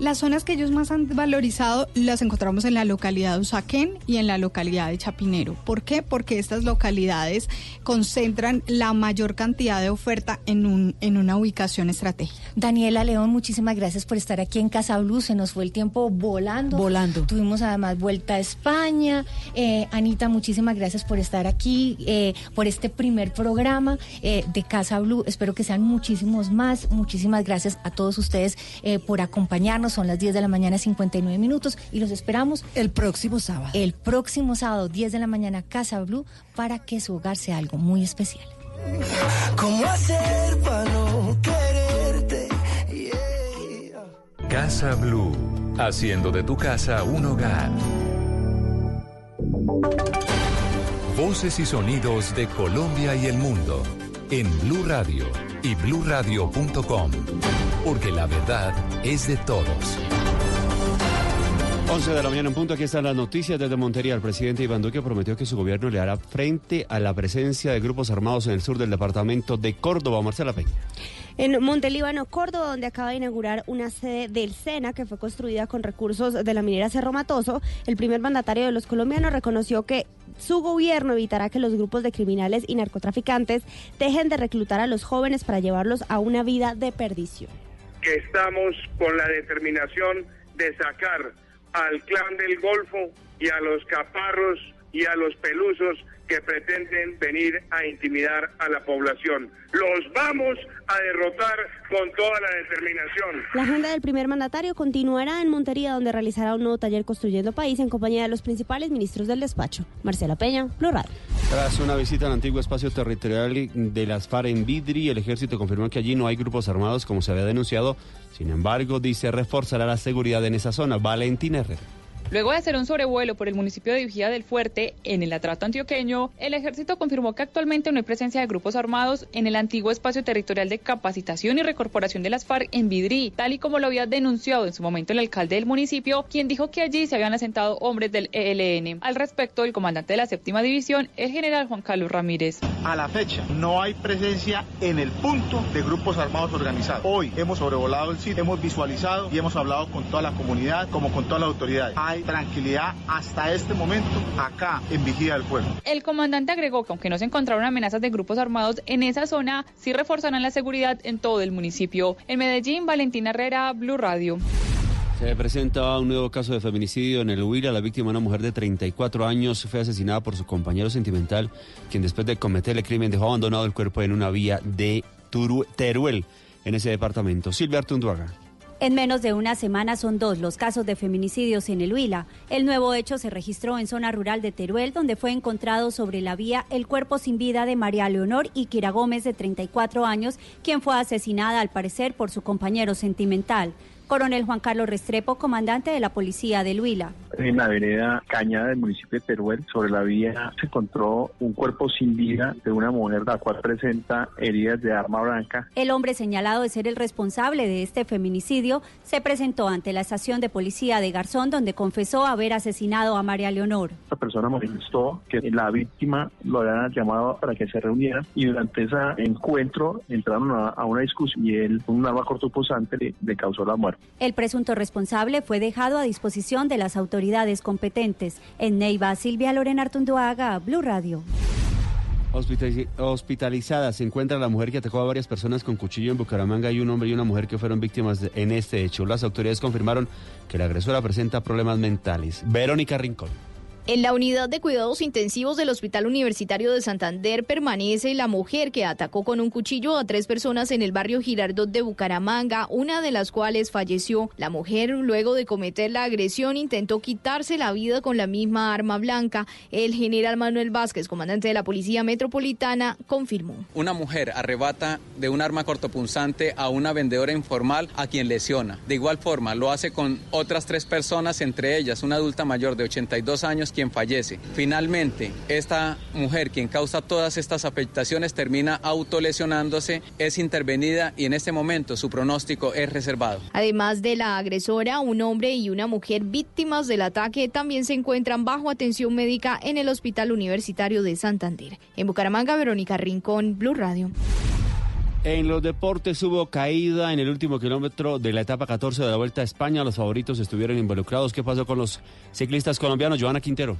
Las zonas que ellos más han valorizado las encontramos en la localidad de Usaquén y en la localidad de Chapinero. ¿Por qué? Porque estas localidades concentran la mayor cantidad de oferta en, un, en una ubicación estratégica. Daniela León, muchísimas gracias por estar aquí en Casa Blue. Se nos fue el tiempo volando. Volando. Tuvimos además vuelta a España. Eh, Anita, muchísimas gracias por estar aquí, eh, por este primer programa eh, de Casa Blue. Espero que sean muchísimos más. Muchísimas gracias a todos ustedes eh, por acompañarnos. Son las 10 de la mañana, 59 minutos, y los esperamos El próximo sábado. el próximo sábado, 10 de la mañana, Casa Blue, para que su hogar sea algo muy especial. ¿Cómo hacer para no quererte? Yeah. Casa Blue, haciendo de tu casa un hogar. Voces y sonidos de Colombia y el mundo en Blue Radio y bluradio.com, porque la verdad es de todos. 11 de la mañana en punto, aquí están las noticias desde Montería. El presidente Iván Duque prometió que su gobierno le hará frente a la presencia de grupos armados en el sur del departamento de Córdoba. Marcela Peña. En Montelíbano, Córdoba, donde acaba de inaugurar una sede del SENA que fue construida con recursos de la minera Cerro Matoso, el primer mandatario de los colombianos reconoció que su gobierno evitará que los grupos de criminales y narcotraficantes dejen de reclutar a los jóvenes para llevarlos a una vida de perdición. que estamos con la determinación de sacar al clan del Golfo y a los caparros y a los pelusos que pretenden venir a intimidar a la población. Los vamos a derrotar con toda la determinación. La agenda del primer mandatario continuará en Montería, donde realizará un nuevo taller Construyendo País en compañía de los principales ministros del despacho. Marcela Peña, Radio. Tras una visita al antiguo espacio territorial de las FARC en Vidri, el ejército confirmó que allí no hay grupos armados como se había denunciado. Sin embargo, dice reforzará la seguridad en esa zona. Valentina Herrera. Luego de hacer un sobrevuelo por el municipio de Vigía del Fuerte, en el atrato antioqueño, el ejército confirmó que actualmente no hay presencia de grupos armados en el antiguo espacio territorial de capacitación y recorporación de las FARC en Vidrí, tal y como lo había denunciado en su momento el alcalde del municipio, quien dijo que allí se habían asentado hombres del ELN. Al respecto, el comandante de la séptima división, el general Juan Carlos Ramírez. A la fecha no hay presencia en el punto de grupos armados organizados. Hoy hemos sobrevolado el sitio, hemos visualizado y hemos hablado con toda la comunidad como con toda la autoridad. Hay tranquilidad hasta este momento acá en Vigía del Fuego. El comandante agregó que aunque no se encontraron amenazas de grupos armados en esa zona, sí reforzarán la seguridad en todo el municipio. En Medellín, Valentina Herrera, Blue Radio. Se presenta un nuevo caso de feminicidio en el Huila. La víctima, una mujer de 34 años, fue asesinada por su compañero sentimental, quien después de cometer el crimen dejó abandonado el cuerpo en una vía de Turu- Teruel, en ese departamento. Silvia Artunduaga. En menos de una semana son dos los casos de feminicidios en el Huila. El nuevo hecho se registró en zona rural de Teruel, donde fue encontrado sobre la vía el cuerpo sin vida de María Leonor Iquira Gómez, de 34 años, quien fue asesinada al parecer por su compañero sentimental. Coronel Juan Carlos Restrepo, comandante de la policía del Huila. En la vereda Cañada del municipio de Teruel, sobre la vía, se encontró un cuerpo sin vida de una mujer, la cual presenta heridas de arma blanca. El hombre señalado de ser el responsable de este feminicidio se presentó ante la estación de policía de Garzón, donde confesó haber asesinado a María Leonor. Esta persona manifestó que la víctima lo habían llamado para que se reunieran y durante ese encuentro entraron a, a una discusión y él, un arma cortopunzante, le, le causó la muerte. El presunto responsable fue dejado a disposición de las autoridades competentes. En Neiva, Silvia Lorena Artunduaga, Blue Radio. Hospitali- hospitalizada se encuentra la mujer que atacó a varias personas con cuchillo en Bucaramanga y un hombre y una mujer que fueron víctimas en este hecho. Las autoridades confirmaron que la agresora presenta problemas mentales. Verónica Rincón. En la unidad de cuidados intensivos del Hospital Universitario de Santander permanece la mujer que atacó con un cuchillo a tres personas en el barrio Girardot de Bucaramanga, una de las cuales falleció. La mujer, luego de cometer la agresión, intentó quitarse la vida con la misma arma blanca. El general Manuel Vázquez, comandante de la Policía Metropolitana, confirmó. Una mujer arrebata de un arma cortopunzante a una vendedora informal a quien lesiona. De igual forma, lo hace con otras tres personas, entre ellas una adulta mayor de 82 años, quien fallece. Finalmente, esta mujer, quien causa todas estas afectaciones, termina autolesionándose, es intervenida y en este momento su pronóstico es reservado. Además de la agresora, un hombre y una mujer víctimas del ataque también se encuentran bajo atención médica en el Hospital Universitario de Santander. En Bucaramanga, Verónica Rincón, Blue Radio. En los deportes hubo caída en el último kilómetro de la etapa 14 de la Vuelta a España. Los favoritos estuvieron involucrados. ¿Qué pasó con los ciclistas colombianos? Joana Quintero.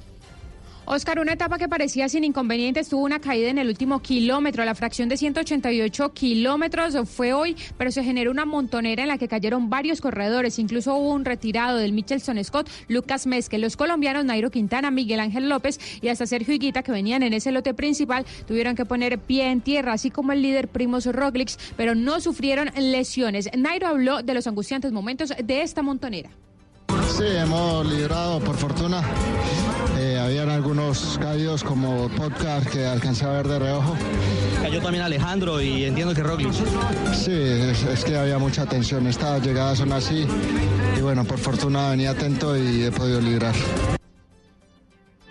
Oscar, una etapa que parecía sin inconvenientes tuvo una caída en el último kilómetro. La fracción de 188 kilómetros fue hoy, pero se generó una montonera en la que cayeron varios corredores. Incluso hubo un retirado del Michelson Scott, Lucas Mezque. Los colombianos Nairo Quintana, Miguel Ángel López y hasta Sergio Higuita, que venían en ese lote principal, tuvieron que poner pie en tierra, así como el líder Primos Roglic, pero no sufrieron lesiones. Nairo habló de los angustiantes momentos de esta montonera. Sí, hemos librado por fortuna. Eh, habían algunos caídos como podcast que alcancé a ver de reojo. Cayó también Alejandro y entiendo que Roglic. Sí, es, es que había mucha tensión. Estas llegadas son así. Y bueno, por fortuna venía atento y he podido librar.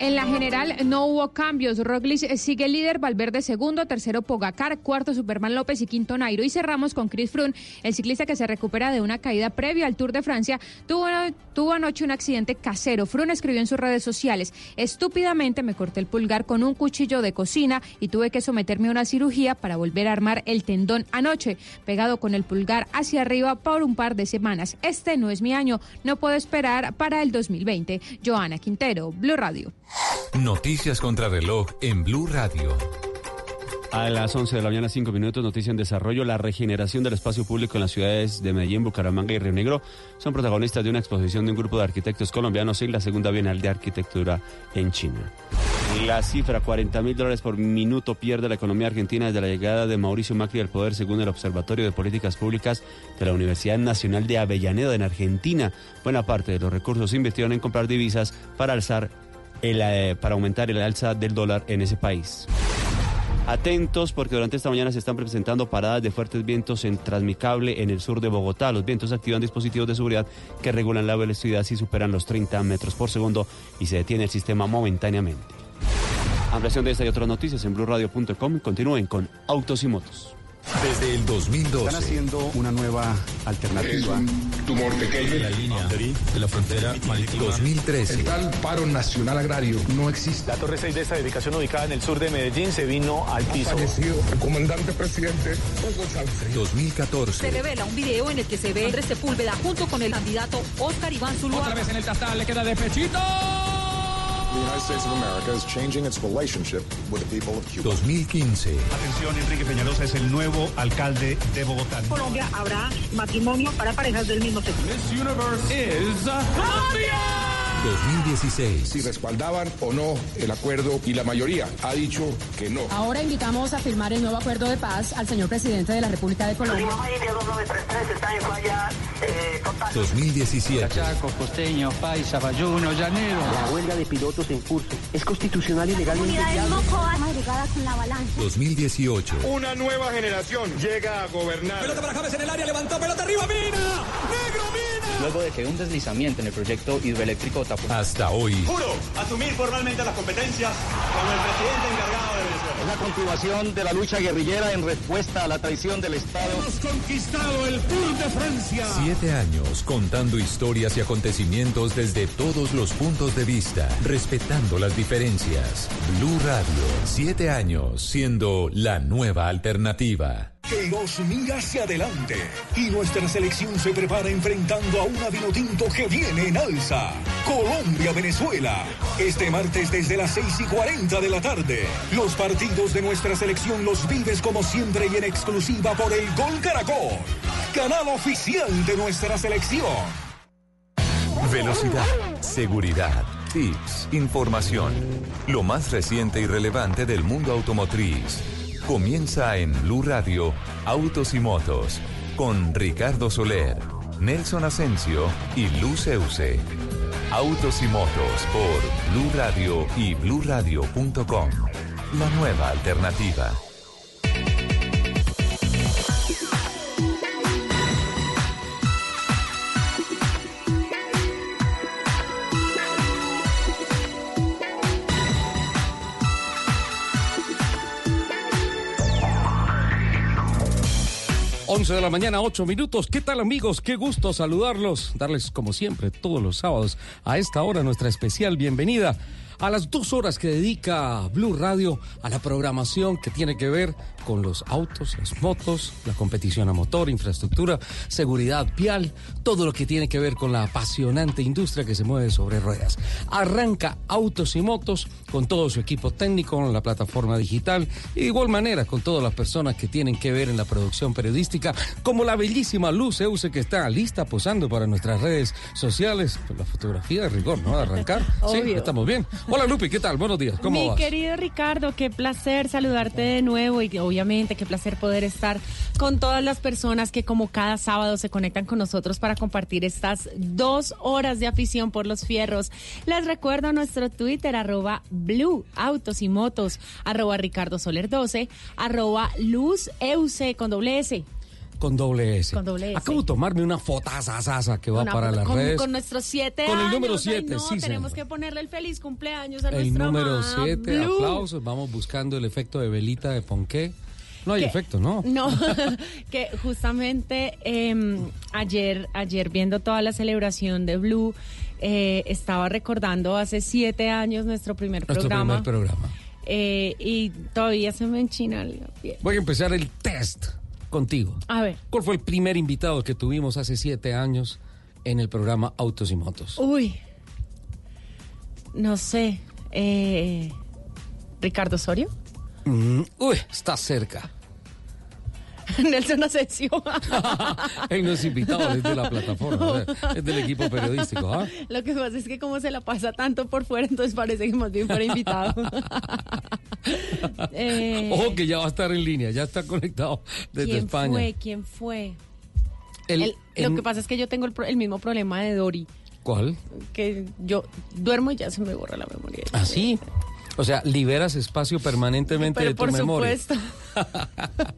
En la general no hubo cambios. Roglic sigue líder, Valverde segundo, tercero Pogacar, cuarto Superman López y quinto Nairo. Y cerramos con Chris Froome, el ciclista que se recupera de una caída previa al Tour de Francia. Tuvo, tuvo anoche un accidente casero. Froome escribió en sus redes sociales, estúpidamente me corté el pulgar con un cuchillo de cocina y tuve que someterme a una cirugía para volver a armar el tendón anoche, pegado con el pulgar hacia arriba por un par de semanas. Este no es mi año, no puedo esperar para el 2020. Joana Quintero, Blue Radio. Noticias contra reloj en Blue Radio. A las 11 de la mañana, 5 minutos, noticia en desarrollo. La regeneración del espacio público en las ciudades de Medellín, Bucaramanga y Río Negro son protagonistas de una exposición de un grupo de arquitectos colombianos en la segunda Bienal de Arquitectura en China. La cifra, 40 mil dólares por minuto, pierde la economía argentina desde la llegada de Mauricio Macri al poder, según el Observatorio de Políticas Públicas de la Universidad Nacional de Avellaneda en Argentina. Buena parte de los recursos se invirtieron en comprar divisas para alzar eh, para aumentar el alza del dólar en ese país. Atentos porque durante esta mañana se están presentando paradas de fuertes vientos en Transmicable en el sur de Bogotá. Los vientos activan dispositivos de seguridad que regulan la velocidad si superan los 30 metros por segundo y se detiene el sistema momentáneamente. Ampliación de esta y otras noticias en blueradio.com. Continúen con Autos y Motos. Desde el 2012. Están haciendo una nueva alternativa. Es un tumor pequeño. La línea de la frontera marítima. 2013. El tal paro nacional agrario no existe. La Torre 6 de esta dedicación ubicada en el sur de Medellín se vino al piso. Ha fallecido el comandante presidente Hugo Chávez. 2014. Se revela un video en el que se ve Andrés Sepúlveda junto con el candidato Oscar Iván Zuluaga. Otra vez en el tastal le queda de pechito. 2015. Atención, Enrique Peñalosa es el nuevo alcalde de Bogotá. En Colombia habrá matrimonio para parejas del mismo sexo. This universe is Colombia. 2016. Si respaldaban o no el acuerdo y la mayoría ha dicho que no. Ahora invitamos a firmar el nuevo acuerdo de paz al señor presidente de la República de Colombia. 2017. Chaco, costeño, paisa, bayuno, llanero. La huelga de pilotos en curso es constitucional y legalmente viable. con la balanza. 2018. Una nueva generación llega a gobernar. Pelota para James en el área, levantó, pelota arriba, mina. Negro, mina. Luego de que un deslizamiento en el proyecto hidroeléctrico tapó. Hasta hoy. Juro asumir formalmente las competencias como el presidente encargado de Venezuela. Es la continuación de la lucha guerrillera en respuesta a la traición del Estado. Hemos conquistado el Tour de Francia. Siete años contando historias y acontecimientos desde todos los puntos de vista, respetando las diferencias. Blue Radio, siete años siendo la nueva alternativa. Queiroz mira hacia adelante y nuestra selección se prepara enfrentando a una Vinotinto que viene en alza. Colombia-Venezuela. Este martes desde las 6 y 40 de la tarde. Los partidos de nuestra selección los vives como siempre y en exclusiva por el Gol Caracol. Canal oficial de nuestra selección. Velocidad, seguridad, tips, información, lo más reciente y relevante del mundo automotriz. Comienza en Blue Radio, Autos y Motos, con Ricardo Soler, Nelson Asensio y Luz Euse. Autos y Motos por Blue Radio y bluradio.com. La nueva alternativa. 11 de la mañana, 8 minutos. ¿Qué tal amigos? Qué gusto saludarlos, darles como siempre todos los sábados a esta hora nuestra especial bienvenida a las dos horas que dedica Blue Radio a la programación que tiene que ver con los autos, las motos, la competición a motor, infraestructura, seguridad vial, todo lo que tiene que ver con la apasionante industria que se mueve sobre ruedas. Arranca Autos y Motos con todo su equipo técnico, en la plataforma digital y de igual manera con todas las personas que tienen que ver en la producción periodística, como la bellísima Luz Euse que está lista posando para nuestras redes sociales. La fotografía de rigor, ¿no? De arrancar. sí, estamos bien. Hola Lupi, ¿qué tal? Buenos días, ¿cómo Mi vas? querido Ricardo, qué placer saludarte de nuevo y obviamente qué placer poder estar con todas las personas que como cada sábado se conectan con nosotros para compartir estas dos horas de afición por los fierros. Les recuerdo nuestro Twitter, arroba Blue Autos y Motos, arroba Ricardo Soler 12, arroba Luz Euse con doble S. Con doble S. Con doble S. Acabo de tomarme una fotazazaza que va Una para las con, redes. con nuestros siete Con el años. número Ay, siete, no, sí, tenemos que ponerle el feliz cumpleaños a El número amada 7, Blue. aplausos. Vamos buscando el efecto de velita de Ponqué. No hay efecto, ¿no? No, que justamente em, ayer, ayer viendo toda la celebración de Blue, eh, estaba recordando hace siete años nuestro primer Nuestro programa. primer programa. eh, y todavía se me enchina la piel. Voy a empezar el test contigo. A ver. ¿Cuál fue el primer invitado que tuvimos hace siete años en el programa Autos y Motos? Uy, no sé. eh, Ricardo Osorio, Mm, uy, está cerca. Nelson Asensio. Él no es invitado, es de la plataforma, es del equipo periodístico. ¿ah? Lo que pasa es que como se la pasa tanto por fuera, entonces parece que más bien fuera invitado. Eh, Ojo que ya va a estar en línea, ya está conectado desde ¿Quién España. fue? ¿Quién fue? El- El- en- Lo que pasa es que yo tengo el, pro- el mismo problema de Dori, ¿Cuál? que yo duermo y ya se me borra la memoria. ¿Ah, sí? O sea, liberas espacio permanentemente Pero de tu por memoria. supuesto.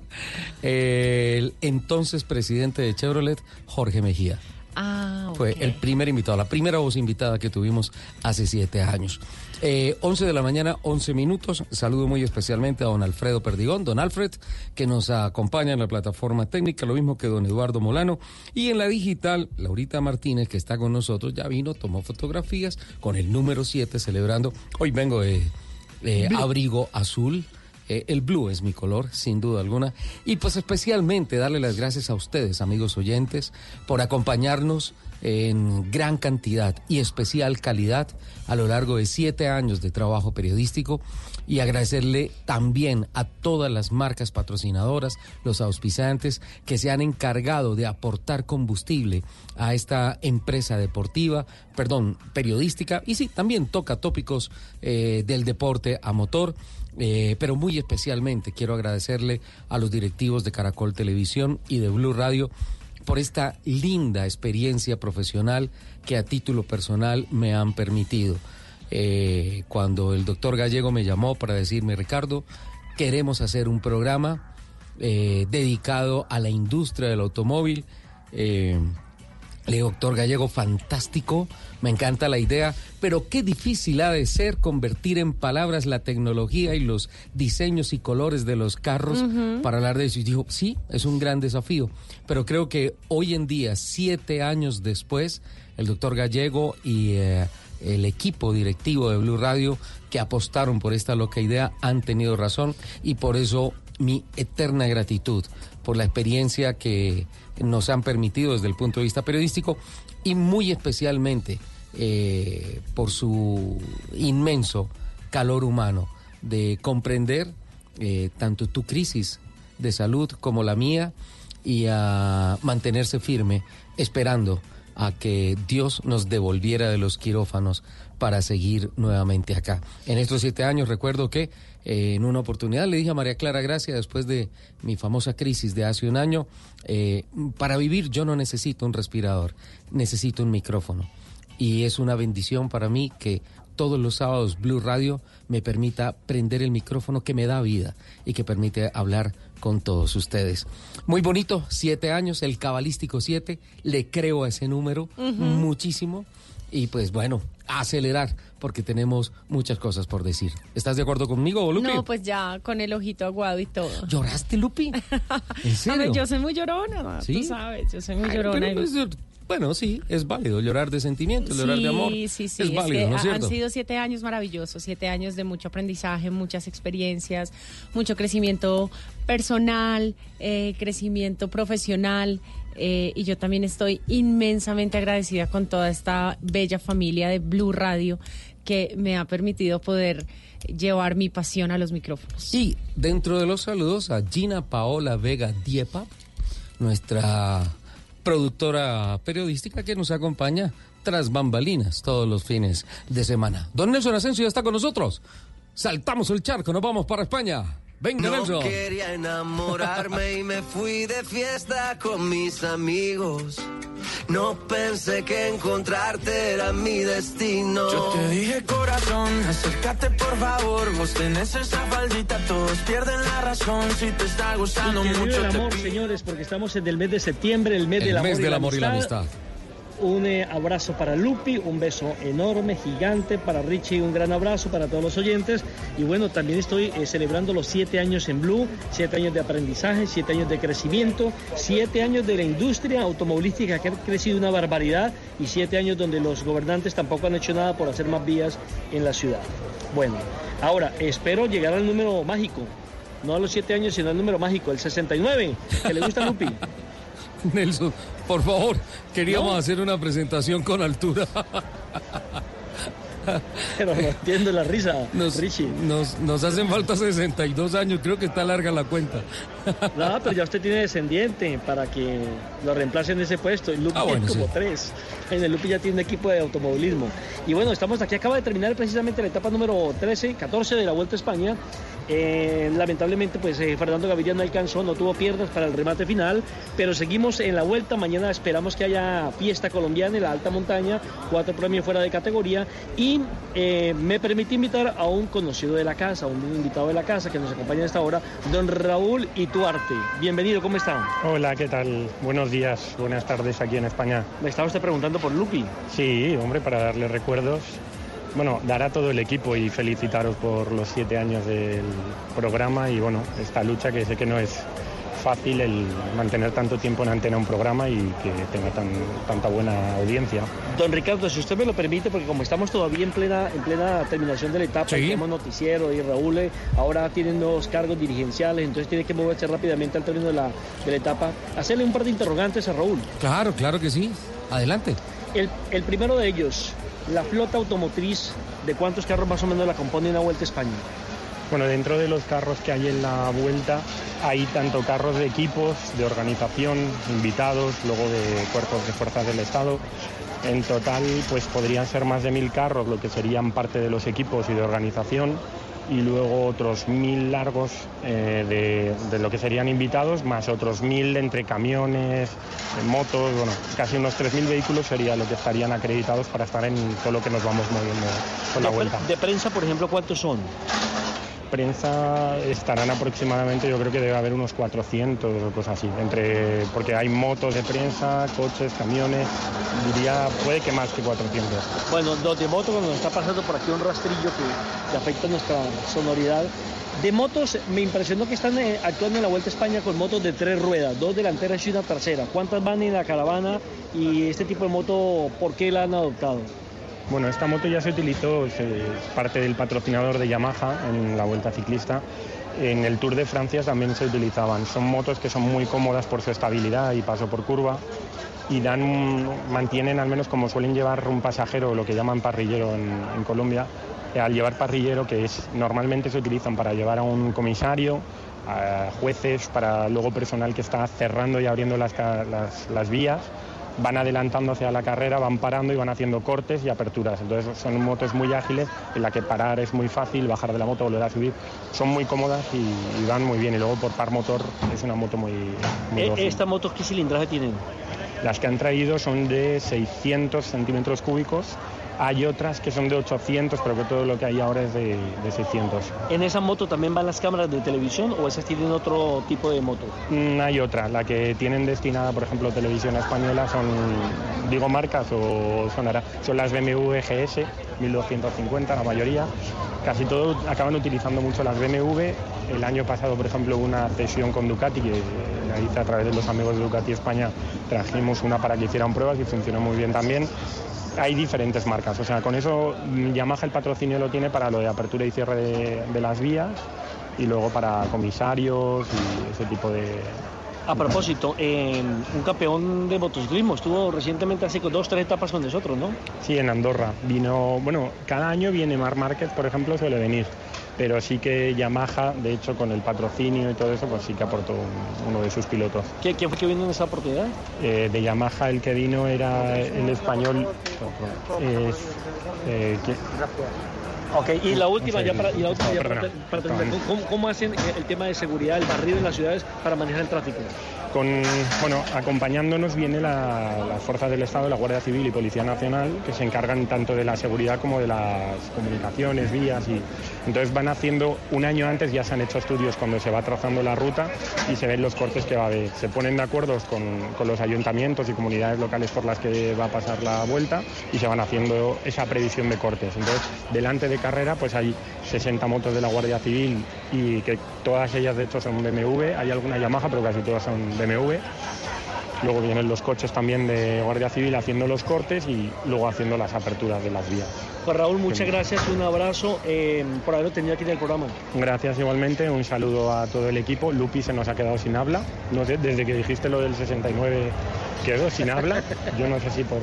El entonces presidente de Chevrolet, Jorge Mejía. Ah, Fue el primer invitado, la primera voz invitada que tuvimos hace siete años. Eh, 11 de la mañana, 11 minutos. Saludo muy especialmente a don Alfredo Perdigón, don Alfred, que nos acompaña en la plataforma técnica, lo mismo que don Eduardo Molano. Y en la digital, Laurita Martínez, que está con nosotros, ya vino, tomó fotografías con el número 7 celebrando. Hoy vengo de eh, abrigo azul. Eh, el blue es mi color, sin duda alguna. Y pues especialmente darle las gracias a ustedes, amigos oyentes, por acompañarnos en gran cantidad y especial calidad a lo largo de siete años de trabajo periodístico y agradecerle también a todas las marcas patrocinadoras, los auspiciantes que se han encargado de aportar combustible a esta empresa deportiva, perdón, periodística y sí, también toca tópicos eh, del deporte a motor. Eh, pero muy especialmente quiero agradecerle a los directivos de Caracol Televisión y de Blue Radio por esta linda experiencia profesional que a título personal me han permitido. Eh, cuando el doctor Gallego me llamó para decirme, Ricardo, queremos hacer un programa eh, dedicado a la industria del automóvil. Eh, le digo, doctor Gallego, fantástico, me encanta la idea, pero qué difícil ha de ser convertir en palabras la tecnología y los diseños y colores de los carros para hablar de eso. Y dijo, sí, es un gran desafío, pero creo que hoy en día, siete años después, el doctor Gallego y eh, el equipo directivo de Blue Radio que apostaron por esta loca idea han tenido razón y por eso mi eterna gratitud por la experiencia que nos han permitido desde el punto de vista periodístico y muy especialmente eh, por su inmenso calor humano de comprender eh, tanto tu crisis de salud como la mía y a mantenerse firme esperando a que Dios nos devolviera de los quirófanos para seguir nuevamente acá. En estos siete años recuerdo que eh, en una oportunidad le dije a María Clara Gracia, después de mi famosa crisis de hace un año, eh, para vivir yo no necesito un respirador, necesito un micrófono. Y es una bendición para mí que todos los sábados Blue Radio me permita prender el micrófono que me da vida y que permite hablar con todos ustedes. Muy bonito, siete años, el cabalístico siete, le creo a ese número muchísimo y pues bueno, acelerar porque tenemos muchas cosas por decir. ¿Estás de acuerdo conmigo, Lupi? No, pues ya con el ojito aguado y todo. ¿Lloraste, Lupi? ¿En serio? yo soy muy llorona, ¿Sí? tú sabes, yo soy muy Ay, llorona. pero, pues, bueno, sí, es válido llorar de sentimientos, llorar de amor. Sí, sí, sí. Es válido, que ¿no es ha- han sido siete años maravillosos, siete años de mucho aprendizaje, muchas experiencias, mucho crecimiento personal, eh, crecimiento profesional. eh, y yo también estoy inmensamente agradecida con toda esta bella familia de Blue Radio que me ha permitido poder llevar mi pasión a los micrófonos. Y dentro de los saludos a Gina Paola Vega Diepa, nuestra productora periodística que nos acompaña tras bambalinas todos los fines de semana. Don Nelson Asensio ya está con nosotros. Saltamos el charco, nos vamos para España. Venga, No Nelson. quería enamorarme y me fui de fiesta con mis amigos. No pensé que encontrarte era mi destino. Yo te dije corazón, acércate por favor, vos tenés esa faldita, todos pierden la razón, si te está gustando Y que vive mucho el amor, señores, porque estamos en el mes de septiembre, el mes El del amor, mes y, del la amor y la amistad. Un eh, abrazo para Lupi, un beso enorme, gigante para Richie, un gran abrazo para todos los oyentes. Y bueno, también estoy eh, celebrando los siete años en Blue, siete años de aprendizaje, siete años de crecimiento, siete años de la industria automovilística que ha crecido una barbaridad y siete años donde los gobernantes tampoco han hecho nada por hacer más vías en la ciudad. Bueno, ahora espero llegar al número mágico. No a los siete años, sino al número mágico, el 69, que le gusta a Lupi. Nelson, por favor, queríamos No. hacer una presentación con altura. Pero no entiendo la risa, nos, Richie. Nos, nos hacen falta 62 años, creo que está larga la cuenta. No, pero ya usted tiene descendiente para que lo reemplace en ese puesto. El Lupi Ah, bueno, es como sí. tres. En el Lupi ya tiene un equipo de automovilismo. Y bueno, estamos aquí, acaba de terminar precisamente la etapa número 13, 14 de la Vuelta a España. Eh, lamentablemente, pues eh, Fernando Gaviria no alcanzó, no tuvo piernas para el remate final, pero seguimos en la vuelta. Mañana esperamos que haya fiesta colombiana en la alta montaña, cuatro premios fuera de categoría. Y eh, me permite invitar a un conocido de la casa, un invitado de la casa que nos acompaña a esta hora, don Raúl Ituarte. Bienvenido, ¿cómo está? Hola, ¿qué tal? Buenos días, buenas tardes aquí en España. Me estaba usted preguntando por Lupi. Sí, hombre, para darle recuerdos. Bueno, dar a todo el equipo y felicitaros por los siete años del programa y bueno, esta lucha que sé que no es fácil el mantener tanto tiempo en antena un programa y que tenga tan, tanta buena audiencia. Don Ricardo, si usted me lo permite, porque como estamos todavía en plena, en plena terminación de la etapa, Sí. tenemos noticiero y Raúl eh, ahora tiene nuevos cargos dirigenciales, entonces tiene que moverse rápidamente al término de la, de la etapa. Hacerle un par de interrogantes a Raúl. Claro, claro que sí. Adelante. El, el primero de ellos, la flota automotriz, ¿de cuántos carros más o menos la compone una Vuelta a España? Bueno, dentro de los carros que hay en la vuelta hay tanto carros de equipos, de organización, invitados, luego de cuerpos de fuerzas del Estado. En total, pues podrían ser más de mil carros, lo que serían parte de los equipos y de organización, y luego otros mil largos eh, de, de lo que serían invitados, más otros mil entre camiones, eh, motos, bueno, casi unos 3.000 vehículos sería lo que estarían acreditados para estar en todo lo que nos vamos moviendo con la vuelta. De prensa, por ejemplo, ¿cuántos son? Prensa estarán aproximadamente, yo creo que debe haber unos 400 o cosas así, entre, porque hay motos de prensa, coches, camiones, diría, puede que más que 400. Bueno, de moto, cuando nos está pasando por aquí un rastrillo que, que afecta nuestra sonoridad. De motos, me impresionó que están eh, actuando en la Vuelta a España con motos de tres ruedas, dos delanteras y una trasera. ¿Cuántas van en la caravana y este tipo de moto, por qué la han adoptado? Bueno, esta moto ya se utilizó, es parte del patrocinador de Yamaha en la Vuelta Ciclista. En el Tour de Francia también se utilizaban. Son motos que son muy cómodas por su estabilidad y paso por curva y dan, mantienen al menos como suelen llevar un pasajero, lo que llaman parrillero en, Colombia, eh, al llevar parrillero, que es normalmente se utilizan para llevar a un comisario, a jueces, para luego personal que está cerrando y abriendo las vías van adelantando hacia la carrera, van parando y van haciendo cortes y aperturas. Entonces son motos muy ágiles en la que parar es muy fácil, bajar de la moto, volver a subir. Son muy cómodas y, y van muy bien. Y luego por par motor es una moto muy... muy Eh. ¿Estas motos qué cilindraje tienen? Las que han traído son de 600 centímetros cúbicos. Hay otras que son de 800, pero que todo lo que hay ahora es de, de 600. ¿En esa moto también van las cámaras de televisión o esas tienen otro tipo de moto? Mm, hay otra, la que tienen destinada, por ejemplo, televisión española, son, digo marcas o sonará, son las BMW GS 1250, la mayoría. Casi todos acaban utilizando mucho las BMW. El año pasado, por ejemplo, hubo una cesión con Ducati, que la hice a través de los amigos de Ducati España, trajimos una para que hicieran pruebas y funcionó muy bien también. Hay diferentes marcas, o sea, con eso mm, Yamaha el patrocinio lo tiene para lo de apertura y cierre de, de las vías y luego para comisarios y ese tipo de, A propósito, eh, un campeón de motociclismo estuvo recientemente hace dos, tres etapas con nosotros, ¿no? Sí, en Andorra. Vino, bueno, cada año viene Mar Márquez, por ejemplo, suele venir. Pero sí que Yamaha, de hecho, con el patrocinio y todo eso, pues sí que aportó un- uno de sus pilotos. ¿Quién, fue que vino en esa oportunidad? Eh, de Yamaha el que vino era el español. es, eh, ¿quién? Ok, y la última, ya para, y la última no, ya para, para terminar, ¿cómo, cómo hacen el tema de seguridad, el barrido en las ciudades para manejar el tráfico? Con, bueno, acompañándonos viene la, las fuerzas del Estado, la Guardia Civil y Policía Nacional, que se encargan tanto de la seguridad como de las comunicaciones, vías y entonces van haciendo un año antes ya se han hecho estudios cuando se va trazando la ruta y se ven los cortes que va a haber. Se ponen de acuerdo con, los ayuntamientos y comunidades locales por las que va a pasar la vuelta y se van haciendo esa previsión de cortes. Entonces, delante de carrera pues hay 60 motos de la Guardia Civil y que todas ellas de hecho son BMW, hay alguna Yamaha pero casi todas son BMW. Luego vienen los coches también de Guardia Civil haciendo los cortes y luego haciendo las aperturas de las vías. Pues Raúl, muchas gracias, un abrazo eh, por haberlo tenido aquí en el programa. Gracias igualmente, un saludo a todo el equipo. Lupi se nos ha quedado sin habla. Desde que dijiste lo del 69 quedó sin habla. Yo no sé si por...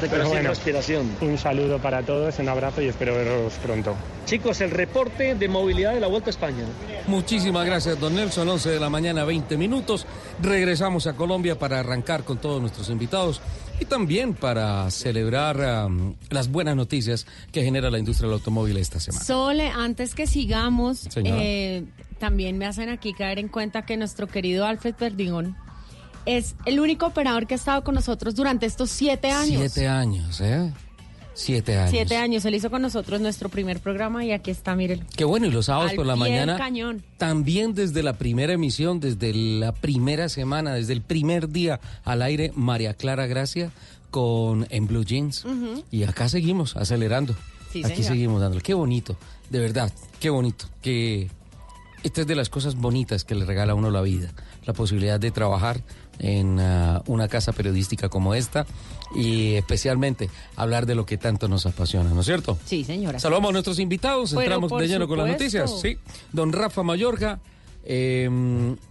Recuperación, respiración. Un saludo para todos, un abrazo y espero veros pronto. Chicos, el reporte de movilidad de la Vuelta a España. Muchísimas gracias, don Nelson. 11 de la mañana, 20 minutos. Regresamos a Colombia para arrancar con todos nuestros invitados y también para celebrar am, las buenas noticias que genera la industria del automóvil esta semana. Sole, antes que sigamos, eh, también me hacen aquí caer en cuenta que nuestro querido Alfred Perdigón es el único operador que ha estado con nosotros durante estos siete años. Siete años, ¿eh? Siete años. Siete años. Él hizo con nosotros nuestro primer programa y aquí está, mírenlo. Qué bueno, y los sábados Al por la mañana. cañón. También desde la primera emisión, desde la primera semana, desde el primer día al aire, María Clara Gracia con En Blue Jeans. Y acá seguimos acelerando. Sí, Aquí señor. seguimos dándole. Qué bonito, de verdad, qué bonito. Que esta es de las cosas bonitas que le regala a uno la vida. La posibilidad de trabajar en ah, una casa periodística como esta y especialmente hablar de lo que tanto nos apasiona, ¿no es cierto? Sí, señora. Saludamos a nuestros invitados, Pero entramos de lleno con las noticias. Sí, don Rafa Mayorga eh,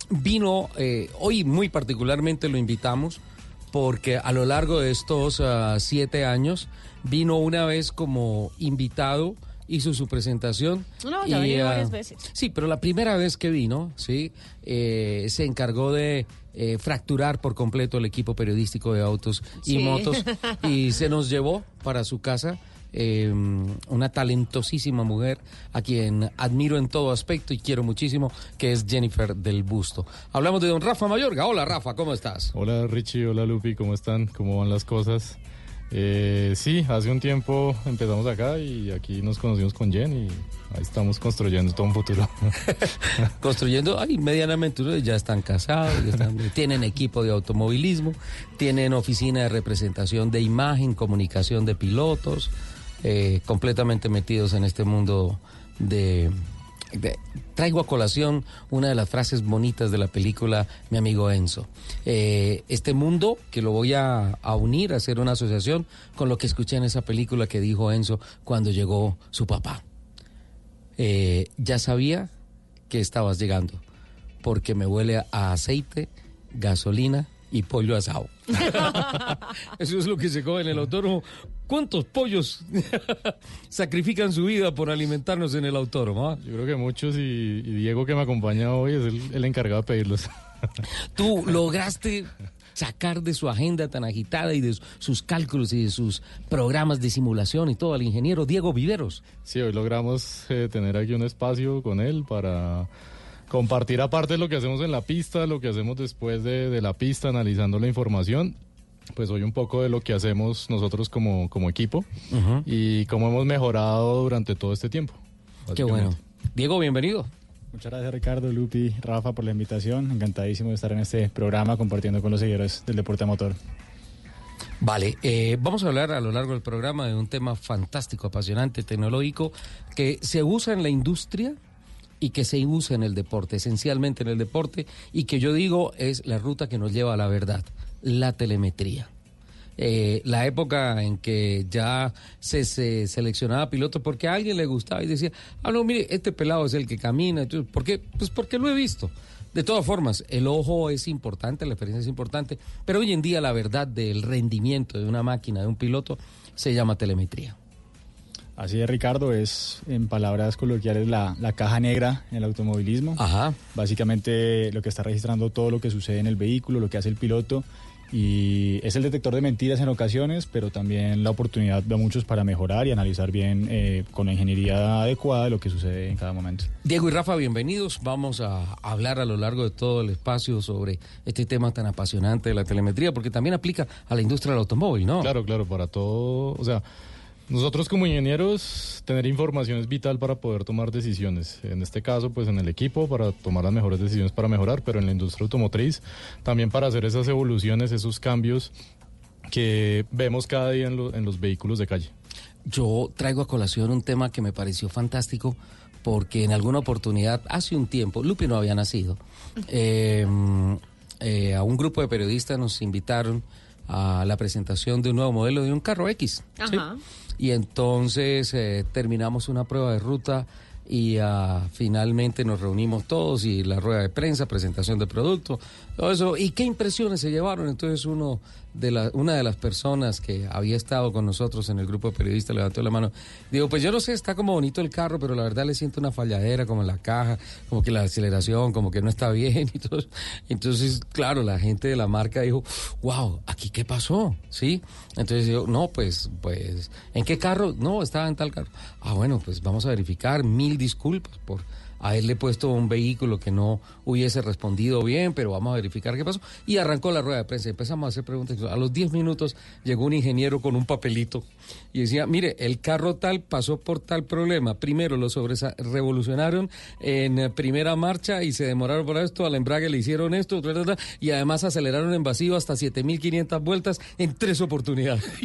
vino eh, hoy muy particularmente lo invitamos porque a lo largo de estos ah, siete años vino una vez como invitado, hizo su presentación. No, ya y, venido ah, varias veces. Sí, pero la primera vez que vino, sí, eh, se encargó de eh, fracturar por completo el equipo periodístico de autos y Sí. motos y se nos llevó para su casa eh, una talentosísima mujer a quien admiro en todo aspecto y quiero muchísimo, que es Jennifer del Busto. Hablamos de don Rafa Mayorga. Hola Rafa, ¿cómo estás? Hola Richie, hola Lupi, ¿cómo están? ¿Cómo van las cosas? Eh, sí, hace un tiempo empezamos acá y aquí nos conocimos con Jen y ahí estamos construyendo todo un futuro. Construyendo, ay, medianamente, ya están casados, tienen equipo de automovilismo, tienen oficina de representación de imagen, comunicación de pilotos, eh, completamente metidos en este mundo de- Traigo a colación una de las frases bonitas de la película Mi amigo Enzo. Eh, este mundo que lo voy a, a unir, a hacer una asociación con lo que escuché en esa película que dijo Enzo cuando llegó su papá. Eh, ya sabía que estabas llegando, porque me huele a aceite, gasolina y pollo asado. Eso es lo que se come en el autódromo. ¿Cuántos pollos sacrifican su vida por alimentarnos en el autódromo? ah? Yo creo que muchos y, y Diego que me acompaña hoy es el, el encargado de pedirlos. Tú lograste sacar de su agenda tan agitada y de sus cálculos y de sus programas de simulación y todo al ingeniero Diego Viveros. Sí, hoy logramos eh, tener aquí un espacio con él para compartir aparte de lo que hacemos en la pista, lo que hacemos después de, de la pista, analizando la información pues hoy un poco de lo que hacemos nosotros como, como equipo y cómo hemos mejorado durante todo este tiempo. Qué bueno. Diego, bienvenido. Muchas gracias Ricardo, Lupi, Rafa por la invitación. Encantadísimo de estar en este programa compartiendo con los seguidores del deporte motor. Vale, eh, vamos a hablar a lo largo del programa de un tema fantástico, apasionante, tecnológico, que se usa en la industria y que se usa en el deporte, esencialmente en el deporte, y que yo digo es la ruta que nos lleva a la verdad la telemetría. Eh, la época en que ya se, seleccionaba piloto porque a alguien le gustaba y decía, ah, no, mire, este pelado es el que camina. ¿Por qué? Pues porque lo he visto. De todas formas, el ojo es importante, la experiencia es importante, pero hoy en día la verdad del rendimiento de una máquina, de un piloto, se llama telemetría. Así es, Ricardo, es en palabras coloquiales la, la, caja negra en el automovilismo. Ajá. Básicamente lo que está registrando todo lo que sucede en el vehículo, lo que hace el piloto y es el detector de mentiras en ocasiones, pero también la oportunidad de muchos para mejorar y analizar bien eh, con la ingeniería adecuada lo que sucede en cada momento. Diego y Rafa, bienvenidos. Vamos a hablar a lo largo de todo el espacio sobre este tema tan apasionante de la telemetría, porque también aplica a la industria del automóvil, ¿no? Claro, claro, para todo, o sea nosotros como ingenieros, tener información es vital para poder tomar decisiones. En este caso, pues en el equipo, para tomar las mejores decisiones para mejorar, pero en la industria automotriz, también para hacer esas evoluciones, esos cambios que vemos cada día en, los vehículos de calle. Yo traigo a colación un tema que me pareció fantástico porque en alguna oportunidad, hace un tiempo, Lupi no había nacido, eh, eh, a un grupo de periodistas nos invitaron a la presentación de un nuevo modelo de un carro X. Ajá y entonces eh, terminamos una prueba de ruta y uh, finalmente nos reunimos todos y la rueda de prensa, presentación de producto, todo eso. ¿Y qué impresiones se llevaron? Entonces uno de la, una de las personas que había estado con nosotros en el grupo de periodistas levantó la mano. Digo, pues yo no sé, está como bonito el carro, pero la verdad le siento una falladera como en la caja, como que la aceleración, como que no está bien y todo. Entonces, claro, la gente de la marca dijo, wow, ¿aquí qué pasó? ¿Sí? Entonces yo, no, pues, pues, ¿en qué carro? No, estaba en tal carro. Ah, bueno, pues vamos a verificar, mil disculpas por haberle puesto un vehículo que no hubiese respondido bien, pero vamos a verificar qué pasó. Y arrancó la rueda de prensa. Empezamos a hacer preguntas. A los 10 minutos llegó un ingeniero con un papelito y decía, mire, el carro tal pasó por tal problema. Primero lo revolucionaron en primera marcha y se demoraron por esto, al embrague le hicieron esto, y además aceleraron en vacío hasta 7.500 vueltas en tres oportunidades.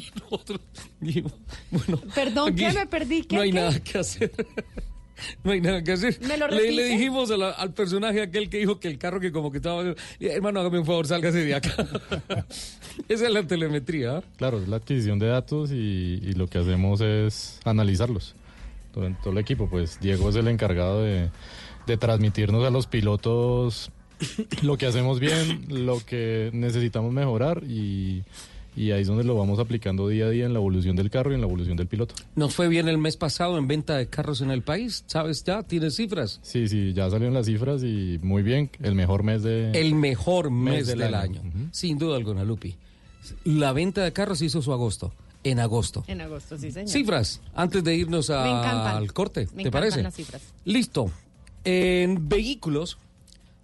Y bueno, Perdón, ¿qué me perdí? no hay nada que hacer. no hay nada que hacer. le, dijimos al personaje aquel que dijo que el carro que como que estaba... Hermano, hágame un favor, sálgase de acá. Esa es la telemetría. Claro, es la adquisición de datos y, lo que hacemos es analizarlos. Todo, todo, el equipo, pues Diego es el encargado de, de transmitirnos a los pilotos lo que hacemos bien, lo que necesitamos mejorar y y ahí es donde lo vamos aplicando día a día en la evolución del carro y en la evolución del piloto. ¿Nos fue bien el mes pasado en venta de carros en el país? ¿Sabes ya? ¿Tienes cifras? Sí, sí, ya salieron las cifras y muy bien, el mejor mes de... El mejor mes, del, año, sin duda alguna, Lupi. La venta de carros hizo su agosto. En agosto. En agosto, sí, señor. Cifras, antes de irnos al corte, ¿te parece? Las cifras. Listo. En vehículos,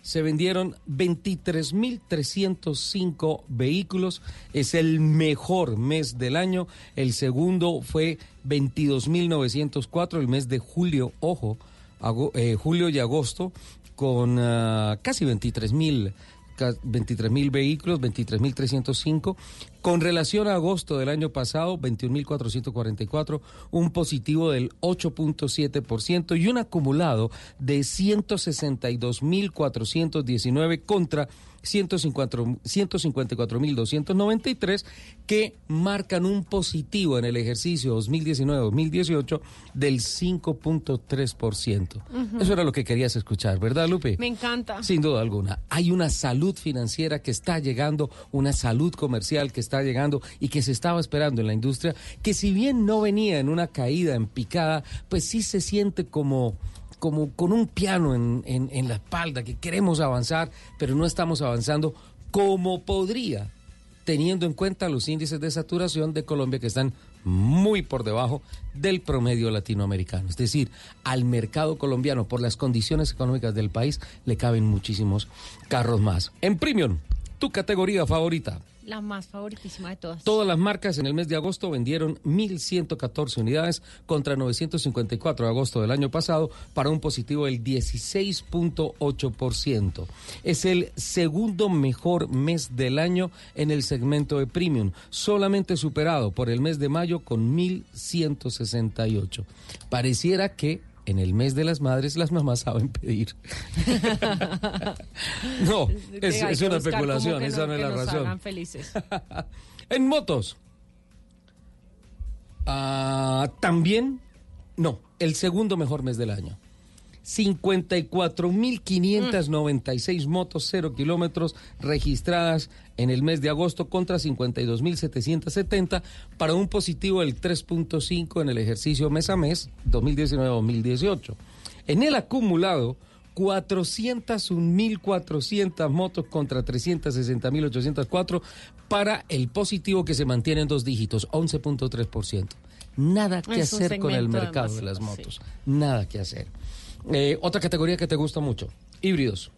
se vendieron 23.305 vehículos. Es el mejor mes del año. El segundo fue 22.904, el mes de julio, ojo, eh, julio y agosto, con uh, casi 23.000 23 mil vehículos, 23 mil 305. Con relación a agosto del año pasado, 21.444, un positivo del 8.7% y un acumulado de 162.419 contra 154.293 que marcan un positivo en el ejercicio 2019-2018 del 5.3%. Eso era lo que querías escuchar, ¿verdad, Lupe? Me encanta. Sin duda alguna. Hay una salud financiera que está llegando, una salud comercial que está llegando y que se estaba esperando en la industria, que si bien no venía en una caída en picada, pues sí se siente como como con un piano en, la espalda, que queremos avanzar, pero no estamos avanzando como podría teniendo en cuenta los índices de saturación de Colombia que están muy por debajo del promedio latinoamericano. Es decir, al mercado colombiano, por las condiciones económicas del país, le caben muchísimos carros más. En Premium, tu categoría favorita. La más favoritísima de todas. Todas las marcas en el mes de agosto vendieron 1.114 unidades contra 954 de agosto del año pasado para un positivo del 16.8%. Es el segundo mejor mes del año en el segmento de premium, solamente superado por el mes de mayo con 1.168. Pareciera que en el mes de las madres las mamás saben pedir. no, es, una especulación, esa no, es la nos razón. felices. en motos. Ah, también, no, el segundo mejor mes del año. 54.596 motos, cero kilómetros registradas en el mes de agosto contra 52.770 para un positivo del 3.5 en el ejercicio mes a mes 2019-2018. En el acumulado, 401.400 motos contra 360.804 para el positivo que se mantiene en dos dígitos, 11.3%. Nada que Es hacer con el mercado de las motos. Nada que hacer. Eh, otra categoría que te gusta mucho, híbridos.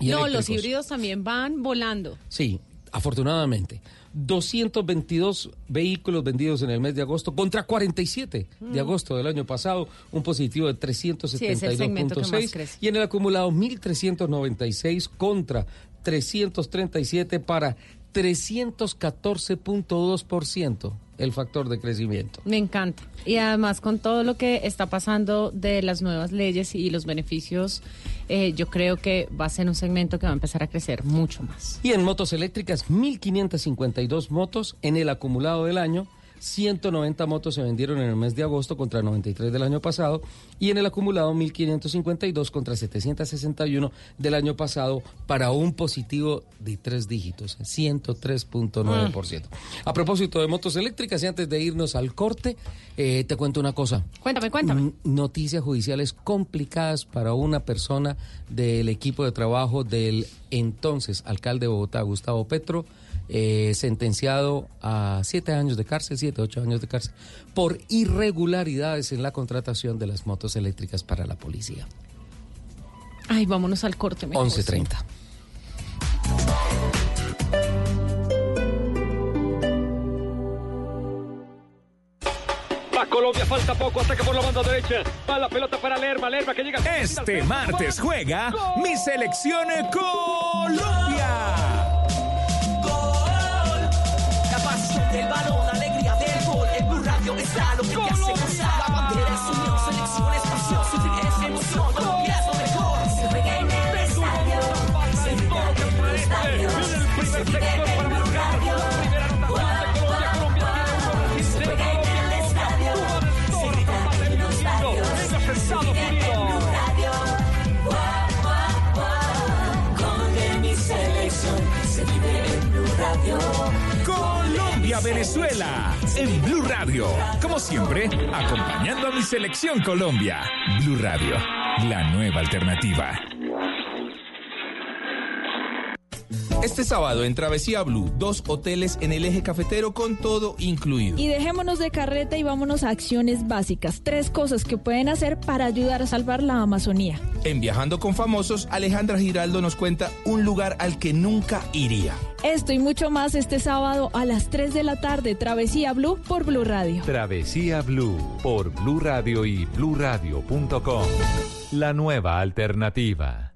y no, los híbridos también van volando. Sí, afortunadamente. 222 vehículos vendidos en el mes de agosto contra 47 de Mm. agosto del año pasado, un positivo de Sí, es el segmento que más 372.6 crece. y en el acumulado 1396 contra 337 para 314.2% el factor de crecimiento. Me encanta. Y además con todo lo que está pasando de las nuevas leyes y los beneficios, eh, yo creo que va a ser un segmento que va a empezar a crecer mucho más. Y en motos eléctricas, 1.552 motos en el acumulado del año. 190 motos se vendieron en el mes de agosto contra 93 del año pasado y en el acumulado 1.552 contra 761 del año pasado para un positivo de tres dígitos, 103.9%. A propósito de motos eléctricas y antes de irnos al corte, eh, te cuento una cosa. Cuéntame, cuéntame. Noticias judiciales complicadas para una persona del equipo de trabajo del entonces alcalde de Bogotá, Gustavo Petro, eh, sentenciado a siete años de cárcel, siete, ocho años de cárcel, por irregularidades en la contratación de las motos eléctricas para la policía. Ay, vámonos al corte. mejor. 11.30. Va Colombia, falta poco, ataca por la banda derecha. Va la pelota para Lerma, Lerma que llega. Este martes juega mi selección Colombia. Del balón, alegría del gol. El Blue Radio está lo que te hace gozar. La bandera es unión, selección es pasión. Sufrir es emoción, Colombia es lo mejor. Se juega en el estadio, se vive en los estadios. Se vive en Blue Radio. Se juega en el estadio, se grita en los estadios. Se vive en el Blue Radio. Con mi selección, se vive en Blue Radio. Venezuela, en Blue Radio. Como siempre, acompañando a mi selección Colombia. Blue Radio, la nueva alternativa. Este sábado en Travesía Blue, dos hoteles en el eje cafetero con todo incluido. Y dejémonos de carreta y vámonos a acciones básicas. Tres cosas que pueden hacer para ayudar a salvar la Amazonía. En Viajando con Famosos, Alejandra Giraldo nos cuenta un lugar al que nunca iría. Esto y mucho más este sábado a las 3 de la tarde. Travesía Blue por Blue Radio. Travesía Blue por Blue Radio y bluradio.com. La nueva alternativa.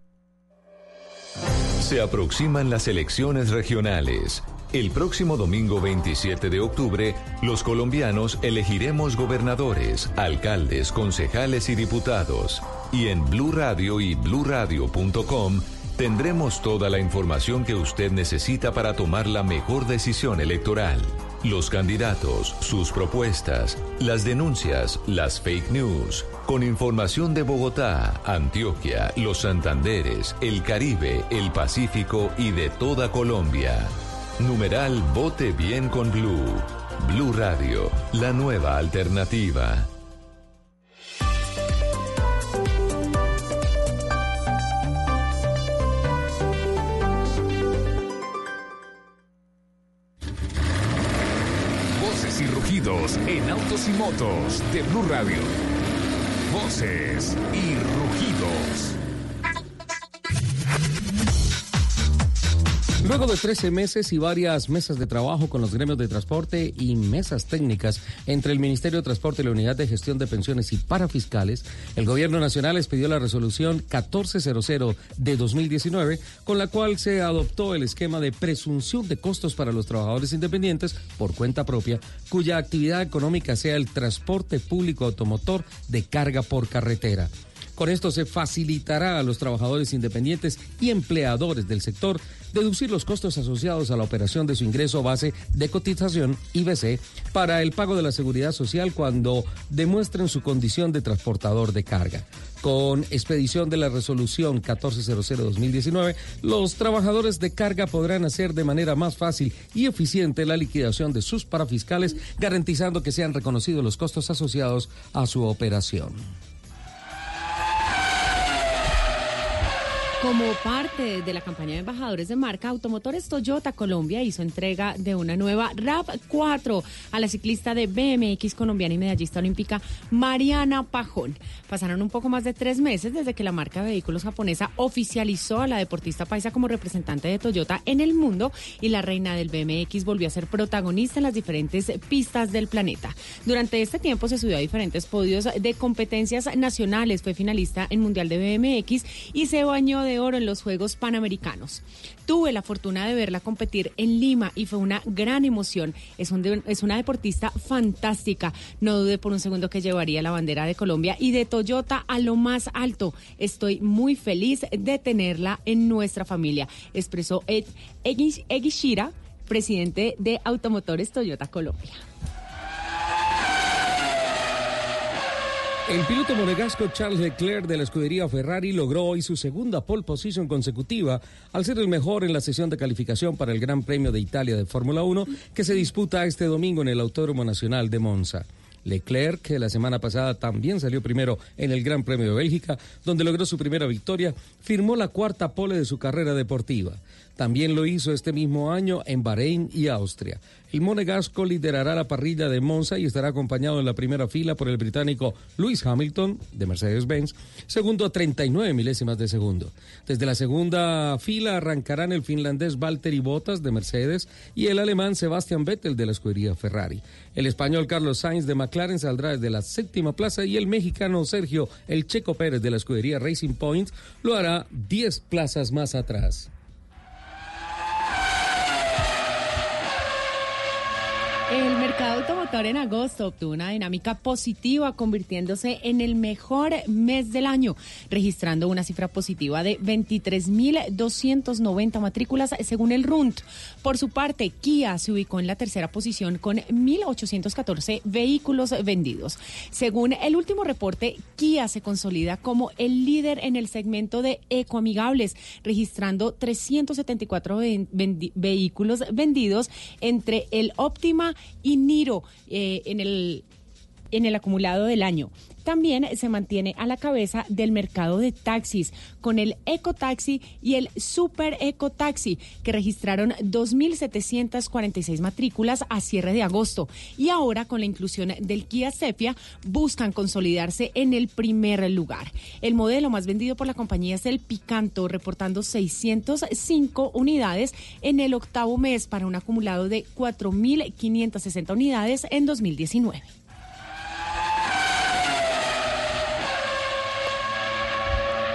Se aproximan las elecciones regionales. El próximo domingo 27 de octubre, los colombianos elegiremos gobernadores, alcaldes, concejales y diputados. Y en Blue Radio y bluradio.com tendremos toda la información que usted necesita para tomar la mejor decisión electoral. Los candidatos, sus propuestas, las denuncias, las fake news, con información de Bogotá, Antioquia, los Santanderes, el Caribe, el Pacífico y de toda Colombia. Numeral Vote Bien con Blue. Blue Radio, la nueva alternativa. Motos de Blue Radio. Voces y rugidos. Luego de 13 meses y varias mesas de trabajo con los gremios de transporte y mesas técnicas entre el Ministerio de Transporte y la Unidad de Gestión de Pensiones y Parafiscales, el Gobierno Nacional expidió la resolución 1400 de 2019, con la cual se adoptó el esquema de presunción de costos para los trabajadores independientes por cuenta propia, cuya actividad económica sea el transporte público automotor de carga por carretera. Con esto se facilitará a los trabajadores independientes y empleadores del sector deducir los costos asociados a la operación de su ingreso base de cotización IBC para el pago de la seguridad social cuando demuestren su condición de transportador de carga. Con expedición de la resolución 1400-2019, los trabajadores de carga podrán hacer de manera más fácil y eficiente la liquidación de sus parafiscales, garantizando que sean reconocidos los costos asociados a su operación. Como parte de la campaña de embajadores de marca, Automotores Toyota Colombia hizo entrega de una nueva RAV4 a la ciclista de BMX colombiana y medallista olímpica Mariana Pajón. Pasaron un poco más de tres meses desde que la marca de vehículos japonesa oficializó a la deportista paisa como representante de Toyota en el mundo y la reina del BMX volvió a ser protagonista en las diferentes pistas del planeta. Durante este tiempo se subió a diferentes podios de competencias nacionales, fue finalista en Mundial de BMX y se bañó de oro en los Juegos Panamericanos. Tuve la fortuna de verla competir en Lima y fue una gran emoción. Es, un, es una deportista fantástica. No dude por un segundo que llevaría la bandera de Colombia y de Toyota a lo más alto. Estoy muy feliz de tenerla en nuestra familia, expresó Egishira, presidente de Automotores Toyota Colombia. El piloto monegasco Charles Leclerc de la escudería Ferrari logró hoy su segunda pole position consecutiva al ser el mejor en la sesión de calificación para el Gran Premio de Italia de Fórmula 1 que se disputa este domingo en el Autódromo Nacional de Monza. Leclerc, que la semana pasada también salió primero en el Gran Premio de Bélgica, donde logró su primera victoria, firmó la cuarta pole de su carrera deportiva. También lo hizo este mismo año en Bahrein y Austria. El monegasco liderará la parrilla de Monza y estará acompañado en la primera fila por el británico Lewis Hamilton de Mercedes-Benz, segundo a 39 milésimas de segundo. Desde la segunda fila arrancarán el finlandés Valtteri Bottas de Mercedes y el alemán Sebastian Vettel de la escudería Ferrari. El español Carlos Sainz de McLaren saldrá desde la séptima plaza y el mexicano Sergio El Checo Pérez de la escudería Racing Point lo hará 10 plazas más atrás. El mercado automotor en agosto obtuvo una dinámica positiva, convirtiéndose en el mejor mes del año, registrando una cifra positiva de 23.290 matrículas según el RUNT. Por su parte, Kia se ubicó en la tercera posición con 1.814 vehículos vendidos. Según el último reporte, Kia se consolida como el líder en el segmento de ecoamigables, registrando 374 vehículos vendidos entre el Optima y Niro eh, en el en el acumulado del año. También se mantiene a la cabeza del mercado de taxis con el Ecotaxi y el Super Ecotaxi que registraron 2.746 matrículas a cierre de agosto y ahora con la inclusión del Kia Sepia buscan consolidarse en el primer lugar. El modelo más vendido por la compañía es el Picanto reportando 605 unidades en el octavo mes para un acumulado de 4.560 unidades en 2019.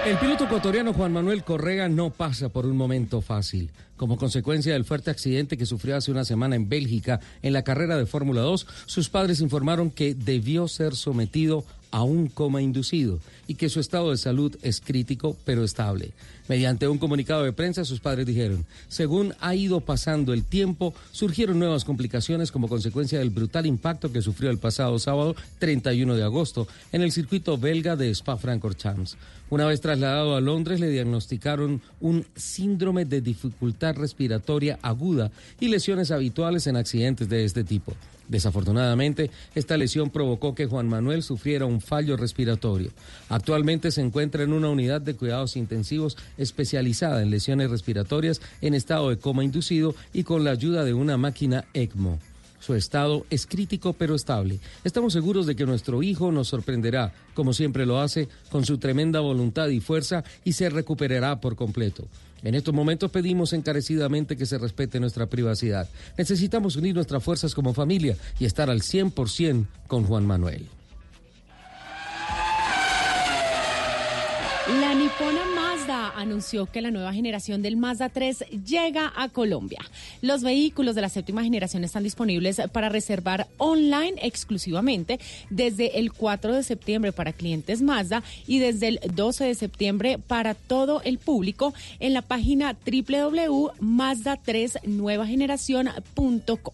El piloto ecuatoriano Juan Manuel Correa no pasa por un momento fácil. Como consecuencia del fuerte accidente que sufrió hace una semana en Bélgica en la carrera de Fórmula 2, sus padres informaron que debió ser sometido a un coma inducido y que su estado de salud es crítico pero estable. Mediante un comunicado de prensa, sus padres dijeron, según ha ido pasando el tiempo, surgieron nuevas complicaciones como consecuencia del brutal impacto que sufrió el pasado sábado 31 de agosto en el circuito belga de Spa-Francorchamps. Una vez trasladado a Londres, le diagnosticaron un síndrome de dificultad respiratoria aguda y lesiones habituales en accidentes de este tipo. Desafortunadamente, esta lesión provocó que Juan Manuel sufriera un fallo respiratorio. Actualmente se encuentra en una unidad de cuidados intensivos especializada en lesiones respiratorias en estado de coma inducido y con la ayuda de una máquina ECMO. Su estado es crítico pero estable. Estamos seguros de que nuestro hijo nos sorprenderá, como siempre lo hace, con su tremenda voluntad y fuerza y se recuperará por completo. En estos momentos pedimos encarecidamente que se respete nuestra privacidad. Necesitamos unir nuestras fuerzas como familia y estar al 100% con Juan Manuel. La Mazda anunció que la nueva generación del Mazda 3 llega a Colombia. Los vehículos de la séptima generación están disponibles para reservar online exclusivamente desde el 4 de septiembre para clientes Mazda y desde el 12 de septiembre para todo el público en la página www.mazda3nuevageneración.co.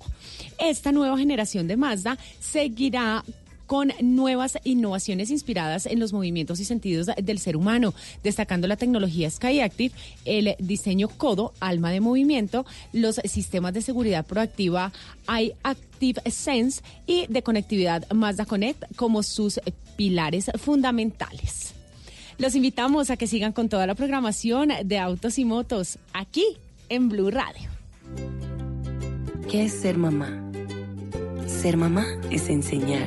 Esta nueva generación de Mazda seguirá con nuevas innovaciones inspiradas en los movimientos y sentidos del ser humano, destacando la tecnología SkyActive, el diseño Codo, alma de movimiento, los sistemas de seguridad proactiva iActive Sense y de conectividad Mazda Connect como sus pilares fundamentales. Los invitamos a que sigan con toda la programación de Autos y Motos aquí en Blue Radio. ¿Qué es ser mamá? Ser mamá es enseñar.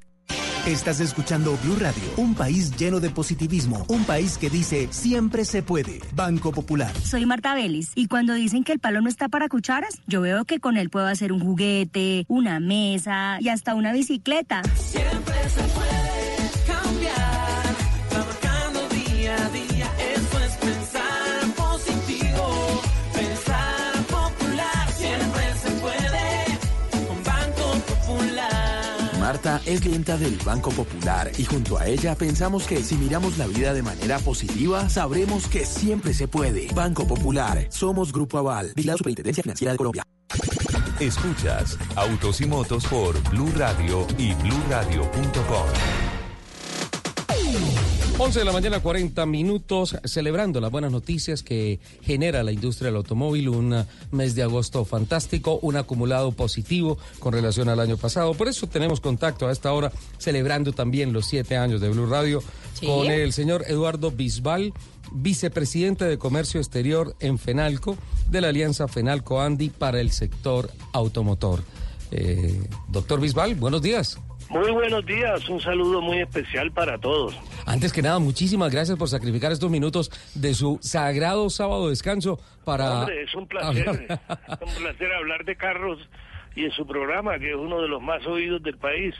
Estás escuchando Blue Radio, un país lleno de positivismo, un país que dice siempre se puede. Banco Popular. Soy Marta Vélez y cuando dicen que el palo no está para cucharas, yo veo que con él puedo hacer un juguete, una mesa y hasta una bicicleta. Siempre se puede Marta es clienta del Banco Popular y junto a ella pensamos que si miramos la vida de manera positiva, sabremos que siempre se puede. Banco Popular, somos Grupo Aval, la Superintendencia Financiera de Colombia. Escuchas Autos y Motos por Blue Radio y bluradio.com. 11 de la mañana, 40 minutos, celebrando las buenas noticias que genera la industria del automóvil. Un mes de agosto fantástico, un acumulado positivo con relación al año pasado. Por eso tenemos contacto a esta hora, celebrando también los siete años de Blue Radio, Sí. con el señor Eduardo Bisbal, vicepresidente de Comercio Exterior en FENALCO, de la Alianza FENALCO-ANDI para el sector automotor. Eh, doctor Bisbal, buenos días. Muy buenos días, un saludo muy especial para todos. Antes que nada, muchísimas gracias por sacrificar estos minutos de su sagrado sábado de descanso para... Hombre, es un placer, es un placer hablar de carros y en su programa, que es uno de los más oídos del país.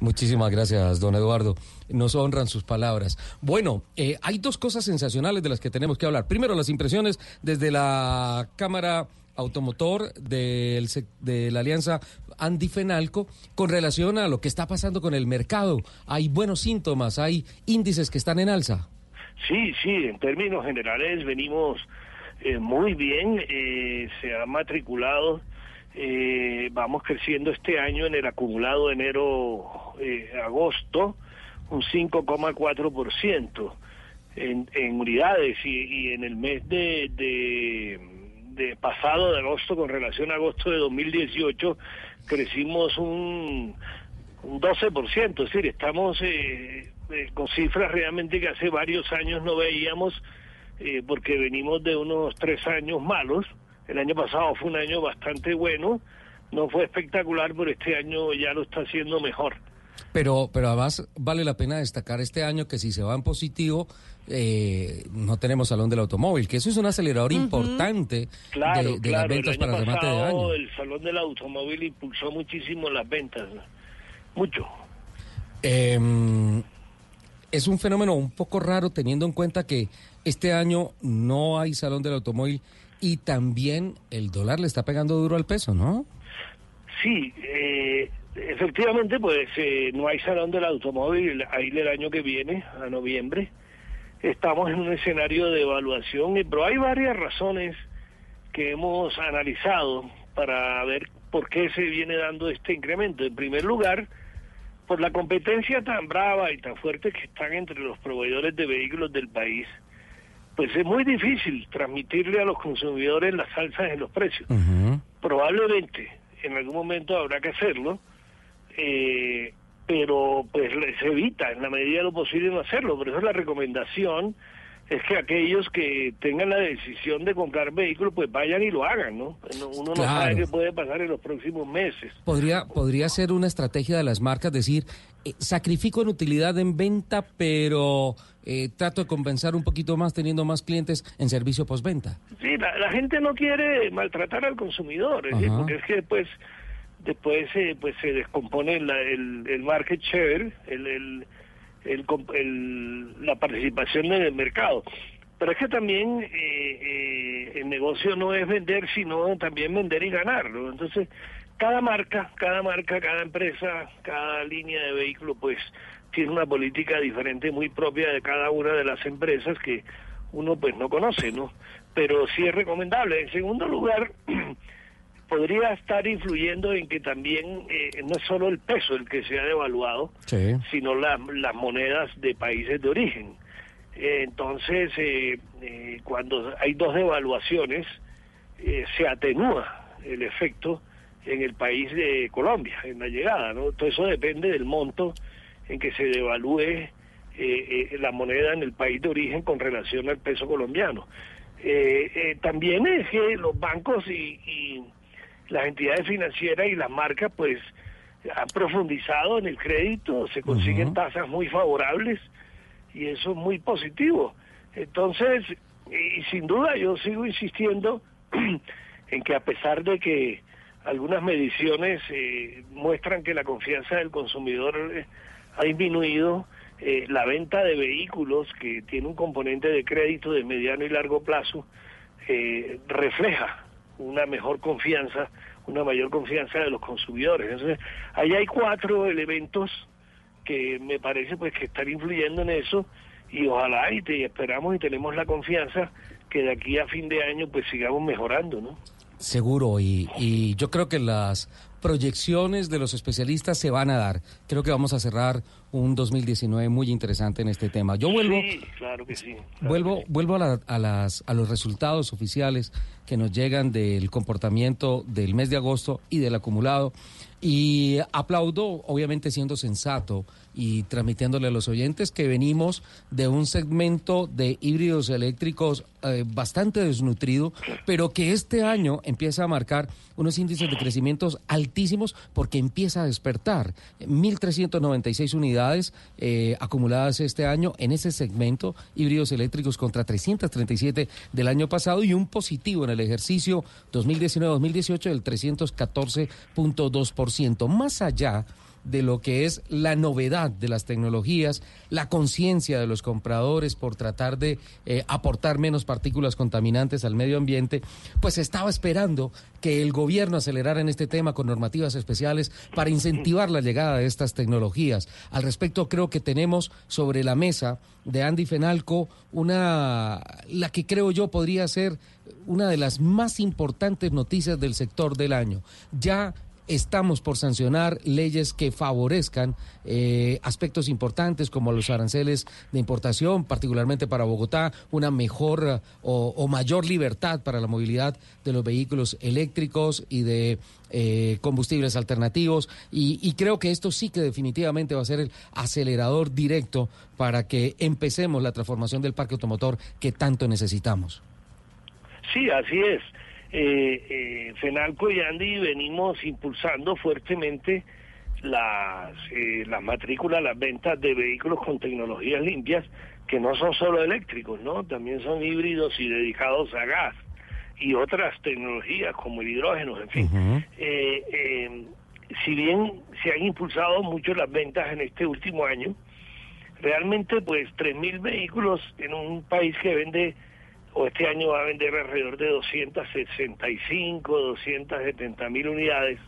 Muchísimas gracias, don Eduardo. Nos honran sus palabras. Bueno, eh, hay dos cosas sensacionales de las que tenemos que hablar. Primero, las impresiones desde la Cámara Automotor del de la Alianza Andy Fenalco con relación a lo que está pasando con el mercado. Hay buenos síntomas, hay índices que están en alza. Sí, sí, en términos generales venimos eh, muy bien, eh, se ha matriculado, eh, vamos creciendo este año en el acumulado enero-agosto un 5,4% en, en unidades y, y en el mes de, de, de pasado de agosto con relación a agosto de 2018 crecimos un, un 12%, es decir, estamos eh, eh, con cifras realmente que hace varios años no veíamos eh, porque venimos de unos tres años malos. El año pasado fue un año bastante bueno, no fue espectacular, pero este año ya lo está haciendo mejor. Pero, pero además vale la pena destacar este año que si se va en positivo, eh, no tenemos salón del automóvil, que eso es un acelerador importante Claro, de, de claro, las ventas el año para remate de pasado año. el Salón del Automóvil impulsó muchísimo las ventas, mucho. Eh, es un fenómeno un poco raro teniendo en cuenta que este año no hay salón del automóvil y también el dólar le está pegando duro al peso, ¿no? Sí, eh, efectivamente, pues eh, no hay salón del automóvil ahí el año que viene, a noviembre. Estamos en un escenario de evaluación, y- pero hay varias razones que hemos analizado para ver por qué se viene dando este incremento. En primer lugar, por la competencia tan brava y tan fuerte que están entre los proveedores de vehículos del país, pues es muy difícil transmitirle a los consumidores las alzas en los precios. Probablemente en algún momento habrá que hacerlo, eh, pero pues se evita en la medida de lo posible no hacerlo. Por eso la recomendación es que aquellos que tengan la decisión de comprar vehículos pues vayan y lo hagan, ¿no? Uno no sabe qué puede pasar en los próximos meses. Podría, podría ser una estrategia de las marcas decir, eh, sacrifico en utilidad en venta, pero eh, trato de compensar un poquito más teniendo más clientes en servicio postventa. Sí, la, la gente no quiere maltratar al consumidor, es decir, porque es que después después eh, pues se descompone la- el, el market share, el, el, el el- la participación en el mercado. Pero es que también eh, eh, el negocio no es vender, sino también vender y ganar. Entonces, cada marca, cada marca, cada empresa, cada línea de vehículo, pues tiene una política diferente, muy propia de cada una de las empresas que uno pues no conoce, ¿no? Pero sí es recomendable. En segundo lugar, podría estar influyendo en que también eh, no es solo el peso el que se ha devaluado, Sí. sino la- las monedas de países de origen. Eh, entonces, eh, eh, cuando hay dos devaluaciones, se atenúa el efecto en el país de Colombia, en la llegada. ¿no? Todo eso depende del monto en que se devalúe la moneda en el país de origen con relación al peso colombiano. También es que los bancos y, y las entidades financieras y las marcas pues han profundizado en el crédito, se consiguen tasas muy favorables y eso es muy positivo. Entonces, y sin duda yo sigo insistiendo en que a pesar de que algunas mediciones eh, muestran que la confianza del consumidor eh, ha disminuido, eh, la venta de vehículos que tiene un componente de crédito de mediano y largo plazo eh, refleja una mejor confianza, una mayor confianza de los consumidores. Entonces, ahí hay cuatro elementos que me parece pues que están influyendo en eso y ojalá y, te, esperamos y tenemos la confianza que de aquí a fin de año pues sigamos mejorando, ¿no? Seguro, y, y yo creo que las proyecciones de los especialistas se van a dar. Creo que vamos a cerrar un 2019 muy interesante en este tema. Yo vuelvo, Sí, claro que sí. vuelvo, vuelvo a, la- a las, a los resultados oficiales que nos llegan del comportamiento del mes de agosto y del acumulado. Y aplaudo, obviamente siendo sensato y transmitiéndole a los oyentes que venimos de un segmento de híbridos eléctricos eh, bastante desnutrido, pero que este año empieza a marcar unos índices de crecimientos altísimos porque empieza a despertar. 1.396 unidades eh, acumuladas este año en ese segmento, híbridos eléctricos contra 337 del año pasado y un positivo en el ejercicio 2019-2018 del 314.2%. Más allá de lo que es la novedad de las tecnologías, la conciencia de los compradores por tratar de eh, aportar menos partículas contaminantes al medio ambiente, pues estaba esperando que el gobierno acelerara en este tema con normativas especiales para incentivar la llegada de estas tecnologías. Al respecto, creo que tenemos sobre la mesa de Andy Fenalco una, la que creo yo podría ser una de las más importantes noticias del sector del año. Ya estamos por sancionar leyes que favorezcan eh, aspectos importantes como los aranceles de importación, particularmente para Bogotá, una mejor eh, o, mayor libertad para la movilidad de los vehículos eléctricos y de eh, combustibles alternativos. Y, y creo que esto sí que definitivamente va a ser el acelerador directo para que empecemos la transformación del parque automotor que tanto necesitamos. Sí, así es. Eh, eh, Fenalco y Andy venimos impulsando fuertemente las, eh, las matrículas, las ventas de vehículos con tecnologías limpias, que no son solo eléctricos, ¿no? También son híbridos y dedicados a gas y otras tecnologías como el hidrógeno, en fin. Eh, eh, si bien se han impulsado mucho las ventas en este último año, realmente pues 3.000 vehículos en un país que vende o este año va a vender alrededor de 265, 270 mil unidades,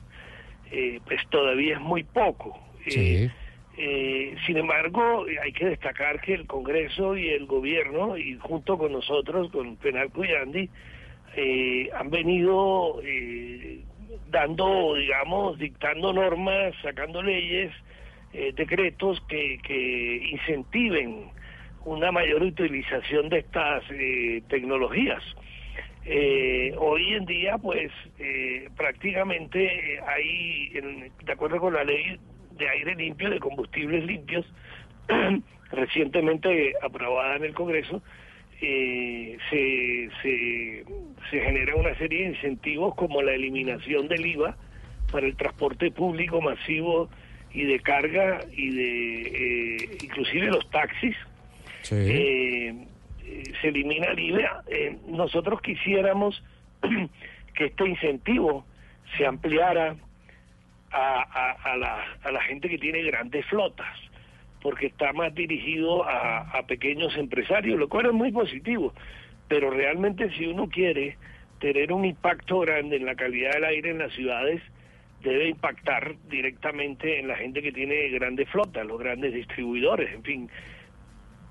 eh, pues todavía es muy poco. Eh, eh, sin embargo, hay que destacar que el Congreso y el gobierno, y junto con nosotros, con Penalco y Andy, eh, han venido eh, dando, digamos, dictando normas, sacando leyes decretos que, que incentiven una mayor utilización de estas eh, tecnologías. Eh, hoy en día, pues, eh, prácticamente hay, en- de acuerdo con la ley de aire limpio, de combustibles limpios, recientemente aprobada en el Congreso, eh, se, se, se genera una serie de incentivos como la eliminación del IVA para el transporte público masivo y de carga y de eh, inclusive los taxis eh, se elimina el IVA. Eh, nosotros quisiéramos que este incentivo se ampliara a, a- a la, a la gente que tiene grandes flotas, porque está más dirigido a, a pequeños empresarios, lo cual es muy positivo. Pero realmente si uno quiere tener un impacto grande en la calidad del aire en las ciudades, debe impactar directamente en la gente que tiene grandes flotas, los grandes distribuidores, en fin,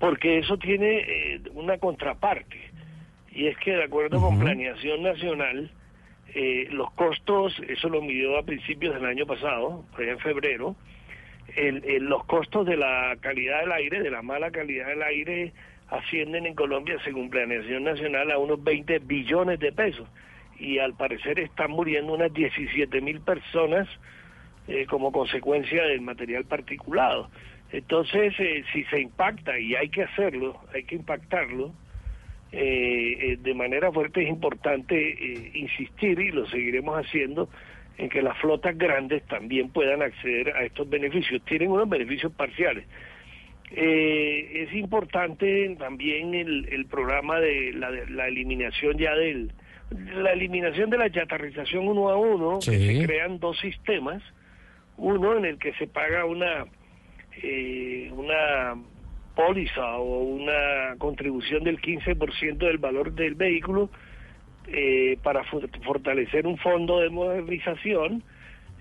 porque eso tiene eh, una contraparte, y es que de acuerdo con Planeación Nacional, eh, los costos, eso lo midió a principios del año pasado, en febrero, el- el- los costos de la calidad del aire, de la mala calidad del aire, ascienden en Colombia, según Planeación Nacional, a unos 20 billones de pesos. Y al parecer están muriendo unas 17 mil personas eh, como consecuencia del material particulado. Entonces, eh, si se impacta, y hay que hacerlo, hay que impactarlo, eh, eh, de manera fuerte es importante eh, insistir, y lo seguiremos haciendo, en que las flotas grandes también puedan acceder a estos beneficios. Tienen unos beneficios parciales. Eh, es importante también el, el programa de la, de la eliminación ya del la eliminación de la chatarrización uno a uno, que se crean dos sistemas, uno en el que se paga una eh, una póliza o una contribución del 15% del valor del vehículo eh, para fortalecer un fondo de modernización.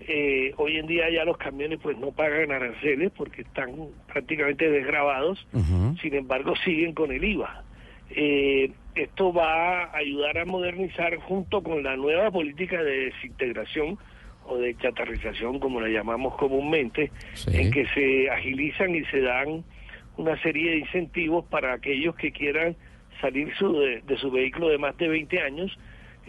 Eh, hoy en día ya los camiones pues no pagan aranceles porque están prácticamente desgrabados, sin embargo siguen con el IVA. Eh, esto va a ayudar a modernizar junto con la nueva política de desintegración o de chatarrización, como la llamamos comúnmente, en que se agilizan y se dan una serie de incentivos para aquellos que quieran salir su- de, de su vehículo de más de 20 años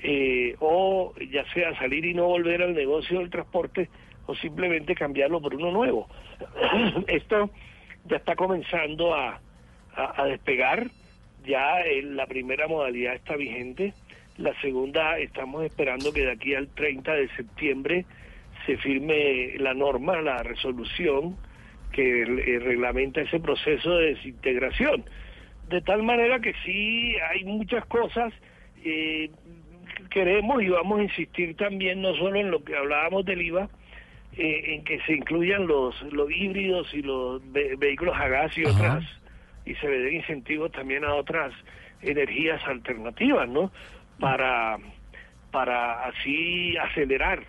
eh, o ya sea salir y no volver al negocio del transporte o simplemente cambiarlo por uno nuevo. Esto ya está comenzando a, a- a despegar, ya eh, la primera modalidad está vigente, la segunda estamos esperando que de aquí al 30 de septiembre se firme la norma, la resolución que eh, reglamenta ese proceso de desintegración. De tal manera que sí hay muchas cosas, eh, queremos y vamos a insistir también no solo en lo que hablábamos del IVA, eh, en que se incluyan los, los híbridos y los ve- vehículos a gas y otras, y se le den incentivos también a otras energías alternativas, ¿no? Para, para así acelerar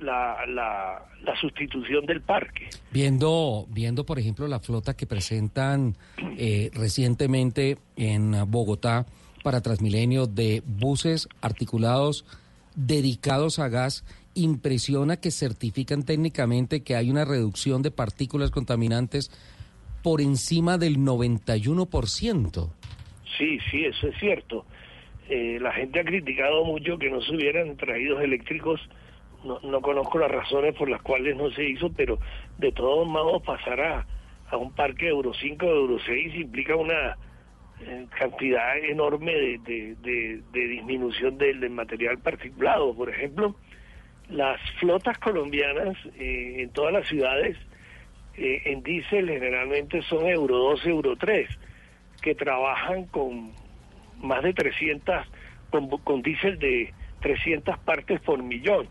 la, la, la sustitución del parque. Viendo, viendo, por ejemplo, la flota que presentan eh, recientemente en Bogotá para Transmilenio de buses articulados dedicados a gas, impresiona que certifican técnicamente que hay una reducción de partículas contaminantes por encima del 91%. Sí, sí, eso es cierto. Eh, la gente ha criticado mucho que no se hubieran traído eléctricos. No, no conozco las razones por las cuales no se hizo, pero de todos modos pasar a, un parque Euro 5 o Euro 6 implica una eh, cantidad enorme de, de- de- de disminución del, del material particulado. Por ejemplo, las flotas colombianas eh, en todas las ciudades eh, en diésel generalmente son Euro 2, Euro 3, que trabajan con más de 300, con, con diésel de 300 partes por millón.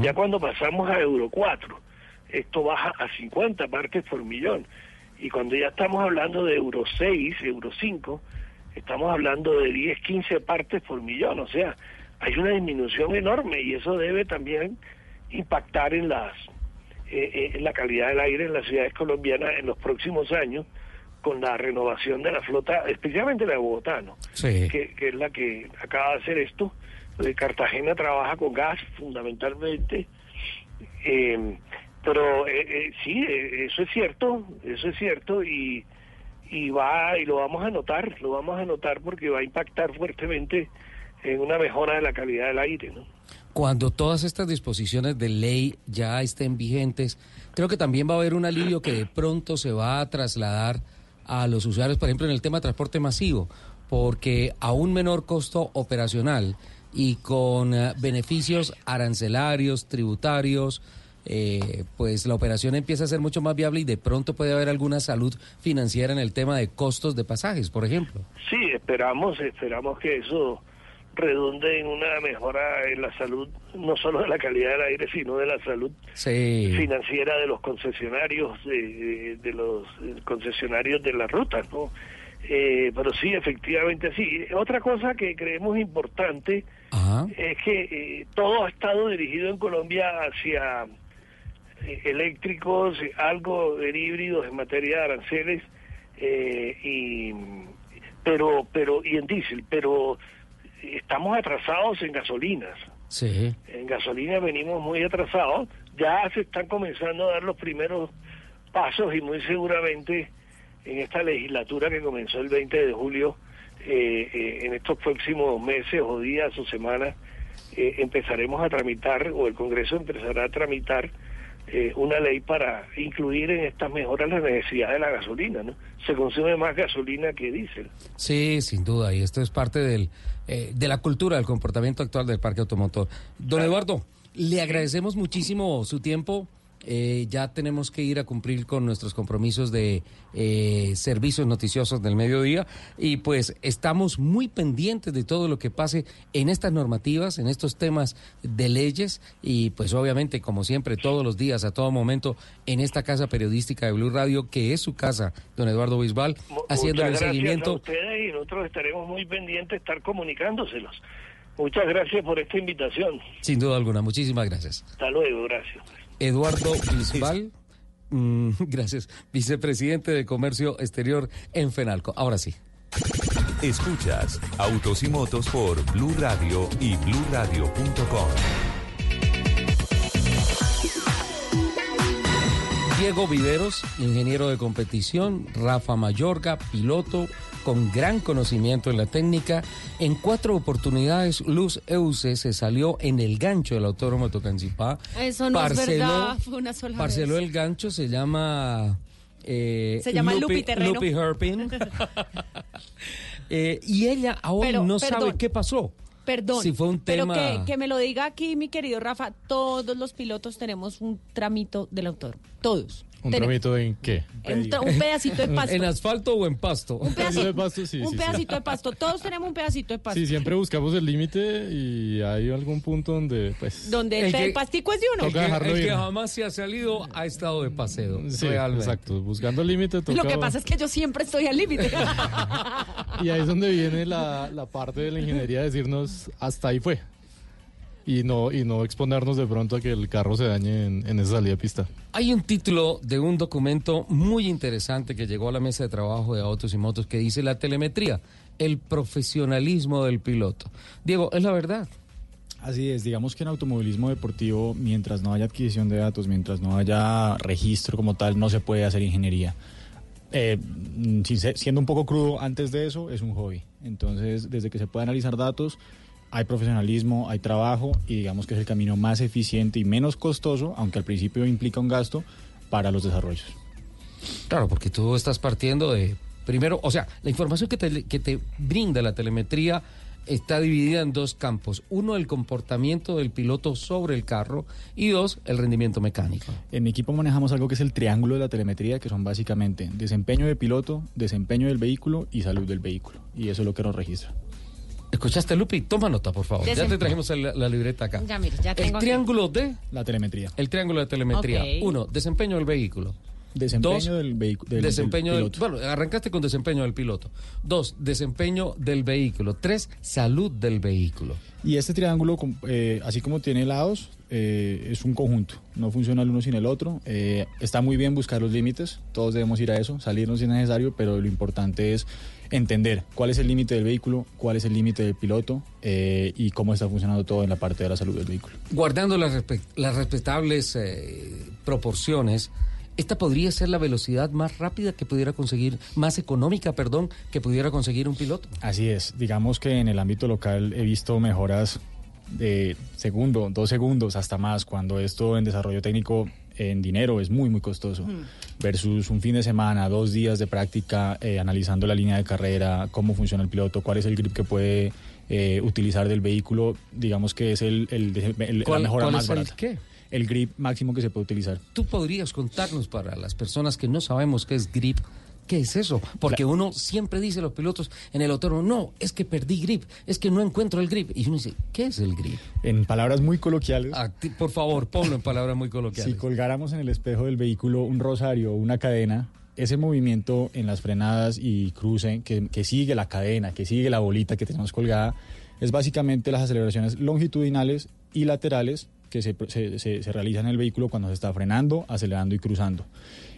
Ya cuando pasamos a Euro 4, esto baja a 50 partes por millón. Y cuando ya estamos hablando de Euro 6, Euro 5, estamos hablando de 10, 15 partes por millón. O sea, hay una disminución enorme y eso debe también impactar en las eh, eh, en la calidad del aire en las ciudades colombianas en los próximos años con la renovación de la flota, especialmente la de Bogotá, ¿no? Sí. que, que es la que acaba de hacer esto. Eh, Cartagena trabaja con gas fundamentalmente. Eh, pero eh, eh, sí, eh, eso es cierto, eso es cierto y, y va y lo vamos a notar, lo vamos a notar porque va a impactar fuertemente en una mejora de la calidad del aire, ¿no? Cuando todas estas disposiciones de ley ya estén vigentes, creo que también va a haber un alivio que de pronto se va a trasladar a los usuarios, por ejemplo, en el tema de transporte masivo, porque a un menor costo operacional y con eh, beneficios arancelarios, tributarios, eh, pues la operación empieza a ser mucho más viable y de pronto puede haber alguna salud financiera en el tema de costos de pasajes, por ejemplo. Sí, esperamos, esperamos que eso redunde en una mejora en la salud, no solo de la calidad del aire, sino de la salud Sí. financiera de los concesionarios, de, de los concesionarios de las rutas, ¿no? Eh, pero sí, efectivamente sí. Otra cosa que creemos importante es que eh, todo ha estado dirigido en Colombia hacia eh, eléctricos, eh, algo en híbridos en materia de aranceles, eh, y, pero, pero, y en diésel, pero estamos atrasados en gasolinas. Sí. En gasolina venimos muy atrasados, ya se están comenzando a dar los primeros pasos y muy seguramente en esta legislatura que comenzó el 20 de julio, eh, eh, en estos próximos meses o días o semanas, eh, empezaremos a tramitar, o el Congreso empezará a tramitar eh, una ley para incluir en estas mejoras la necesidad de la gasolina, ¿no? Se consume más gasolina que diésel. Sí, sin duda, y esto es parte del, eh, de la cultura, del comportamiento actual del parque automotor. Don Eduardo, le agradecemos muchísimo su tiempo. Eh, ya tenemos que ir a cumplir con nuestros compromisos de eh, servicios noticiosos del mediodía y pues estamos muy pendientes de todo lo que pase en estas normativas, en estos temas de leyes y pues obviamente como siempre todos los días, a todo momento en esta casa periodística de Blue Radio que es su casa, don Eduardo Bisbal, haciendo el gracias a seguimiento. ustedes y nosotros estaremos muy pendientes de estar comunicándoselos. Muchas gracias por esta invitación. Sin duda alguna, muchísimas gracias. Hasta luego, gracias. Eduardo Bisbal, mm, gracias, vicepresidente de Comercio Exterior en FENALCO. Ahora sí. Escuchas Autos y Motos por Blue Radio y bluradio.com. Diego Viveros, ingeniero de competición, Rafa Mayorga, piloto con gran conocimiento en la técnica. En cuatro oportunidades, Luz Euse se salió en el gancho del Autódromo Tocancipá. Eso no es verdad, fue una sola Parceló vez. el gancho, se llama... eh, Se llama Lupi Terreno. Lupi Herpin. Eh, y ella aún Pero, no sabe qué pasó. Perdón, Si fue un tema... pero que, que me lo diga aquí mi querido Rafa, todos los pilotos tenemos un tramito del autor, todos. ¿Un tramito en qué? Un, tra- un pedacito de pasto. ¿En asfalto o en pasto? Un pedacito, de pasto, sí, un sí, sí. pedacito de pasto. Todos tenemos un pedacito de pasto. Sí, siempre buscamos el límite y hay algún punto donde, pues... Donde el, El que- el pastico es de uno. El que, Toca dejarlo el que ir. jamás se ha salido ha estado de paseo. Sí, realmente. exacto. Buscando el límite toca... Lo que pasa es que yo siempre estoy al límite. Y ahí es donde viene la, la parte de la ingeniería de decirnos hasta ahí fue. Y no, y no exponernos de pronto a que el carro se dañe en, en esa salida de pista. Hay un título de un documento muy interesante que llegó a la mesa de trabajo de autos y motos que dice la telemetría, el profesionalismo del piloto. Diego, es la verdad. Así es, digamos que en automovilismo deportivo, mientras no haya adquisición de datos, mientras no haya registro como tal, no se puede hacer ingeniería. Eh, siendo un poco crudo, antes de eso es un hobby. Entonces, desde que se puede analizar datos, hay profesionalismo, hay trabajo y digamos que es el camino más eficiente y menos costoso, aunque al principio implica un gasto, para los desarrollos. Claro, porque tú estás partiendo de, primero, o sea, la información que te, que te brinda la telemetría está dividida en dos campos. Uno, el comportamiento del piloto sobre el carro y dos, el rendimiento mecánico. En mi equipo manejamos algo que es el triángulo de la telemetría, que son básicamente desempeño de piloto, desempeño del vehículo y salud del vehículo. Y eso es lo que nos registra. ¿Escuchaste, Lupi? Toma nota, por favor. Ya te trajimos la, la libreta acá. ya, mire, ya El tengo aquí. triángulo de... La telemetría. El triángulo de telemetría. Uno, desempeño del vehículo. Desempeño Dos, del del- desempeño del del- piloto. bueno, arrancaste con desempeño del piloto. Dos, desempeño del vehículo. Tres, salud del vehículo. Y este triángulo, eh, así como tiene lados, eh, es un conjunto. No funciona el uno sin el otro. Eh, está muy bien buscar los límites. Todos debemos ir a eso. Salirnos si es necesario, pero lo importante es entender cuál es el límite del vehículo, cuál es el límite del piloto eh, y cómo está funcionando todo en la parte de la salud del vehículo. Guardando las, las respetables eh, proporciones, esta podría ser la velocidad más rápida que pudiera conseguir, más económica, perdón, que pudiera conseguir un piloto. Así es. Digamos que en el ámbito local he visto mejoras de segundo, dos segundos, hasta más, cuando esto en desarrollo técnico en dinero es muy, muy costoso. Versus un fin de semana, dos días de práctica, eh, analizando la línea de carrera, cómo funciona el piloto, cuál es el grip que puede eh, utilizar del vehículo, digamos que es el, el- el- la ¿Cuál- mejora cuál más es el barata. qué? El grip máximo que se puede utilizar. ¿Tú podrías contarnos para las personas que no sabemos qué es grip? ¿Qué es eso? Porque uno siempre dice los pilotos en el autódromo, no, es que perdí grip, es que no encuentro el grip. Y uno dice, ¿qué es el grip? En palabras muy coloquiales. Ah, ti- por favor, ponlo en palabras muy Si coloquiales. colgáramos en el espejo del vehículo un rosario o una cadena, ese movimiento en las frenadas y cruce que, que sigue la cadena, que sigue la bolita que tenemos colgada, es básicamente las aceleraciones longitudinales y laterales que se, se- se- se realizan en el vehículo cuando se está frenando, acelerando y cruzando.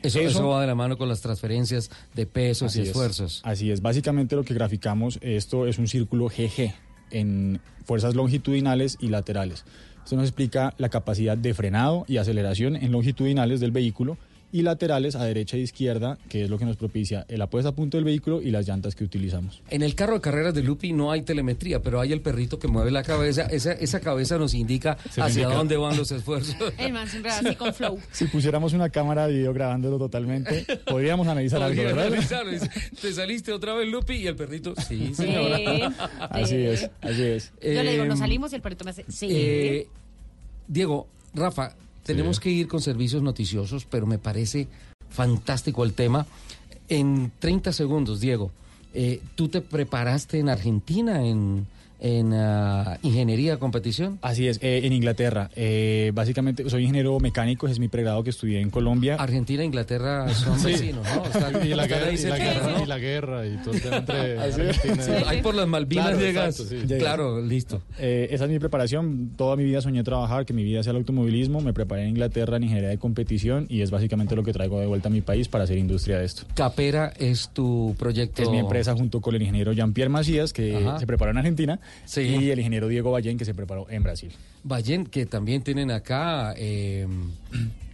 Eso, eso va de la mano con las transferencias de pesos Así y es. esfuerzos. Así es, básicamente lo que graficamos, esto es un círculo GG en fuerzas longitudinales y laterales. Esto nos explica la capacidad de frenado y aceleración en longitudinales del vehículo y laterales a derecha e izquierda, que es lo que nos propicia el apuesta a punto del vehículo y las llantas que utilizamos. En el carro de carreras de Lupi no hay telemetría, pero hay el perrito que mueve la cabeza. Esa, esa cabeza nos indica Se hacia indica. dónde van los esfuerzos. El man siempre va así con flow. Si pusiéramos una cámara de video grabándolo totalmente, podríamos analizar algo, ¿verdad? analizarlo. Te saliste otra vez, Lupi, y el perrito, sí, señora. Sí. Así es, así es. Yo le digo, Eh, nos salimos y el perrito me hace, sí. Eh, Diego, Rafa, tenemos que ir con servicios noticiosos, pero me parece fantástico el tema. En 30 segundos, Diego, eh, ¿tú te preparaste en Argentina en, en ah, ingeniería competición? Así es, eh, en Inglaterra. Eh, básicamente, soy ingeniero mecánico, ese es mi pregrado que estudié en Colombia. Argentina e Inglaterra son Sí. vecinos, ¿no? Están- y, la guerra, y, la guerra, y la guerra y todo entre. Argentina Sí, Ahí por las Malvinas Claro, llegas. exacto, sí. Llegas. Claro, listo. Eh, esa es mi preparación. Toda mi vida soñé trabajar, que mi vida sea el automovilismo. Me preparé en Inglaterra en ingeniería de competición y es básicamente lo que traigo de vuelta a mi país para hacer industria de esto. Capera es tu proyecto. Es mi empresa junto con el ingeniero Jean-Pierre Macías, que Ajá. se preparó en Argentina, Sí. y el ingeniero Diego Ballén, que se preparó en Brasil. Ballén, que también tienen acá eh,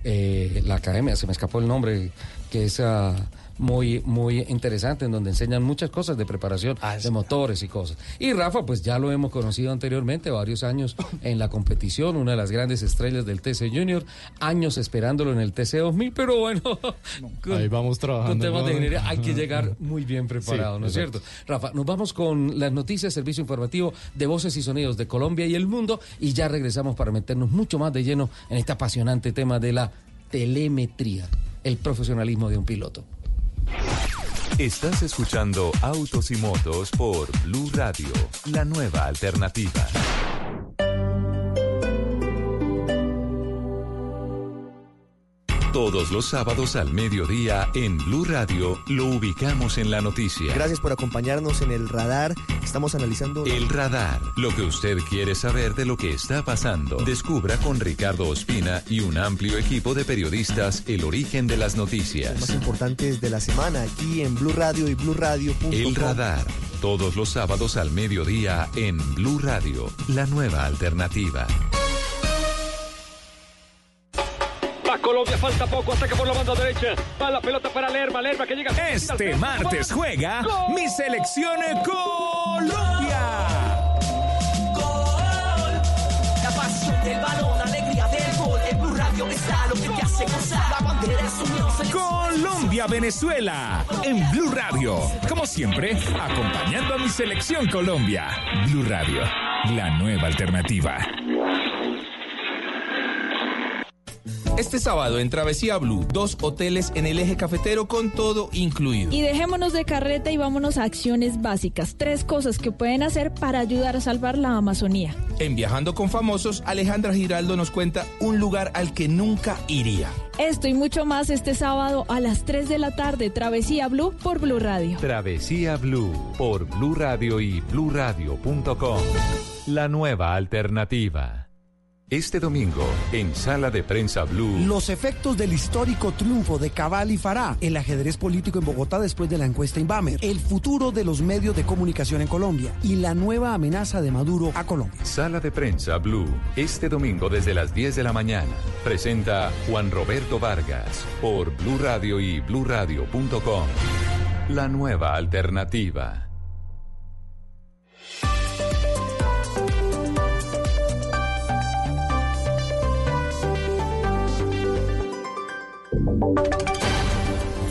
eh, la academia, se me escapó el nombre, que es ah, muy, muy interesante, en donde enseñan muchas cosas de preparación de motores y cosas. Y Rafa, pues ya lo hemos conocido anteriormente, varios años en la competición, una de las grandes estrellas del TC Junior, años esperándolo en el TC 2000, pero bueno, con, Ahí vamos trabajando, con temas de ingeniería hay que llegar muy bien preparado, Sí, ¿no es cierto? Rafa, nos vamos con las noticias, servicio informativo de voces y sonidos de Colombia y el mundo y ya regresamos para meternos mucho más de lleno en este apasionante tema de la telemetría, el profesionalismo de un piloto. Estás escuchando Autos y Motos por Blue Radio, la nueva alternativa. Todos los sábados al mediodía en Blue Radio lo ubicamos en la noticia. Gracias por acompañarnos en el radar. Estamos analizando El radar, lo que usted quiere saber de lo que está pasando. Descubra con Ricardo Ospina y un amplio equipo de periodistas el origen de las los más noticias. importantes de la semana aquí en Blue Radio y BlueRadio.com. El radar, todos los sábados al mediodía en Blue Radio, la nueva alternativa. Colombia, falta poco, ataca por la banda derecha. Va la pelota para Lerma, Lerma que llega. Este martes juega mi selección Colombia. La pasión del balón, alegría del gol. En Blue Radio está lo que te hace gozar. La bandera es unión. Colombia, Venezuela. En Blue Radio. Como siempre, acompañando a mi selección Colombia. Blue Radio, la nueva alternativa. Este sábado en Travesía Blue, dos hoteles en el eje cafetero con todo incluido. Y dejémonos de carreta y vámonos a acciones básicas. Tres cosas que pueden hacer para ayudar a salvar la Amazonía. En Viajando con Famosos, Alejandra Giraldo nos cuenta un lugar al que nunca iría. Esto y mucho más este sábado a las 3 de la tarde, Travesía Blue por Blue Radio. Travesía Blue por Blue Radio y bluradio.com. La nueva alternativa. Este domingo, en Sala de Prensa Blue. Los efectos del histórico triunfo de Cabal y Fará, el ajedrez político en Bogotá después de la encuesta Inbamer, el futuro de los medios de comunicación en Colombia y la nueva amenaza de Maduro a Colombia. Sala de Prensa Blue. Este domingo desde las 10 de la mañana. Presenta Juan Roberto Vargas por Blue Radio y bluradio.com. La nueva alternativa.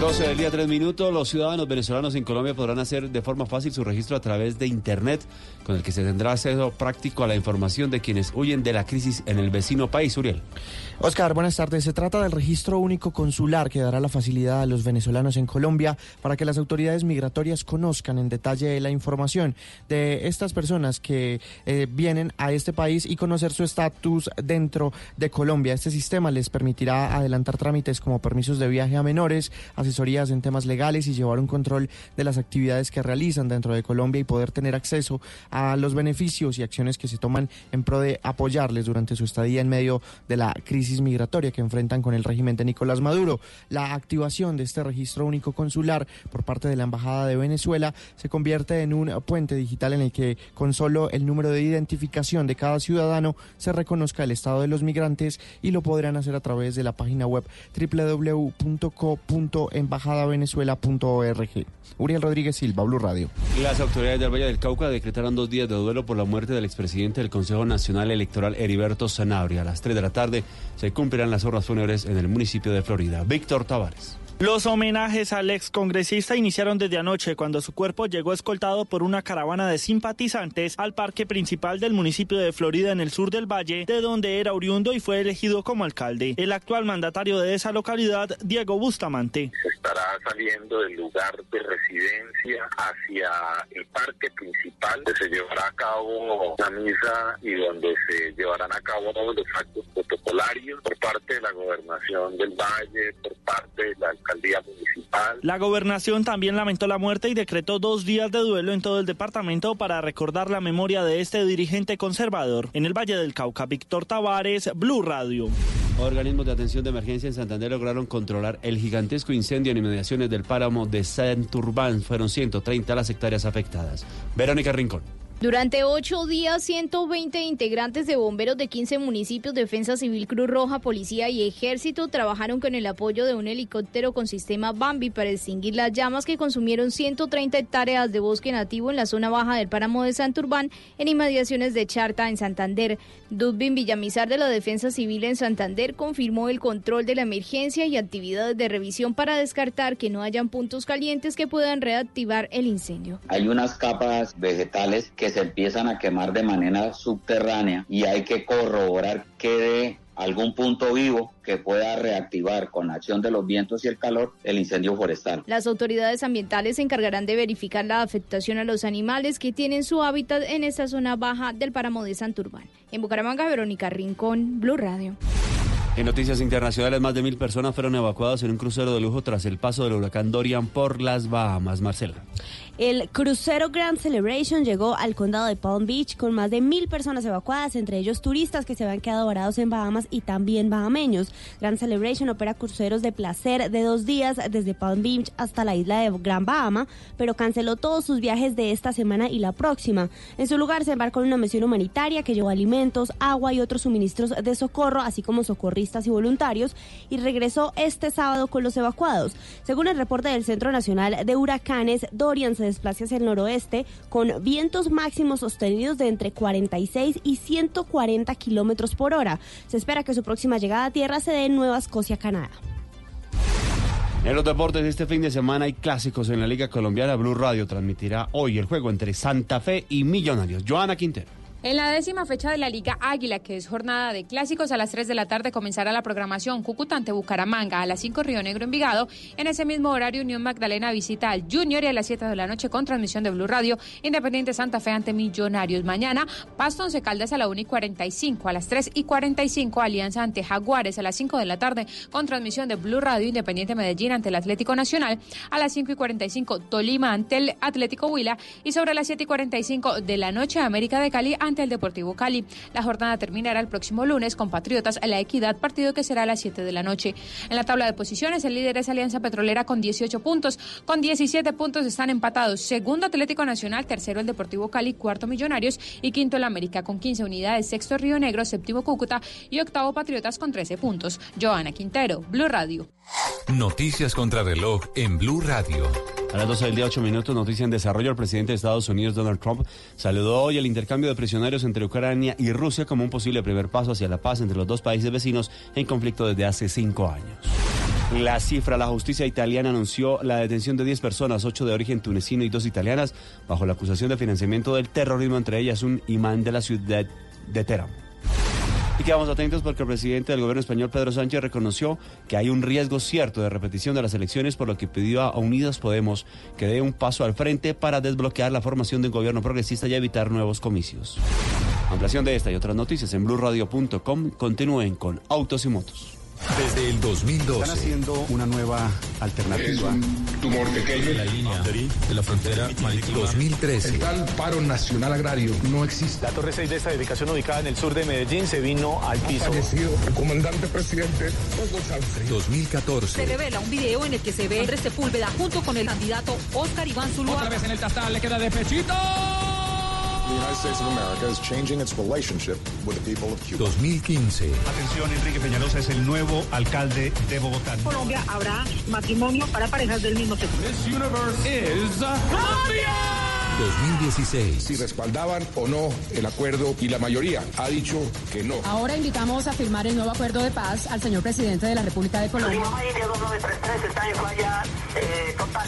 12 del día, 3 minutos. Los ciudadanos venezolanos en Colombia podrán hacer de forma fácil su registro a través de Internet, con el que se tendrá acceso práctico a la información de quienes huyen de la crisis en el vecino país. Uriel. Oscar, buenas tardes. Se trata del registro único consular que dará la facilidad a los venezolanos en Colombia para que las autoridades migratorias conozcan en detalle la información de estas personas que eh, vienen a este país y conocer su estatus dentro de Colombia. Este sistema les permitirá adelantar trámites como permisos de viaje a menores, asesorías en temas legales y llevar un control de las actividades que realizan dentro de Colombia y poder tener acceso a los beneficios y acciones que se toman en pro de apoyarles durante su estadía en medio de la crisis migratoria que enfrentan con el régimen de Nicolás Maduro. La activación de este registro único consular por parte de la Embajada de Venezuela se convierte en un puente digital en el que con solo el número de identificación de cada ciudadano se reconozca el estado de los migrantes y lo podrán hacer a través de la página web www.co.embajadavenezuela.org. Uriel Rodríguez Silva, Blue Radio. Las autoridades del Valle del Cauca decretaron dos días de duelo por la muerte del expresidente del Consejo Nacional Electoral, Heriberto Sanabria. A las 3 de la tarde se cumplirán las horas fúnebres en el municipio de Florida. Víctor Tavares. Los homenajes al ex congresista iniciaron desde anoche cuando su cuerpo llegó escoltado por una caravana de simpatizantes al parque principal del municipio de Florida en el sur del valle, de donde era oriundo y fue elegido como alcalde. El actual mandatario de esa localidad, Diego Bustamante. Estará saliendo del lugar de residencia hacia el parque principal, donde se llevará a cabo la misa y donde se llevarán a cabo todos los actos protocolarios por parte de la gobernación del valle, por parte de la alcaldía municipal. La gobernación también lamentó la muerte y decretó dos días de duelo en todo el departamento para recordar la memoria de este dirigente conservador. En el Valle del Cauca, Víctor Tavares, Blue Radio. Organismos de atención de emergencia en Santander lograron controlar el gigantesco incendio en inmediaciones del páramo de Santurbán. Fueron 130 las hectáreas afectadas. Verónica Rincón. Durante ocho días, 120 integrantes de bomberos de 15 municipios, Defensa Civil, Cruz Roja, Policía y Ejército trabajaron con el apoyo de un helicóptero con sistema Bambi para extinguir las llamas que consumieron 130 hectáreas de bosque nativo en la zona baja del páramo de Santurbán, en inmediaciones de Charta, en Santander. Dudbin Villamizar de la Defensa Civil en Santander confirmó el control de la emergencia y actividades de revisión para descartar que no hayan puntos calientes que puedan reactivar el incendio. Hay unas capas vegetales que se empiezan a quemar de manera subterránea y hay que corroborar que de algún punto vivo que pueda reactivar con la acción de los vientos y el calor el incendio forestal. Las autoridades ambientales se encargarán de verificar la afectación a los animales que tienen su hábitat en esta zona baja del páramo de Santurbán. En Bucaramanga, Verónica Rincón, Blue Radio. En noticias internacionales, más de mil personas fueron evacuadas en un crucero de lujo tras el paso del huracán Dorian por las Bahamas. Marcela. El crucero Grand Celebration llegó al condado de Palm Beach con más de mil personas evacuadas, entre ellos turistas que se habían quedado varados en Bahamas y también bahameños. Grand Celebration opera cruceros de placer de dos días desde Palm Beach hasta la isla de Gran Bahama, pero canceló todos sus viajes de esta semana y la próxima. En su lugar se embarcó en una misión humanitaria que llevó alimentos, agua y otros suministros de socorro, así como socorristas y voluntarios, y regresó este sábado con los evacuados. Según el reporte del Centro Nacional de Huracanes, Dorian se desplaza hacia el noroeste con vientos máximos sostenidos de entre 46 y 140 kilómetros por hora. Se espera que su próxima llegada a tierra se dé en Nueva Escocia, Canadá. En los deportes de este fin de semana hay clásicos en la Liga Colombiana. Blue Radio transmitirá hoy el juego entre Santa Fe y Millonarios. Joana Quintero. En la décima fecha de la Liga Águila, que es jornada de clásicos, a las 3 de la tarde comenzará la programación Cúcuta ante Bucaramanga, a las 5 Río Negro Envigado. En ese mismo horario, Unión Magdalena visita al Junior y a las 7 de la noche con transmisión de Blue Radio, Independiente Santa Fe ante Millonarios. Mañana, Pasto Once Caldas a la 1 y 45, a las 3 y 45, Alianza ante Jaguares a las 5 de la tarde con transmisión de Blue Radio, Independiente Medellín ante el Atlético Nacional, a las 5 y 45, Tolima ante el Atlético Huila y sobre las 7 y 45 de la noche, América de Cali ante el Deportivo Cali. La jornada terminará el próximo lunes con Patriotas a la Equidad, partido que será a las 7 de la noche. En la tabla de posiciones, el líder es Alianza Petrolera con 18 puntos. Con 17 puntos están empatados. Segundo Atlético Nacional, tercero el Deportivo Cali, cuarto Millonarios y quinto el América con 15 unidades. Sexto Río Negro, séptimo Cúcuta y octavo Patriotas con 13 puntos. Joana Quintero, Blue Radio. Noticias contra reloj en Blue Radio. A las 12 del día, 8 minutos, noticia en desarrollo. El presidente de Estados Unidos, Donald Trump, saludó hoy el intercambio de prisioneros entre Ucrania y Rusia como un posible primer paso hacia la paz entre los dos países vecinos en conflicto desde hace cinco años. La cifra, la justicia italiana anunció la detención de 10 personas, 8 de origen tunecino y 2 italianas, bajo la acusación de financiamiento del terrorismo, entre ellas un imán de la ciudad de Teherán. Y quedamos atentos porque el presidente del gobierno español, Pedro Sánchez, reconoció que hay un riesgo cierto de repetición de las elecciones, por lo que pidió a Unidas Podemos que dé un paso al frente para desbloquear la formación de un gobierno progresista y evitar nuevos comicios. Ampliación de esta y otras noticias en blueradio.com. Continúen con Autos y Motos. Desde el 2012. Están haciendo una nueva alternativa. tumor pequeño. La línea de la frontera marítima. 2013. El tal paro nacional agrario no existe. La Torre 6 de esta edificación ubicada en el sur de Medellín se vino al piso. Fallecido el comandante presidente Hugo Sanfrid. 2014. Se revela un video en el que se ve Andrés Sepúlveda junto con el candidato Oscar Iván Zuluaga. Otra vez en el tastal le queda de pechito. 2015. Atención, Enrique Peñalosa es el nuevo alcalde de Bogotá. En Colombia habrá matrimonio para parejas del mismo sexo. This universe is Colombia. 2016. Si respaldaban o no el acuerdo y la mayoría ha dicho que no. Ahora invitamos a firmar el nuevo acuerdo de paz al señor presidente de la República de Colombia.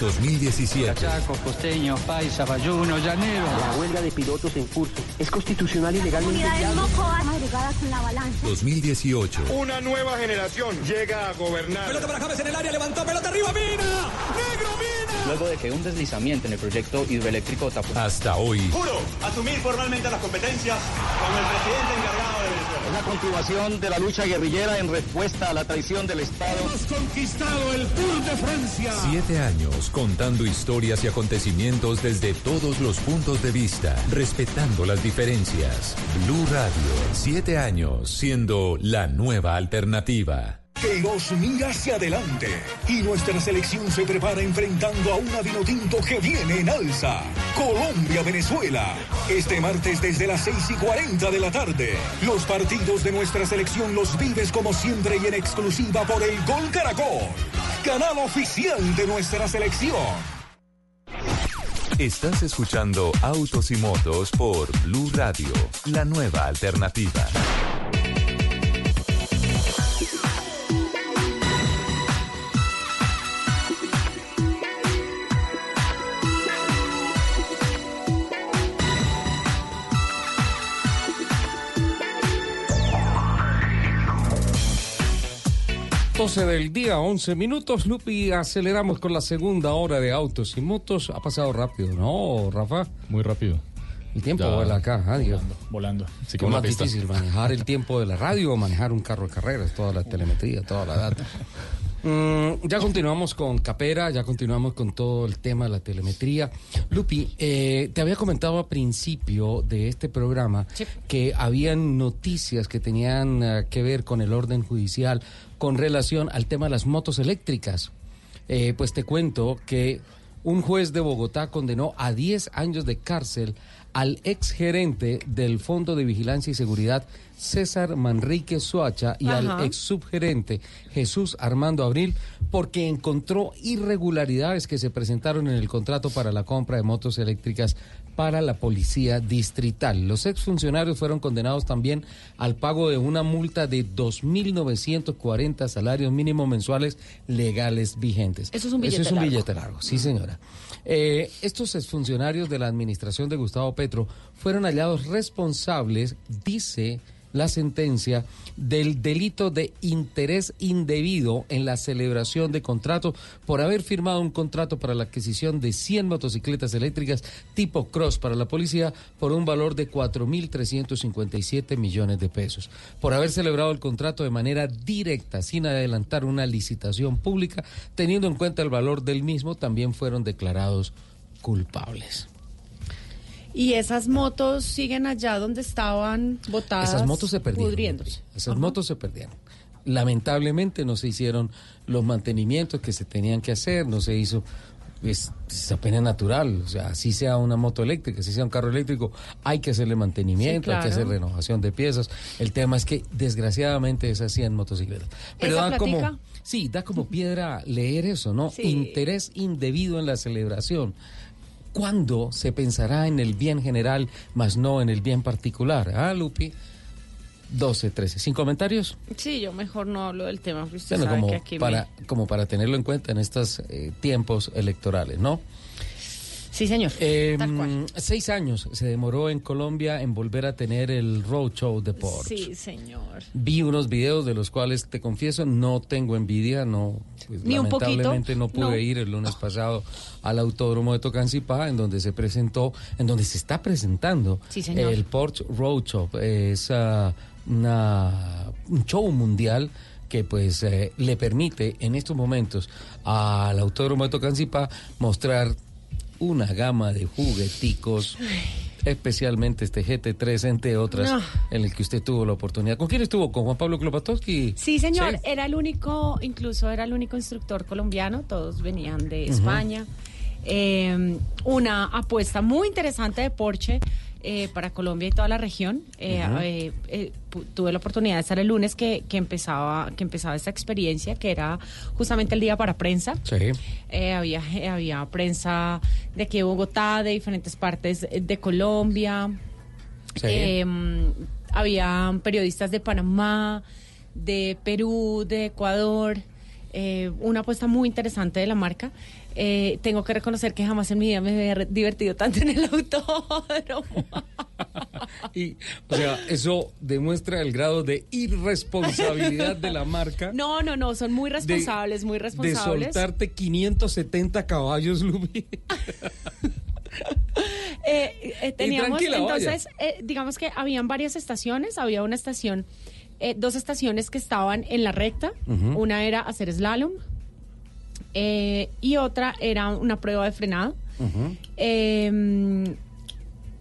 2017. Chaco, costeño, paisa, bayuno, llanero. La huelga de pilotos en curso es constitucional y legalmente viable. 2018. Una nueva generación llega a gobernar. Pelota para James en el área, levantó pelota arriba, Mina. Negro Mina. Luego de que un deslizamiento en el proyecto hidroeléctrico tapó. Hasta hoy. Juro asumir formalmente las competencias como el presidente encargado de Venezuela. Es la continuación de la lucha guerrillera en respuesta a la traición del Estado. Hemos conquistado el Tour de Francia. Siete años contando historias y acontecimientos desde todos los puntos de vista, respetando las diferencias. Blue Radio, siete años siendo la nueva alternativa. Que nos mira hacia adelante y nuestra selección se prepara enfrentando a una Vinotinto que viene en alza. Colombia-Venezuela. Este martes desde las 6 y 40 de la tarde. Los partidos de nuestra selección los vives como siempre y en exclusiva por el Gol Caracol. Canal oficial de nuestra selección. Estás escuchando Autos y Motos por Blue Radio, la nueva alternativa. Doce del día, 11 minutos, Lupi, aceleramos con la segunda hora de autos y motos. Ha pasado rápido, ¿no, Rafa? Muy rápido. El tiempo Ya. vuela acá, ah, Dios. Volando. ¿Qué Así como más pista. difícil manejar el tiempo de la radio o manejar un carro de carreras, toda la telemetría, toda la data. Mm, ya continuamos con Capera, ya continuamos con todo el tema de la telemetría. Lupi, eh, te había comentado a principio de este programa que habían noticias que tenían eh, que ver con el orden judicial con relación al tema de las motos eléctricas. Eh, pues te cuento que un juez de Bogotá condenó a 10 años de cárcel al exgerente del Fondo de Vigilancia y Seguridad César Manrique Suacha y Ajá. al ex subgerente Jesús Armando Abril porque encontró irregularidades que se presentaron en el contrato para la compra de motos eléctricas para la policía distrital. Los exfuncionarios fueron condenados también al pago de una multa de 2.940 salarios mínimos mensuales legales vigentes. Eso es un billete Eso es un largo. billete largo, sí señora. Eh, estos exfuncionarios de la administración de Gustavo Petro fueron hallados responsables, dice la sentencia, del delito de interés indebido en la celebración de contratos por haber firmado un contrato para la adquisición de 100 motocicletas eléctricas tipo Cross para la policía por un valor de 4.357 millones de pesos. Por haber celebrado el contrato de manera directa, sin adelantar una licitación pública, teniendo en cuenta el valor del mismo, también fueron declarados culpables. Y esas motos siguen allá donde estaban botadas. Esas motos se perdieron. Pudriéndose. Esas motos se perdieron. Lamentablemente no se hicieron los mantenimientos que se tenían que hacer, no se hizo, es, es apenas natural, o sea, así sea una moto eléctrica, si sea un carro eléctrico, hay que hacerle mantenimiento, Sí, hay que hacer renovación de piezas. El tema es que desgraciadamente es así en motocicletas. Pero ¿Esa da como, sí, da como piedra leer eso, ¿no? Sí. Interés indebido en la celebración. ¿Cuándo se pensará en el bien general, más no en el bien particular? Ah, Lupi. 12, 13. ¿Sin comentarios? Sí, yo mejor no hablo del tema, porque usted Bueno, sabe como que aquí me- para, como para tenerlo en cuenta en estos eh, tiempos electorales, ¿no? Sí, señor. Eh, Tal cual. seis años se demoró en Colombia en volver a tener el roadshow de Porsche. Sí, señor. Vi unos videos de los cuales te confieso no tengo envidia, no pues, Ni un poquito, lamentablemente no pude no. ir el lunes pasado al autódromo de Tocancipá en donde se presentó, en donde se está presentando Sí, señor. el Porsche Roadshow, es ah, una, un show mundial que pues eh, le permite en estos momentos al autódromo de Tocancipá mostrar una gama de jugueticos especialmente este GT3 entre otras No. en el que usted tuvo la oportunidad. ¿Con quién estuvo? ¿Con Juan Pablo Klopatowski? Sí, señor, Sí. era el único, incluso era el único instructor colombiano, todos venían de. España. Eh, una apuesta muy interesante de Porsche eh, para Colombia y toda la región. Eh, eh, eh, tuve la oportunidad de estar el lunes que, que empezaba que empezaba esta experiencia, que era justamente el día para prensa. Sí. Eh, había, había prensa de aquí de Bogotá, de diferentes partes de Colombia. Sí. Eh, había periodistas de Panamá, de Perú, de Ecuador. eh, una apuesta muy interesante de la marca. Eh, tengo que reconocer que jamás en mi vida me había divertido tanto en el autódromo. Y, o sea, eso demuestra el grado de irresponsabilidad de la marca. No, no, no, son muy responsables, muy De responsables. soltarte 570 caballos, Lupi. Eh, eh, teníamos entonces, eh, digamos que habían varias estaciones, había una estación, eh, dos estaciones que estaban en la recta, una era hacer slalom eh, y otra era una prueba de frenado. Eh,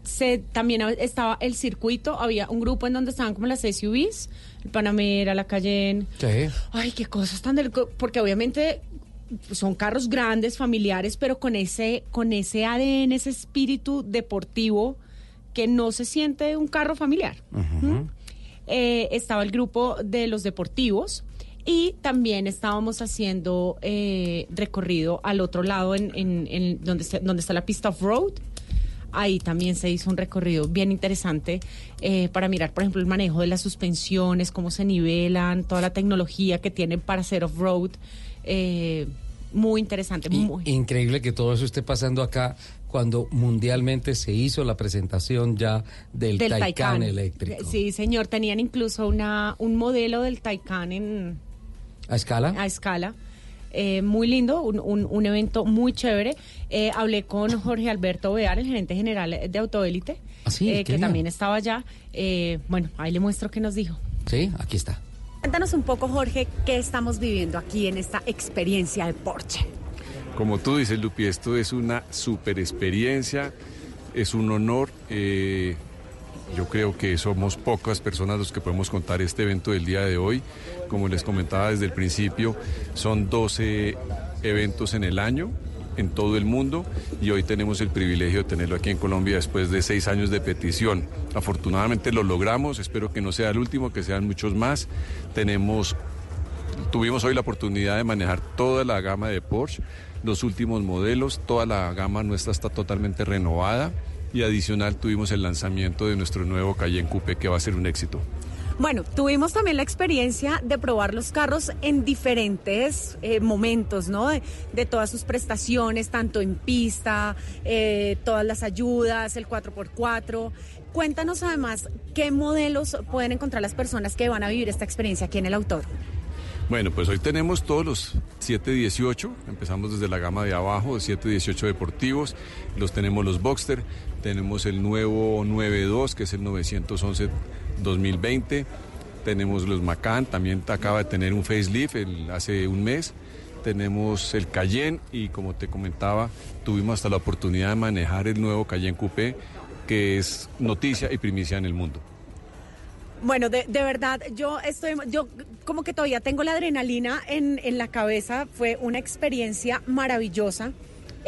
se, también estaba el circuito, había un grupo en donde estaban como las SUVs, el Panamera, la Cayenne. Sí. Ay, qué cosas tan del... Porque obviamente son carros grandes, familiares, pero con ese, con ese ADN, ese espíritu deportivo que no se siente un carro familiar. ¿Mm? Eh, estaba el grupo de los deportivos y también estábamos haciendo eh, recorrido al otro lado, en, en- en donde, está, donde está la pista off-road. Ahí también se hizo un recorrido bien interesante eh, para mirar, por ejemplo, el manejo de las suspensiones, cómo se nivelan, toda la tecnología que tienen para hacer off-road. Eh, muy interesante. Muy. Increíble que todo eso esté pasando acá cuando mundialmente se hizo la presentación ya del, del Taycan, Taycan eléctrico. Sí, señor. Tenían incluso una, un modelo del Taycan en, ¿A escala? a escala. Eh, muy lindo, un, un- un evento muy chévere. Eh, hablé con Jorge Alberto Bear, el gerente general de Autoélite, Ah, sí, eh, que también estaba allá. Eh, bueno, ahí le muestro qué nos dijo. Sí, aquí está. Cuéntanos un poco, Jorge, qué estamos viviendo aquí en esta experiencia de Porsche. Como tú dices, Lupi, esto es una super experiencia, es un honor. eh, yo creo que somos pocas personas los que podemos contar este evento del día de hoy. Como les comentaba desde el principio, son 12 eventos en el año. en todo el mundo y hoy tenemos el privilegio de tenerlo aquí en Colombia después de seis años de petición. Afortunadamente lo logramos, espero que no sea el último, que sean muchos más. Tenemos tuvimos hoy la oportunidad de manejar toda la gama de Porsche, los últimos modelos, toda la gama nuestra está totalmente renovada y adicional tuvimos el lanzamiento de nuestro nuevo Cayenne Coupe que va a ser un éxito. Bueno, tuvimos también la experiencia de probar los carros en diferentes eh, momentos, ¿no? De, de todas sus prestaciones, tanto en pista, eh, todas las ayudas, el 4x4. Cuéntanos además qué modelos pueden encontrar las personas que van a vivir esta experiencia aquí en el autor. Bueno, pues hoy tenemos todos los 718, empezamos desde la gama de abajo, 718 deportivos, los tenemos los Boxster, tenemos el nuevo 92, que es el 911 2020, tenemos los Macan, también acaba de tener un facelift el, hace un mes, tenemos el Cayenne y como te comentaba, tuvimos hasta la oportunidad de manejar el nuevo Cayenne Coupé, que es noticia y primicia en el mundo. Bueno, de, de, verdad, yo estoy, yo como que todavía tengo la adrenalina en, en la cabeza. Fue una experiencia maravillosa.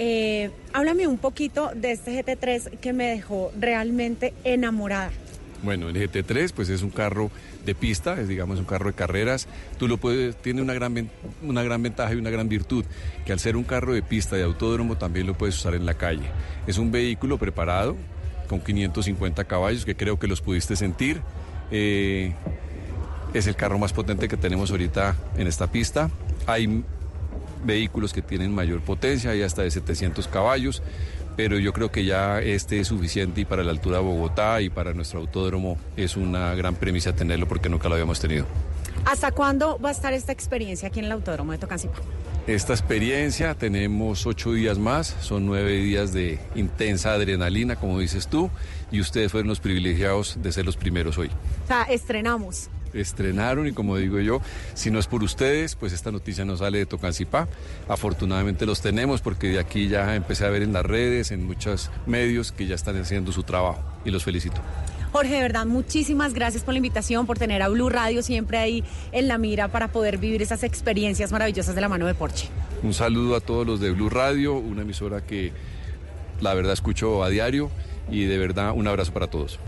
Eh, háblame un poquito de este GT3 que me dejó realmente enamorada. Bueno, el GT3 pues es un carro de pista, es digamos un carro de carreras. Tú lo puedes, tiene una gran, una gran ventaja y una gran virtud, que al ser un carro de pista de autódromo también lo puedes usar en la calle. Es un vehículo preparado con 550 caballos que creo que los pudiste sentir. Eh, es el carro más potente que tenemos ahorita en esta pista. Hay vehículos que tienen mayor potencia, hay hasta de 700 caballos, pero yo creo que ya este es suficiente y para la altura de Bogotá y para nuestro autódromo es una gran premisa tenerlo porque nunca lo habíamos tenido. ¿Hasta cuándo va a estar esta experiencia aquí en el autódromo de Tocancipá? Esta experiencia tenemos ocho días más, son nueve días de intensa adrenalina, como dices tú, y ustedes fueron los privilegiados de ser los primeros hoy. O sea, estrenamos estrenaron y como digo yo, si no es por ustedes, pues esta noticia no sale de Tocancipá. Afortunadamente los tenemos porque de aquí ya empecé a ver en las redes, en muchos medios que ya están haciendo su trabajo y los felicito. Jorge, de verdad, muchísimas gracias por la invitación, por tener a Blue Radio siempre ahí en la mira para poder vivir esas experiencias maravillosas de la mano de Porsche. Un saludo a todos los de Blue Radio, una emisora que la verdad escucho a diario y de verdad un abrazo para todos.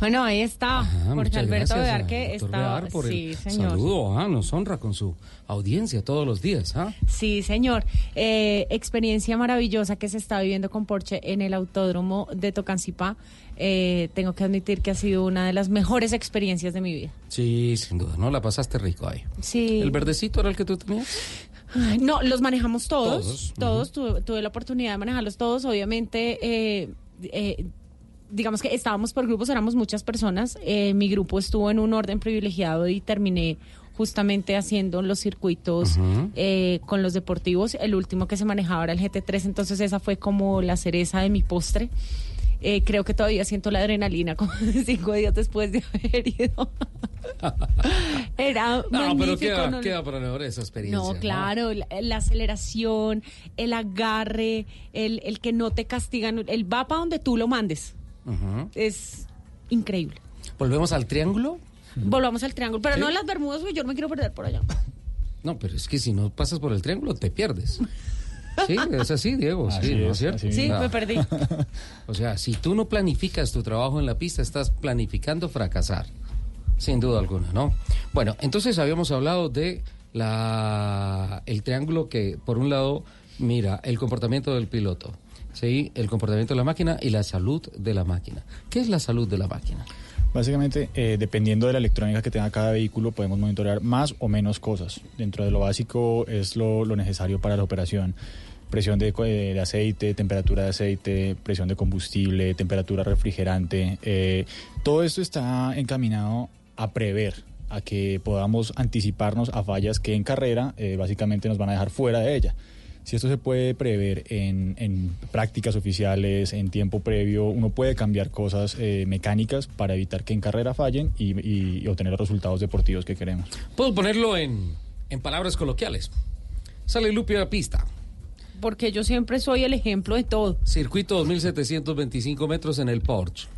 Bueno, ahí está Ajá, Jorge Alberto gracias que está. Por sí, el señor. saludo, ah, nos honra con su audiencia todos los días. ¿ah? Sí, señor. Eh, experiencia maravillosa que se está viviendo con Porsche en el autódromo de Tocancipá. Eh, tengo que admitir que ha sido una de las mejores experiencias de mi vida. Sí, sin duda, ¿no? La pasaste rico ahí. Sí. ¿El verdecito era el que tú tenías? Ay, No, los manejamos todos. Todos, Todos, tuve, tuve la oportunidad de manejarlos todos. Obviamente, eh, eh, digamos que estábamos por grupos, éramos muchas personas. Eh, mi grupo estuvo en un orden privilegiado y terminé justamente haciendo los circuitos eh, con los deportivos. El último que se manejaba era el GT3, entonces esa fue como la cereza de mi postre. Eh, creo que todavía siento la adrenalina como cinco días después de haber ido. Era No, pero queda, no- queda para mejor esa experiencia. no, claro, la, la aceleración, el agarre, el, el que no te castigan, el va para donde tú lo mandes. Es increíble. ¿Volvemos al triángulo? Volvamos al triángulo, pero ¿Sí? no en las Bermudas, yo no me quiero perder por allá. No, pero es que si no pasas por el triángulo te pierdes. Sí, es así, Diego, sí, Así ¿no es, cierto? así Sí, me perdí. O sea, si tú no planificas tu trabajo en la pista, estás planificando fracasar. Sin duda alguna, ¿no? Bueno, entonces habíamos hablado de la el triángulo que, por un lado, mira el comportamiento del piloto, ¿sí? El comportamiento de la máquina y la salud de la máquina. ¿Qué es la salud de la máquina? Básicamente, eh, dependiendo de la electrónica que tenga cada vehículo, podemos monitorear más o menos cosas. Dentro de lo básico es lo, necesario para la operación. Presión de, eh, de aceite, temperatura de aceite, presión de combustible, temperatura refrigerante. eh, todo esto está encaminado a prever, a que podamos anticiparnos a fallas que en carrera eh, básicamente nos van a dejar fuera de ella. Si esto se puede prever en, en prácticas oficiales, en tiempo previo, uno puede cambiar cosas eh, mecánicas para evitar que en carrera fallen y, y- y obtener los resultados deportivos que queremos. Puedo ponerlo en, en palabras coloquiales. Sale Lupi a la pista. Porque yo siempre soy el ejemplo de todo. Circuito 2725 metros en el Porsche.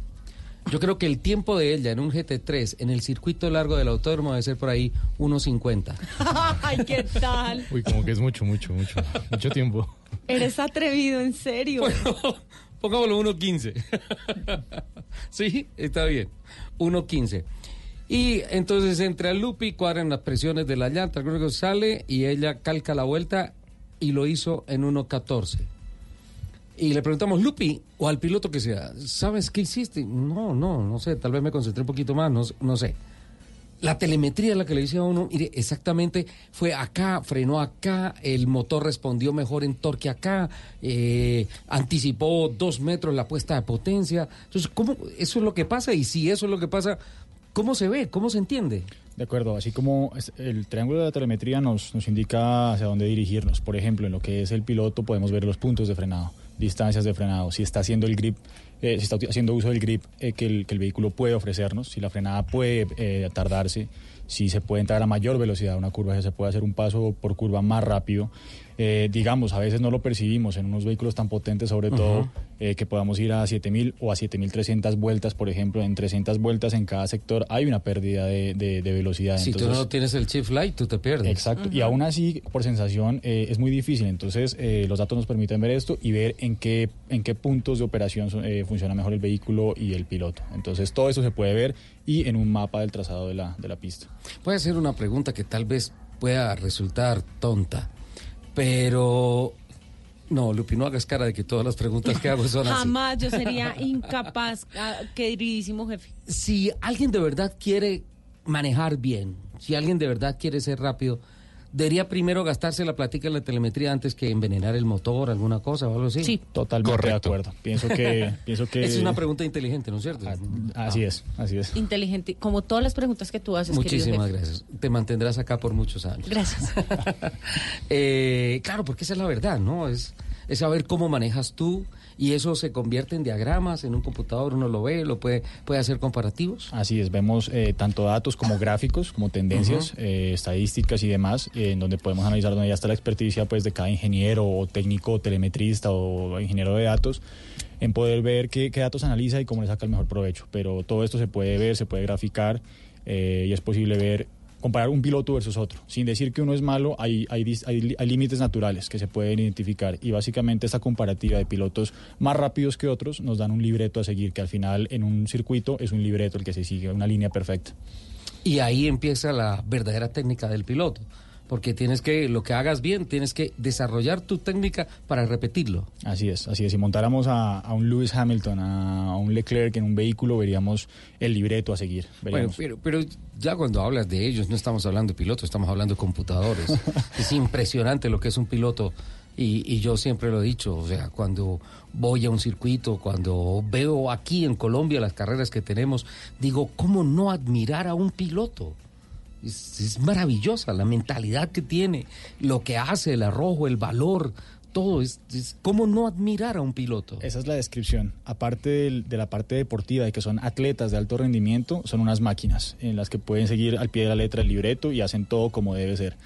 Yo creo que el tiempo de ella en un GT3 en el circuito largo del autódromo debe ser por ahí 1.50. Ay, ¿qué tal? Uy, como que es mucho, mucho, mucho. Mucho tiempo. Eres atrevido, en serio. Pongámoslo 1.15. sí, está bien. 1.15. Y entonces entre Lupi, cuadran las presiones de la llanta, creo que sale y ella calca la vuelta y lo hizo en 1.14. Y le preguntamos, Lupi, o al piloto que sea, ¿sabes qué hiciste? No, no, no sé, tal vez me concentré un poquito más, no, no sé. La telemetría la que le dice a uno, mire, exactamente fue acá, frenó acá, el motor respondió mejor en torque acá, eh, anticipó dos metros la puesta de potencia. Entonces, ¿cómo? Eso es lo que pasa y si eso es lo que pasa, ¿cómo se ve? ¿Cómo se entiende? De acuerdo, así como el triángulo de la telemetría nos, nos indica hacia dónde dirigirnos. Por ejemplo, en lo que es el piloto podemos ver los puntos de frenado, distancias de frenado, si está haciendo el grip, eh, si está haciendo uso del grip eh, que, el, que, el, vehículo puede ofrecernos, si la frenada puede eh, tardarse, si se puede entrar a mayor velocidad una curva, si se puede hacer un paso por curva más rápido. Eh, digamos, a veces no lo percibimos en unos vehículos tan potentes, sobre todo, eh, que podamos ir a 7000 o a 7300 vueltas, por ejemplo, en 300 vueltas en cada sector hay una pérdida de, de, de velocidad. Si Entonces, tú no tienes el chip light, tú te pierdes. Exacto, y aún así, por sensación, eh, es muy difícil. Entonces, eh, los datos nos permiten ver esto y ver en qué, en qué puntos de operación eh, funciona mejor el vehículo y el piloto. Entonces, todo eso se puede ver y en un mapa del trazado de la, de la pista. Voy a hacer una pregunta que tal vez pueda resultar tonta, pero no, Lupi, no hagas cara de que todas las preguntas que hago son así. Jamás yo sería incapaz, ah, queridísimo jefe. Si alguien de verdad quiere manejar bien, si alguien de verdad quiere ser rápido, debería primero gastarse la platica en la telemetría antes que envenenar el motor, alguna cosa o algo así. Sí, totalmente Correcto. de acuerdo. Pienso que, pienso que es una pregunta inteligente, ¿no es cierto? Ah, así es, así es. Inteligente, como todas las preguntas que tú haces. Muchísimas gracias. Te mantendrás acá por muchos años. Gracias. eh, claro, porque esa es la verdad, ¿no? Es, es saber cómo manejas tú y eso se convierte en diagramas en un computador, uno lo ve, lo puede, puede hacer comparativos. Así es, vemos eh, tanto datos como gráficos, como tendencias, uh -huh. eh, estadísticas y demás, eh, en donde podemos analizar donde ya está la experticia pues, de cada ingeniero o técnico, o telemetrista o ingeniero de datos en poder ver qué, qué, datos analiza y cómo le saca el mejor provecho. Pero todo esto se puede ver, se puede graficar eh, y es posible ver comparar un piloto versus otro. Sin decir que uno es malo, hay, hay, hay, hay, límites naturales que se pueden identificar y básicamente esta comparativa de pilotos más rápidos que otros nos dan un libreto a seguir, que al final en un circuito es un libreto el que se sigue, una línea perfecta. Y ahí empieza la verdadera técnica del piloto. Porque tienes que, lo que hagas bien, tienes que desarrollar tu técnica para repetirlo. Así es, así es. Si montáramos a, a un Lewis Hamilton, a, a, un Leclerc en un vehículo, veríamos el libreto a seguir. Bueno, pero, pero ya cuando hablas de ellos, no estamos hablando de pilotos, estamos hablando de computadores. es impresionante lo que es un piloto. Y, y, yo siempre lo he dicho, o sea, cuando voy a un circuito, cuando veo aquí en Colombia las carreras que tenemos, digo, ¿cómo no admirar a un piloto? Es, es, maravillosa la mentalidad que tiene, lo que hace, el arrojo, el valor, todo. Es, es cómo no admirar a un piloto. Esa es la descripción. Aparte de, de, la parte deportiva, de que son atletas de alto rendimiento, son unas máquinas en las que pueden seguir al pie de la letra el libreto y hacen todo como debe ser.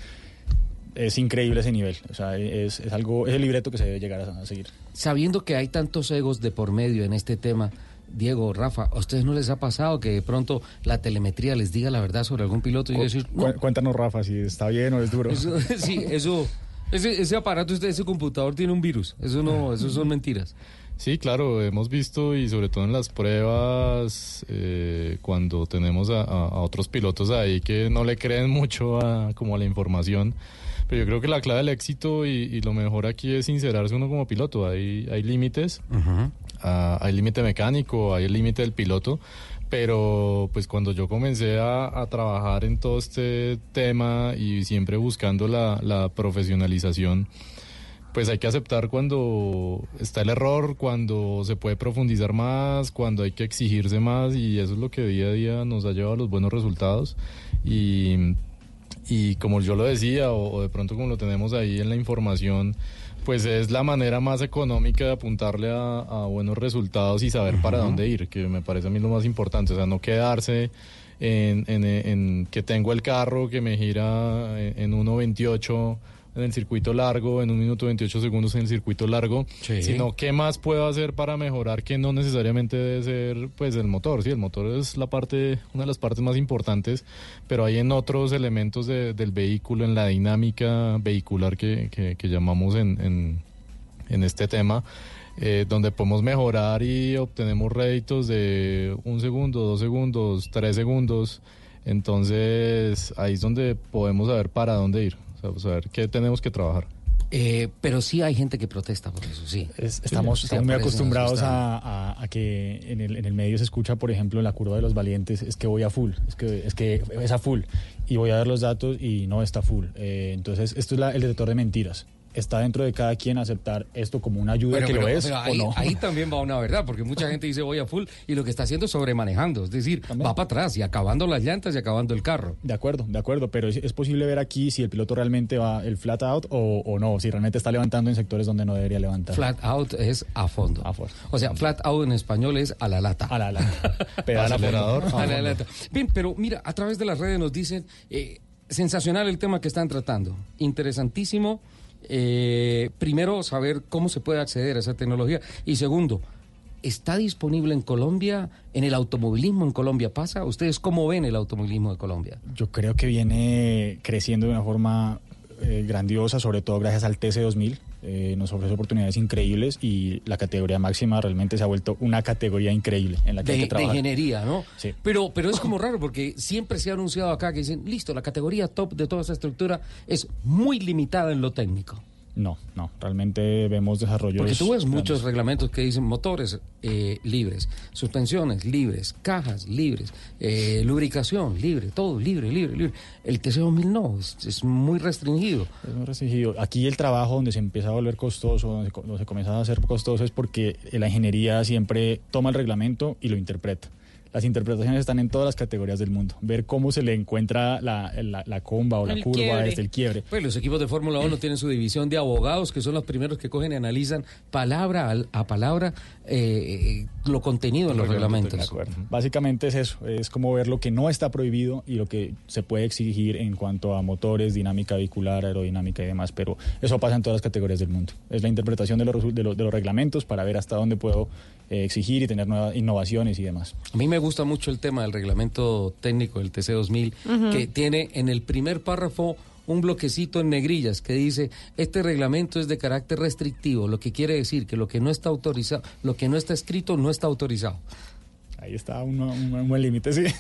Es increíble ese nivel, o sea, es, es algo, es el libreto que se debe llegar a, a seguir. Sabiendo que hay tantos egos de por medio en este tema, Diego, Rafa, ¿a ustedes no les ha pasado que de pronto la telemetría les diga la verdad sobre algún piloto y Cu decir, no. Cuéntanos, Rafa, si está bien o es duro. Eso, sí, eso, ese, ese, aparato, ese computador tiene un virus. Eso no, eso son mentiras. Sí, claro, hemos visto y sobre todo en las pruebas eh, cuando tenemos a, a, otros pilotos ahí que no le creen mucho a, como a la información. Pero yo creo que la clave del éxito y, y lo mejor aquí es sincerarse uno como piloto. Hay, hay límites, uh -huh. Uh, hay límite mecánico, hay el límite del piloto. Pero pues cuando yo comencé a, a, trabajar en todo este tema y siempre buscando la, la profesionalización, pues hay que aceptar cuando está el error, cuando se puede profundizar más, cuando hay que exigirse más y eso es lo que día a día nos ha llevado a los buenos resultados. Y, y como yo lo decía, o, o, de pronto como lo tenemos ahí en la información, pues es la manera más económica de apuntarle a, a buenos resultados y saber uh -huh. para dónde ir, que me parece a mí lo más importante, o sea, no quedarse en, en, en que tengo el carro que me gira en 1.28 en el circuito largo, en un minuto 28 segundos en el circuito largo, sí. sino qué más puedo hacer para mejorar que no necesariamente debe ser pues el motor, sí, el motor es la parte, una de las partes más importantes, pero hay en otros elementos de, del vehículo, en la dinámica vehicular que, que, que llamamos en, en en este tema, eh, donde podemos mejorar y obtenemos réditos de un segundo, dos segundos, tres segundos. Entonces ahí es donde podemos saber para dónde ir, o sea, saber qué tenemos que trabajar. Eh, pero sí hay gente que protesta por eso, sí. Es- estamos, Sí, estamos muy acostumbrados a, a- a que en el, en el medio se escucha, por ejemplo, en la curva de los valientes, es que voy a full, es que es, que es a full. Y voy a ver los datos y no está full. Eh, entonces, esto es la- el detector de mentiras. Está dentro de cada quien aceptar esto como una ayuda Pero, que pero- lo es pero o ahí, no. ahí también va una verdad, porque mucha gente dice voy a full y lo que está haciendo es sobremanejando, es decir, va para atrás y acabando las llantas y acabando el carro. De acuerdo, de acuerdo, pero es, es posible ver aquí si el piloto realmente va el flat out o, o no, si realmente está levantando en sectores donde no debería levantar. Flat out es a fondo. O sea, flat out en español es a la lata. A la lata. Pedal a Acelerador. fondo. A la lata. Bien, pero mira, a través de las redes nos dicen, eh, sensacional el tema que están tratando, interesantísimo. Eh, primero, saber cómo se puede acceder a esa tecnología. Y segundo, ¿está disponible en Colombia? ¿En el automovilismo en Colombia pasa? ¿Ustedes cómo ven el automovilismo de Colombia? Yo creo que viene creciendo de una forma eh, grandiosa, sobre todo gracias al TC2000. Eh, nos ofrece oportunidades increíbles y la categoría máxima realmente se ha vuelto una categoría increíble en la que hay que trabajar. de ingeniería, ¿no? Sí. Pero, pero es como raro porque siempre se ha anunciado acá que dicen, listo, la categoría top de toda esa estructura es muy limitada en lo técnico. No, no, realmente vemos desarrollos. Porque tú ves grandes. muchos reglamentos que dicen motores eh, libres, suspensiones libres, cajas libres, eh, lubricación libre, todo libre, libre, libre. El TC2000 no, es, es muy restringido. Es muy restringido. Aquí el trabajo donde se empieza a volver costoso, donde, se donde se comienza a hacer costoso es porque la ingeniería siempre toma el reglamento y lo interpreta. Las interpretaciones están en todas las categorías del mundo. Ver cómo se le encuentra la, la- la comba o la El curva quiebre. desde el quiebre. Pues los equipos de Fórmula 1 tienen su división de abogados, que son los primeros que cogen y analizan palabra al- a, palabra eh, eh, lo contenido en los reglamentos. De acuerdo. Básicamente es eso, es como ver lo que no está prohibido y lo que se puede exigir en cuanto a motores, dinámica vehicular, aerodinámica y demás, pero eso pasa en todas las categorías del mundo. Es la interpretación de los, resu- de los, de los reglamentos para ver hasta dónde puedo eh, exigir y tener nuevas innovaciones y demás. A mí me gusta mucho el tema del reglamento técnico del TC2000, Ujú. que tiene en el primer párrafo un bloquecito en negrillas que dice, este reglamento es de carácter restrictivo, lo que quiere decir que lo que no está autorizado, lo que no está escrito no está autorizado. Ahí está un, un- un buen límite, sí.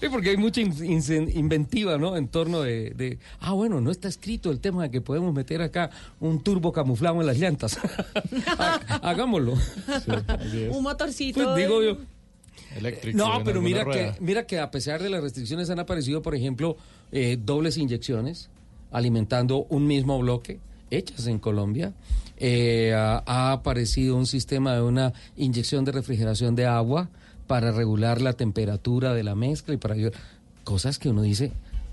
Sí, porque hay mucha in- in- inventiva, ¿no? En torno de, de, ah, bueno, no está escrito el tema de que podemos meter acá un turbo camuflado en las llantas. Ha- Hagámoslo. Un motorcito. Pues digo yo. Eléctrico. No, pero mira rueda. que, mira que a pesar de las restricciones han aparecido, por ejemplo, eh, dobles inyecciones alimentando un mismo bloque hechas en Colombia. Eh, ha, aparecido un sistema de una inyección de refrigeración de agua para regular la temperatura de la mezcla y para cosas que uno dice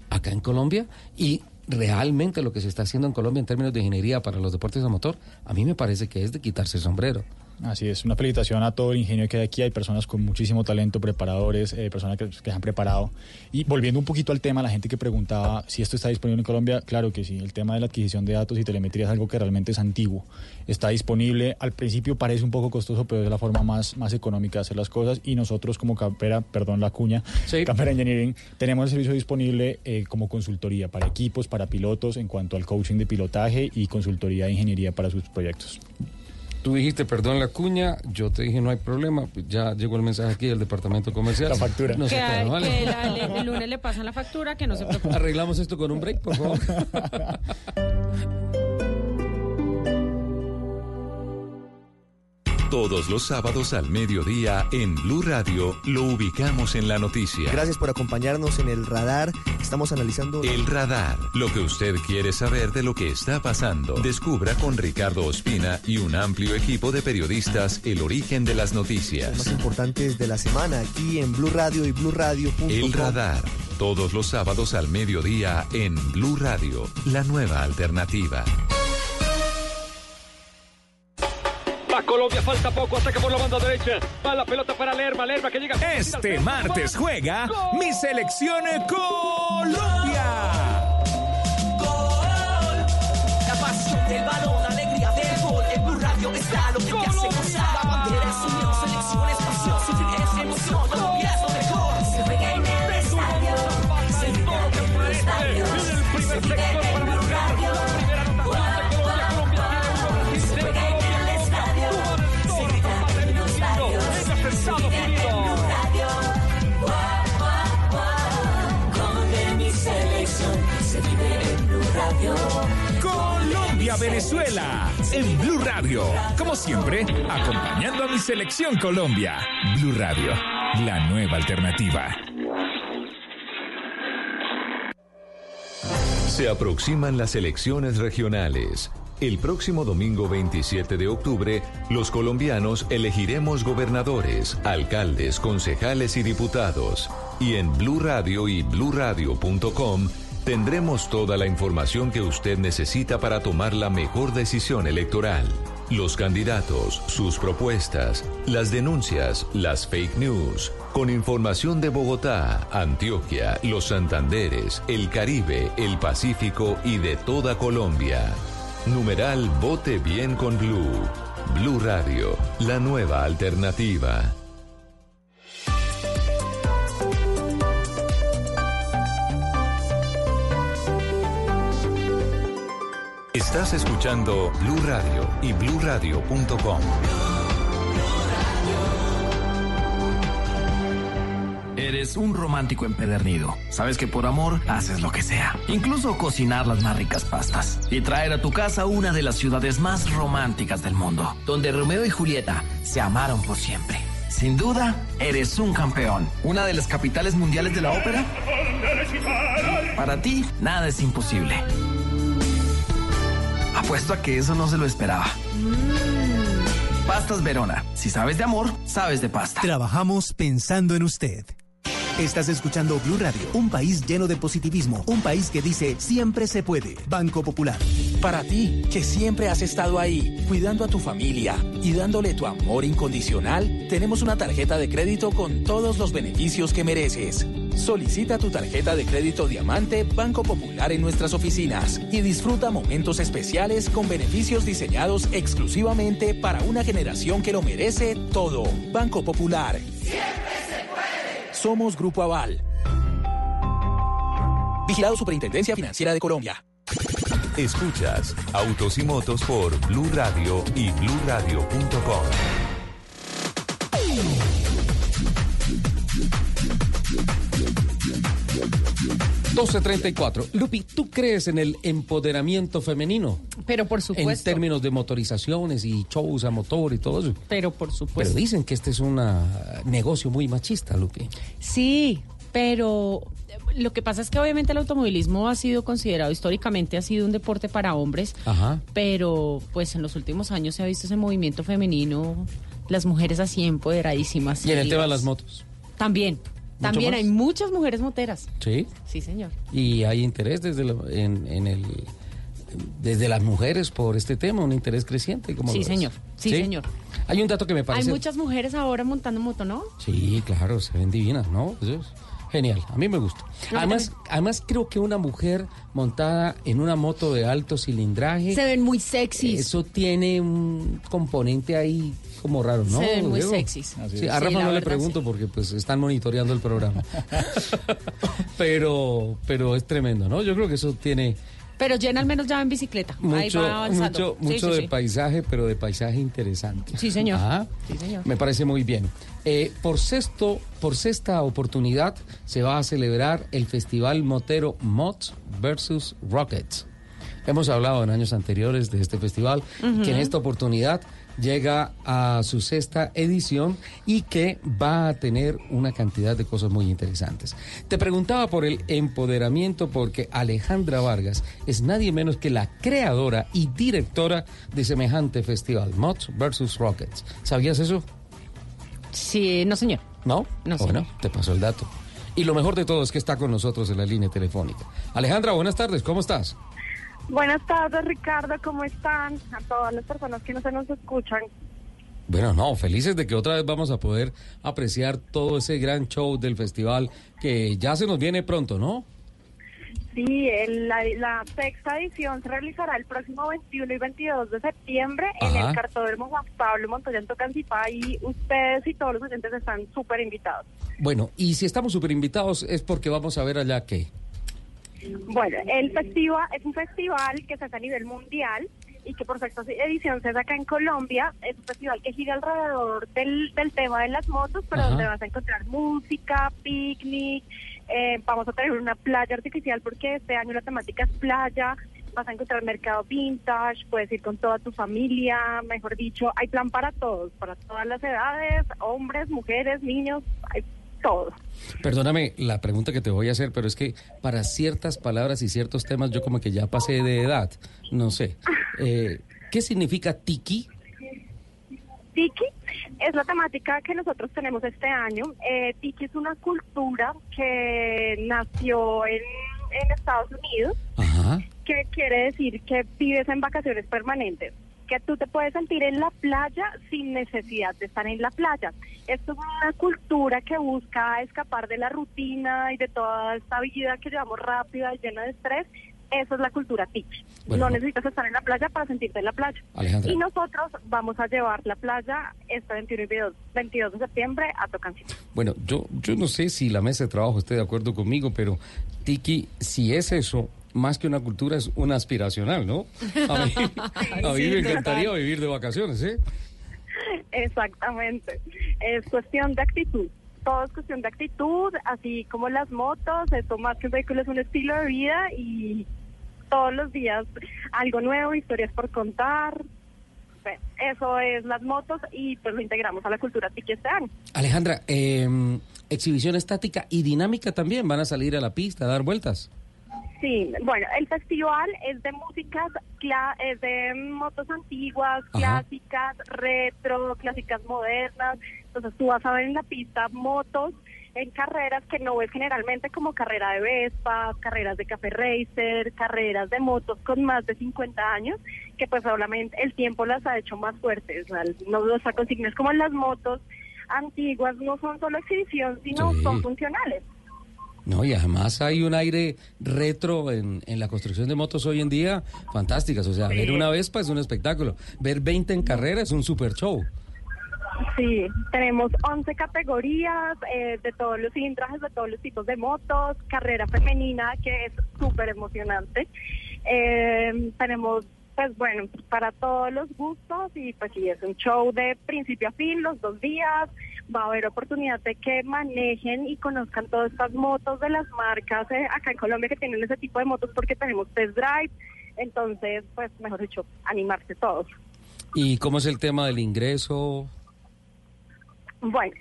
acá en Colombia y realmente lo que se está haciendo en Colombia en términos de ingeniería para los deportes a motor, a mí me parece que es de quitarse el sombrero. Así es, una felicitación a todo el ingenio que hay aquí. Hay personas con muchísimo talento, preparadores, eh, personas que, que se han preparado. Y volviendo un poquito al tema, la gente que preguntaba si esto está disponible en Colombia, claro que sí. El tema de la adquisición de datos y telemetría es algo que realmente es antiguo. Está disponible. Al principio parece un poco costoso, pero es la forma más, más económica de hacer las cosas. Y nosotros, como Campera, perdón la cuña, Campera Engineering, tenemos el servicio disponible eh, como consultoría para equipos, para pilotos, en cuanto al coaching de pilotaje y consultoría de ingeniería para sus proyectos. Tú dijiste, perdón la cuña, yo te dije no hay problema, ya llegó el mensaje aquí del departamento comercial. La factura. No se que, queda, ¿vale? que la- le- el lunes le pasan la factura, que no se preocupe. Arreglamos esto con un break, por favor. Todos los sábados al mediodía en Blue Radio lo ubicamos en la noticia. Gracias por acompañarnos en el radar. Estamos analizando. El radar, lo que usted quiere saber de lo que está pasando. Descubra con Ricardo Ospina y un amplio equipo de periodistas el origen de las más noticias. importantes de la semana aquí en Blue Radio y BlueRadio.com. El radar, todos los sábados al mediodía en Blue Radio, la nueva alternativa. Colombia, falta poco, ataca por la banda derecha. Va la pelota para Lerma, Lerma que llega. Este martes juega mi selección Colombia. La pasión del balón, Colombia, Venezuela, en Blue Radio. Como siempre, acompañando a mi selección Colombia. Blue Radio, la nueva alternativa. Se aproximan las elecciones regionales. El próximo domingo 27 de octubre, los colombianos elegiremos gobernadores, alcaldes, concejales y diputados. Y en Blue Radio y bluradio.com tendremos toda la información que usted necesita para tomar la mejor decisión electoral. Los candidatos, sus propuestas, las denuncias, las fake news, con información de Bogotá, Antioquia, los Santanderes, el Caribe, el Pacífico y de toda Colombia. Numeral Vote Bien con Blue. Blue Radio, la nueva alternativa. Estás escuchando Blue Radio y bluradio.com. Eres un romántico empedernido. Sabes que por amor haces lo que sea. Incluso cocinar las más ricas pastas. Y traer a tu casa una de las ciudades más románticas del mundo. Donde Romeo y Julieta se amaron por siempre. Sin duda, eres un campeón. Una de las capitales mundiales de la ópera. Para ti, nada es imposible. Apuesto a que eso no se lo esperaba. Pastas Verona. Si sabes de amor, sabes de pasta. Trabajamos pensando en usted. Estás escuchando Blue Radio, un país lleno de positivismo, un país que dice siempre se puede. Banco Popular. Para ti, que siempre has estado ahí, cuidando a tu familia y dándole tu amor incondicional, tenemos una tarjeta de crédito con todos los beneficios que mereces. Solicita tu tarjeta de crédito Diamante Banco Popular en nuestras oficinas y disfruta momentos especiales con beneficios diseñados exclusivamente para una generación que lo merece todo. Banco Popular. Somos Grupo Aval. Vigilado Superintendencia Financiera de Colombia. Escuchas Autos y Motos por Blue Radio y bluradio.com. cuatro. Lupi, ¿tú crees en el empoderamiento femenino? Pero por En supuesto. términos de motorizaciones y shows a motor y todo eso. Pero por Pero supuesto. dicen que este es un ah, negocio muy machista, Lupi. Sí, pero lo que pasa es que obviamente el automovilismo ha sido considerado históricamente ha sido un deporte para hombres, Ajá. pero pues en los últimos años se ha visto ese movimiento femenino, las mujeres así empoderadísimas. Y en el tema de las motos. También. También más? hay muchas mujeres moteras. Sí. Sí, señor. Y hay interés desde la- en, en el desde las mujeres por este tema, un interés creciente. ¿cómo Sí, señor. Sí, señor. Hay un dato que me parece. Hay muchas mujeres ahora montando moto, ¿no? Sí, claro, se ven divinas, ¿no? Eso es genial, a mí me gusta. Además, además creo que una mujer montada en una moto de alto cilindraje. Se ven muy sexys. Eso tiene un componente ahí como raro, ¿no? Se ven muy Diego? sexys. Sí, a Sí, Rafa la no le pregunto porque pues están monitoreando el programa. pero, pero es tremendo, ¿no? Yo creo que eso tiene Pero Jen al menos ya va en bicicleta. Ahí mucho, va avanzando. mucho, Sí, mucho sí, de sí. paisaje, pero de paisaje interesante. Sí, señor. Ah, Sí, señor. Me parece muy bien. Eh, por sexto, por sexta oportunidad se va a celebrar el festival motero Mods versus Rockets. Hemos hablado en años anteriores de este festival, Ujú. que en esta oportunidad llega a su sexta edición y que va a tener una cantidad de cosas muy interesantes. Te preguntaba por el empoderamiento porque Alejandra Vargas es nadie menos que la creadora y directora de semejante festival, Mods versus Rockets. ¿Sabías eso? Sí, no señor. ¿No? No, Bueno, te pasó el dato. Y lo mejor de todo es que está con nosotros en la línea telefónica. Alejandra, buenas tardes, ¿cómo estás? Buenas tardes, Ricardo, ¿cómo están? A todas las personas que no se nos escuchan. Bueno, no, felices de que otra vez vamos a poder apreciar todo ese gran show del festival que ya se nos viene pronto, ¿no? Sí, el- la, la sexta edición se realizará el próximo 21 y 22 de septiembre en el Cartódromo Juan Pablo Montoya en Tocancipá y ustedes y todos los oyentes están súper invitados. Bueno, y si estamos súper invitados es porque vamos a ver allá qué. Bueno, el festival es un festival que se hace a nivel mundial y que por sexta edición se acá en Colombia. Es un festival que gira alrededor del, del tema de las motos, pero Ajá. donde vas a encontrar música, picnic, eh, vamos a tener una playa artificial porque este año la temática es playa. vas a encontrar mercado vintage, puedes ir con toda tu familia, mejor dicho, hay plan para todos, para todas las edades, hombres, mujeres, niños, hay todo. Perdóname la pregunta que te voy a hacer, pero es que para ciertas palabras y ciertos temas yo como que ya pasé de edad, no sé. Eh, ¿Qué significa tiki? Tiki es la temática que nosotros tenemos este año. Eh, Tiki es una cultura que nació en, en Estados Unidos, que quiere decir que vives en vacaciones permanentes, que tú te puedes sentir en la playa sin necesidad de estar en la playa. Esto es una cultura que busca escapar de la rutina y de toda esta vida que llevamos rápida y llena de estrés eso es la cultura tiki. Bueno. no necesitas estar en la playa para sentirte en la playa. Alejandra. Y nosotros vamos a llevar la playa este 21 y 22, 22 de septiembre a Tocancito. Bueno, yo, yo no sé si la mesa de trabajo esté de acuerdo conmigo, pero tiki, si es eso, más que una cultura, es una aspiracional, ¿no? A mí, a mí Sí, me encantaría vivir de vacaciones, ¿eh? Exactamente. Es cuestión de actitud. Todo es cuestión de actitud, así como las motos. Esto más que un vehículo es un estilo de vida y todos los días algo nuevo, historias por contar. Eso es las motos y pues lo integramos a la cultura tiki año. Alejandra, eh, exhibición estática y dinámica también, van a salir a la pista a dar vueltas. Sí, bueno, el festival es de músicas, es de motos antiguas, Ajá. clásicas, retro, clásicas modernas. Entonces tú vas a ver en la pista motos en carreras que no ves generalmente como carrera de Vespa, carreras de café racer, carreras de motos con más de 50 años, que pues obviamente el tiempo las ha hecho más fuertes. O sea, no los consignas como las motos antiguas no son solo exhibición, sino Sí. son funcionales. No, y además hay un aire retro en, en la construcción de motos hoy en día fantásticas. O sea, Sí. ver una Vespa es un espectáculo. Ver 20 en carrera es un super show. Sí, tenemos 11 categorías eh, de todos los cilindrajes, de todos los tipos de motos, carrera femenina que es súper emocionante. Eh, tenemos, pues bueno, para todos los gustos y pues sí, es un show de principio a fin, los dos días. Va a haber oportunidad de que manejen y conozcan todas estas motos de las marcas eh, acá en Colombia que tienen ese tipo de motos porque tenemos test drive. Entonces, pues mejor dicho, animarse todos. ¿Y cómo es el tema del ingreso? Bueno,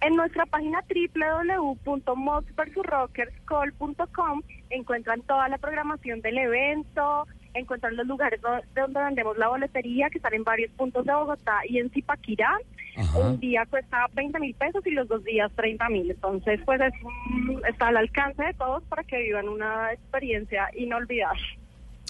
en nuestra página www.modsversusrockerscall.com encuentran toda la programación del evento, encuentran los lugares do- de donde vendemos la boletería, que están en varios puntos de Bogotá y en Zipaquirá. Un día cuesta 20 mil pesos y los dos días 30 mil. Entonces, pues es un- está al alcance de todos para que vivan una experiencia inolvidable.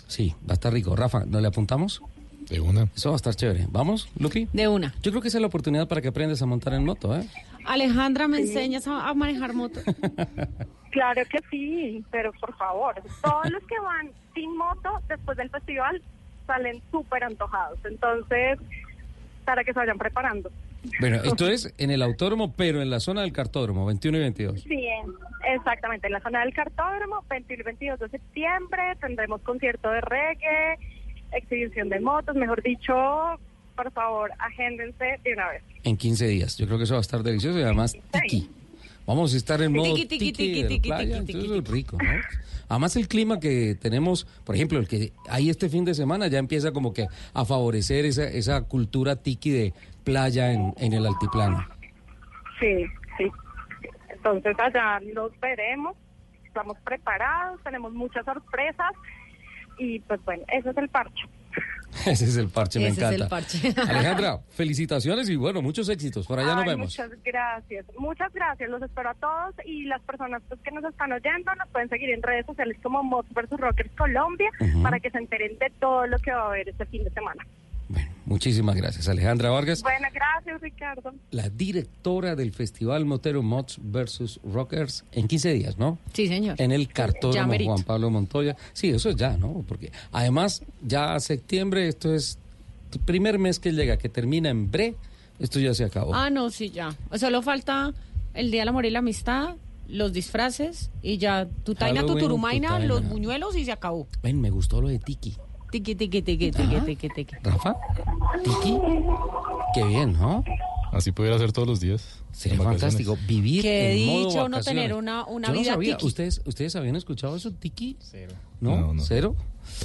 Sí, va a estar rico. Rafa, ¿no le apuntamos? De una. Eso va a estar chévere. ¿Vamos, Lupi? De una. Yo creo que esa es la oportunidad para que aprendas a montar en moto, ¿eh? Alejandra, ¿me enseñas a, a manejar moto? Claro que sí, pero por favor, todos los que van sin moto después del festival salen súper antojados. Entonces, para que se vayan preparando. Bueno, esto es en el autódromo, pero en la zona del cartódromo, 21 y 22. Sí, exactamente. En la zona del cartódromo, 21 y 22 de septiembre, tendremos concierto de reggae, exhibición de motos, mejor dicho, por favor, agéndense de una vez. En 15 días. Yo creo que eso va a estar delicioso y además tiki. Vamos a estar en modo Tiki, tiki, tiki, tiki, de tiki, playa, es rico, ¿no? Además el clima que tenemos, por ejemplo, el que hay este fin de semana ya empieza como que a favorecer esa, esa cultura tiki de playa en, en el altiplano. Sí, sí. Entonces allá los veremos, estamos preparados, tenemos muchas sorpresas y pues bueno, ese es el parche. Ese es el parche, me Ese es el encanta. parche. Alejandra, felicitaciones y bueno, muchos éxitos. Por allá nos vemos. Muchas gracias, muchas gracias, los espero a todos y las personas pues, que nos están oyendo nos pueden seguir en redes sociales como Mods vs Rockers Colombia para que se enteren de todo lo que va a haber este fin de semana. Muchísimas gracias. Alejandra Vargas, Bueno, gracias Ricardo. la directora del Festival Motero Mods versus Rockers en 15 días, ¿no? Sí, señor. En el cartódromo. Juan Pablo Montoya. Sí, eso es ya, ¿no? Porque además, ya septiembre, esto es el primer mes que llega, que termina en bre, esto ya se acabó. Ah, no, sí, ya. Solo falta el Día del Amor y la Amistad, los disfraces y ya tu taina, tu turumaina, tu taina. los buñuelos y se acabó. Ven, me gustó lo de Tiki. Tiqui, tiqui, tiqui, tiqui, tiqui, tiqui. Rafa, Tiki, qué bien, ¿no? Así pudiera ser todos los días. Sería fantástico vivir Qué en modo dicho vacaciones. tener una- una Yo no vida sabía. tiki. ¿Ustedes, ¿Ustedes habían escuchado eso, Tiki? Cero. ¿No? No, no. ¿Cero?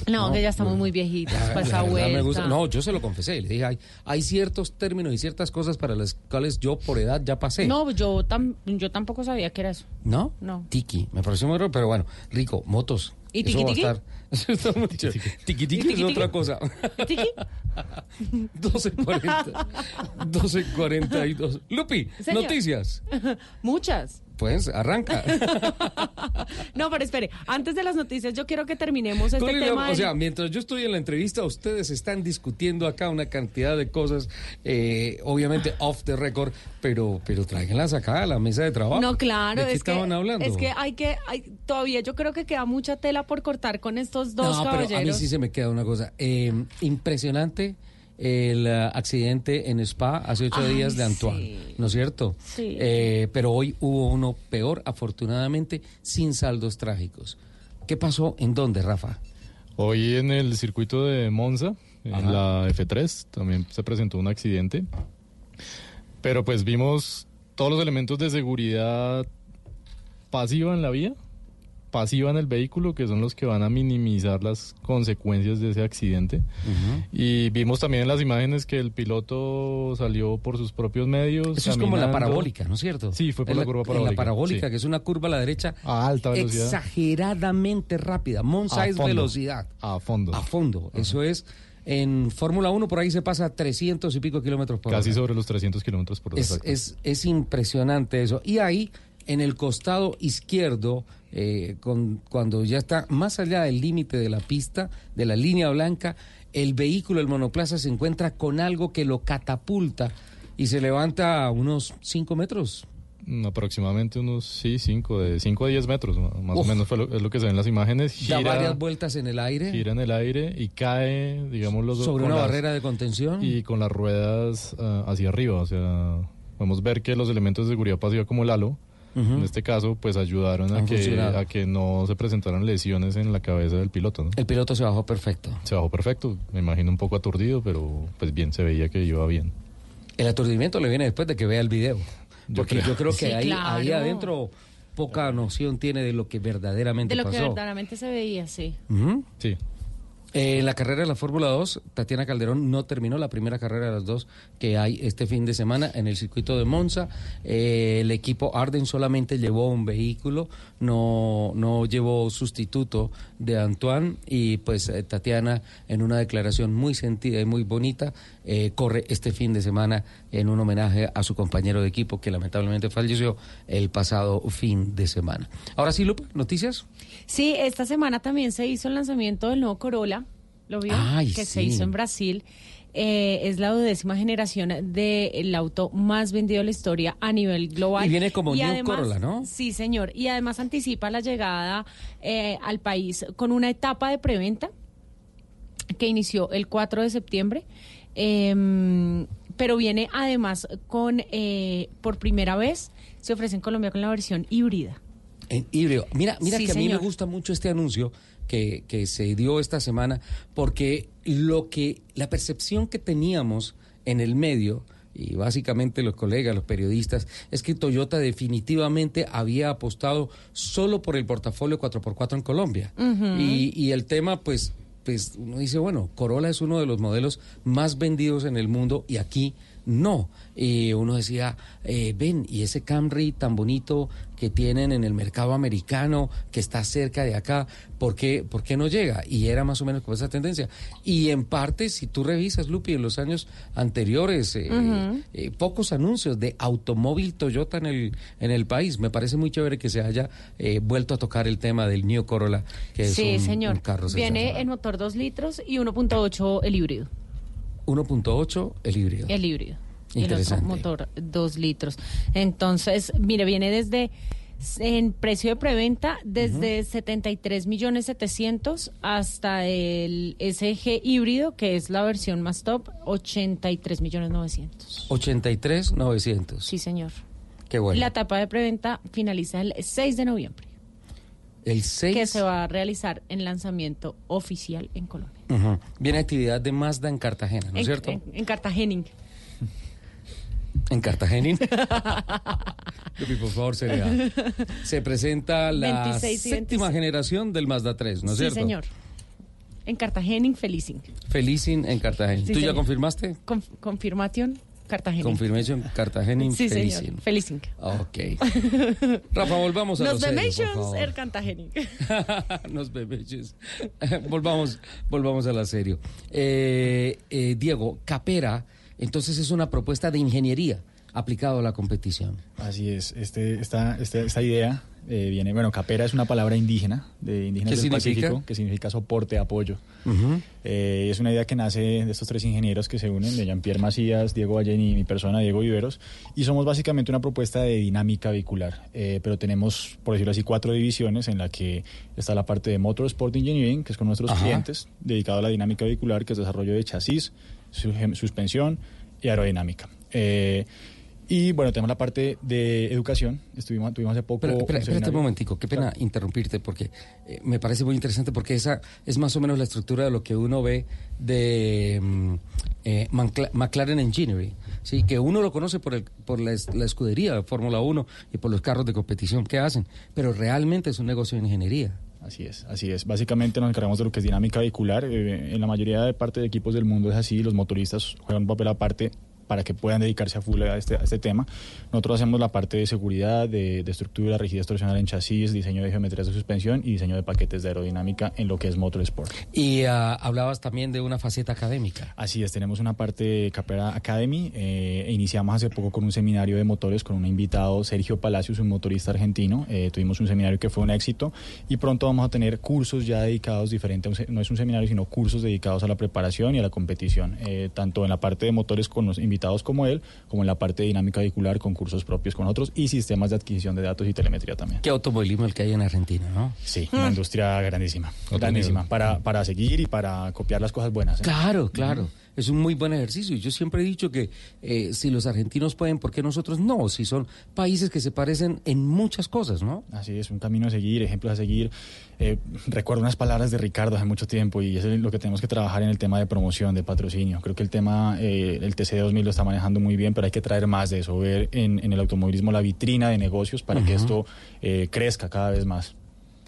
No, que ya estamos muy viejitos La- para la esa vuelta. me gusta. No, yo se lo confesé. Le dije, hay, hay ciertos términos y ciertas cosas para las cuales yo por edad ya pasé. No, yo, tam- yo tampoco sabía que era eso. ¿No? No. Tiki. Me pareció muy raro, pero bueno. Rico, motos. ¿Y Eso tiki va a tiki? estar- Muy chévere. Tiki tiki ¿Y es tiki otra cosa. ¿Tiki? 12.40. 12.42. Lupi, Señor. noticias. Muchas. Pues arranca. No, pero espere, antes de las noticias yo quiero que terminemos este tema. o del- sea, mientras yo estoy en la entrevista, ustedes están discutiendo acá una cantidad de cosas, eh, obviamente off the record, pero, pero tráiganlas acá a la mesa de trabajo. No, claro, ¿De qué es que estaban hablando? es que hay que hay, todavía yo creo que queda mucha tela por cortar con estos dos no, pero a mí caballeros. sí se me queda una cosa. Eh, impresionante el eh, accidente en Spa hace ocho Ay, días de Antoine, sí. ¿no es cierto? Sí. Eh, pero hoy hubo uno peor, afortunadamente, sin saldos trágicos. ¿Qué pasó? ¿En dónde, Rafa? Hoy en el circuito de Monza, en Ajá. la F3, también se presentó un accidente. Pero pues vimos todos los elementos de seguridad pasiva en la vía, pasiva en el vehículo, que son los que van a minimizar las consecuencias de ese accidente. Y vimos también en las imágenes que el piloto salió por sus propios medios. Eso es como la parabólica, ¿no es cierto? Sí, fue por En la, curva en parabólica. la parabólica, sí. que es una curva a la derecha A alta velocidad. exageradamente rápida. Monza es velocidad. A fondo. A fondo. Eso es. En Fórmula 1 por ahí se pasa a 300 y pico kilómetros por Casi hora. sobre los 300 kilómetros por hora. Es, es, es impresionante eso. Y ahí, en el costado izquierdo, eh, con, cuando ya está más allá del límite de la pista, de la línea blanca, el vehículo, el monoplaza, se encuentra con algo que lo catapulta y se levanta a unos 5 metros. Aproximadamente unos, sí, 5, de 5 a 10 metros, más Uf. o menos fue lo, es lo que se ve en las imágenes. Da Gira, varias vueltas en el aire. gira en el aire y cae, digamos, los Sobre una las- barrera de contención. Y con las ruedas ah, hacia arriba, o sea, podemos ver que los elementos de seguridad pasiva como el halo, En este caso, pues ayudaron a que, a que no se presentaran lesiones en la cabeza del piloto, ¿no? El piloto se bajó perfecto. Se bajó perfecto, me imagino un poco aturdido, pero pues bien, se veía que iba bien. El aturdimiento le viene después de que vea el video. Yo Porque creo. yo creo que Sí, ahí, claro. ahí adentro poca noción tiene de lo que verdaderamente de lo que pasó. verdaderamente se veía, sí. Sí. Eh, en la carrera de la Fórmula 2, Tatiana Calderón no terminó la primera carrera de las dos que hay este fin de semana en el circuito de Monza. Eh, el equipo Arden solamente llevó un vehículo, no, no llevó sustituto de Antoine y pues eh, Tatiana en una declaración muy sentida y muy bonita eh, corre este fin de semana en un homenaje a su compañero de equipo que lamentablemente falleció el pasado fin de semana. Ahora sí, Lupa, noticias. Sí, esta semana también se hizo el lanzamiento del nuevo Corolla, ¿lo vio? Ay, que se hizo en Brasil. Eh, es la duodécima generación del auto más vendido de la historia a nivel global. Y viene como New además- Corolla, ¿no? Sí, señor. Y además anticipa la llegada eh, al país con una etapa de preventa que inició el 4 de septiembre. eh, pero viene además con, eh, por primera vez, se ofrece en Colombia con la versión híbrida. En híbrido. Mira, mira Sí, que a mí me gusta mucho este anuncio que, que se dio esta semana, porque lo que, la percepción que teníamos en el medio, y básicamente los colegas, los periodistas, es que Toyota definitivamente había apostado solo por el portafolio 4x4 en Colombia. Y, y el tema, pues, pues uno dice, bueno, Corolla es uno de los modelos más vendidos en el mundo y aquí no. Y uno decía, eh, ven, y ese Camry tan bonito que tienen en el mercado americano, que está cerca de acá, ¿por qué, por qué no llega? Y era más o menos con esa tendencia. Y en parte, si tú revisas, Lupi, en los años anteriores, eh, eh, pocos anuncios de automóvil Toyota en el, en el país. Me parece muy chévere que se haya eh, vuelto a tocar el tema del New Corolla, que es sí, un, señor. un carro Viene en motor 2 litros y 1.8 el híbrido. 1.8 el híbrido. El híbrido. Y el otro motor 2 litros. Entonces, mire, viene desde en precio de preventa desde 73 millones 700 hasta el SG híbrido, que es la versión más top, 83 millones 900. 83 900. Sí, señor. Qué bueno. La etapa de preventa finaliza el 6 de noviembre, el 6 que se va a realizar en lanzamiento oficial en Colombia. Viene actividad de Mazda en Cartagena, ¿no es cierto? en- en Cartagena. En Cartagena. Lupi, por favor, sería. Se presenta la 26 y séptima 27. generación del Mazda 3, ¿no es sí, cierto? señor. En Cartagena, Felicing. Felicin en Cartagena. Sí, ¿Tú ya confirmaste? Conf- confirmation, Cartagena. Confirmation Cartagena Sí, Felicin. señor. Felicing. Ok. Rafa, volvamos a Nos lo serio, por vemos favor. er Cartagena. Nos bebechos. volvamos, volvamos a la serio. Eh, eh, Diego, Capera, entonces es una propuesta de ingeniería aplicado a la competición. Así es, este, esta, esta, esta idea eh, viene, bueno, capera es una palabra indígena, de indígenas ¿Qué del significa? Pacífico, que significa soporte, apoyo. Ujú. Eh, es una idea que nace de estos tres ingenieros que se unen, de Jean-Pierre Macías, Diego Ballén y mi persona, Diego Viveros, y somos básicamente una propuesta de dinámica vehicular, Eh, pero tenemos, por decirlo así, cuatro divisiones en la que está la parte de Motorsport Engineering, que es con nuestros Ajá. clientes, dedicado a la dinámica vehicular, que es desarrollo de chasis, suspensión y aerodinámica. Eh, y bueno, tenemos la parte de educación. Estuvimos, tuvimos hace poco. Pero, un espera, espérate un momentico, qué pena interrumpirte porque eh, me parece muy interesante porque esa es más o menos la estructura de lo que uno ve de mm, eh, McLaren Engineering, sí, que uno lo conoce por, el, por la escudería de Fórmula 1 y por los carros de competición que hacen, pero realmente es un negocio de ingeniería. Así es, así es. Básicamente nos encargamos de lo que es dinámica vehicular. Eh, en la mayoría de parte de equipos del mundo es así. Los motoristas juegan un papel aparte para que puedan dedicarse a full a este, a este tema. Nosotros hacemos la parte de seguridad, de, de estructura, rigidez torsional en chasis, diseño de geometrías de suspensión y diseño de paquetes de aerodinámica en lo que es Motorsport. Y ah, hablabas también de una faceta académica. Así es, tenemos una parte de Capera Academy. eh, e iniciamos hace poco con un seminario de motores con un invitado, Sergio Palacios, un motorista argentino. Eh, tuvimos un seminario que fue un éxito y pronto vamos a tener cursos ya dedicados se- No es un seminario, sino cursos dedicados a la preparación y a la competición, eh, tanto en la parte de motores con los invitados como él, como en la parte de dinámica vehicular con cursos propios con otros y sistemas de adquisición de datos y telemetría también. Qué automovilismo el que hay en Argentina, ¿no? Sí, una industria grandísima, grandísima, para, para seguir y para copiar las cosas buenas. ¿eh? Claro, claro. Es un muy buen ejercicio. Y Yo siempre he dicho que eh, si los argentinos pueden, ¿por qué nosotros no? Si son países que se parecen en muchas cosas, ¿no? Así es, un camino a seguir, ejemplos a seguir. Eh, recuerdo unas palabras de Ricardo hace mucho tiempo y eso es lo que tenemos que trabajar en el tema de promoción, de patrocinio. Creo que el tema, eh, el TC2000 lo está manejando muy bien, pero hay que traer más de eso, ver en, en el automovilismo la vitrina de negocios para que esto eh, crezca cada vez más.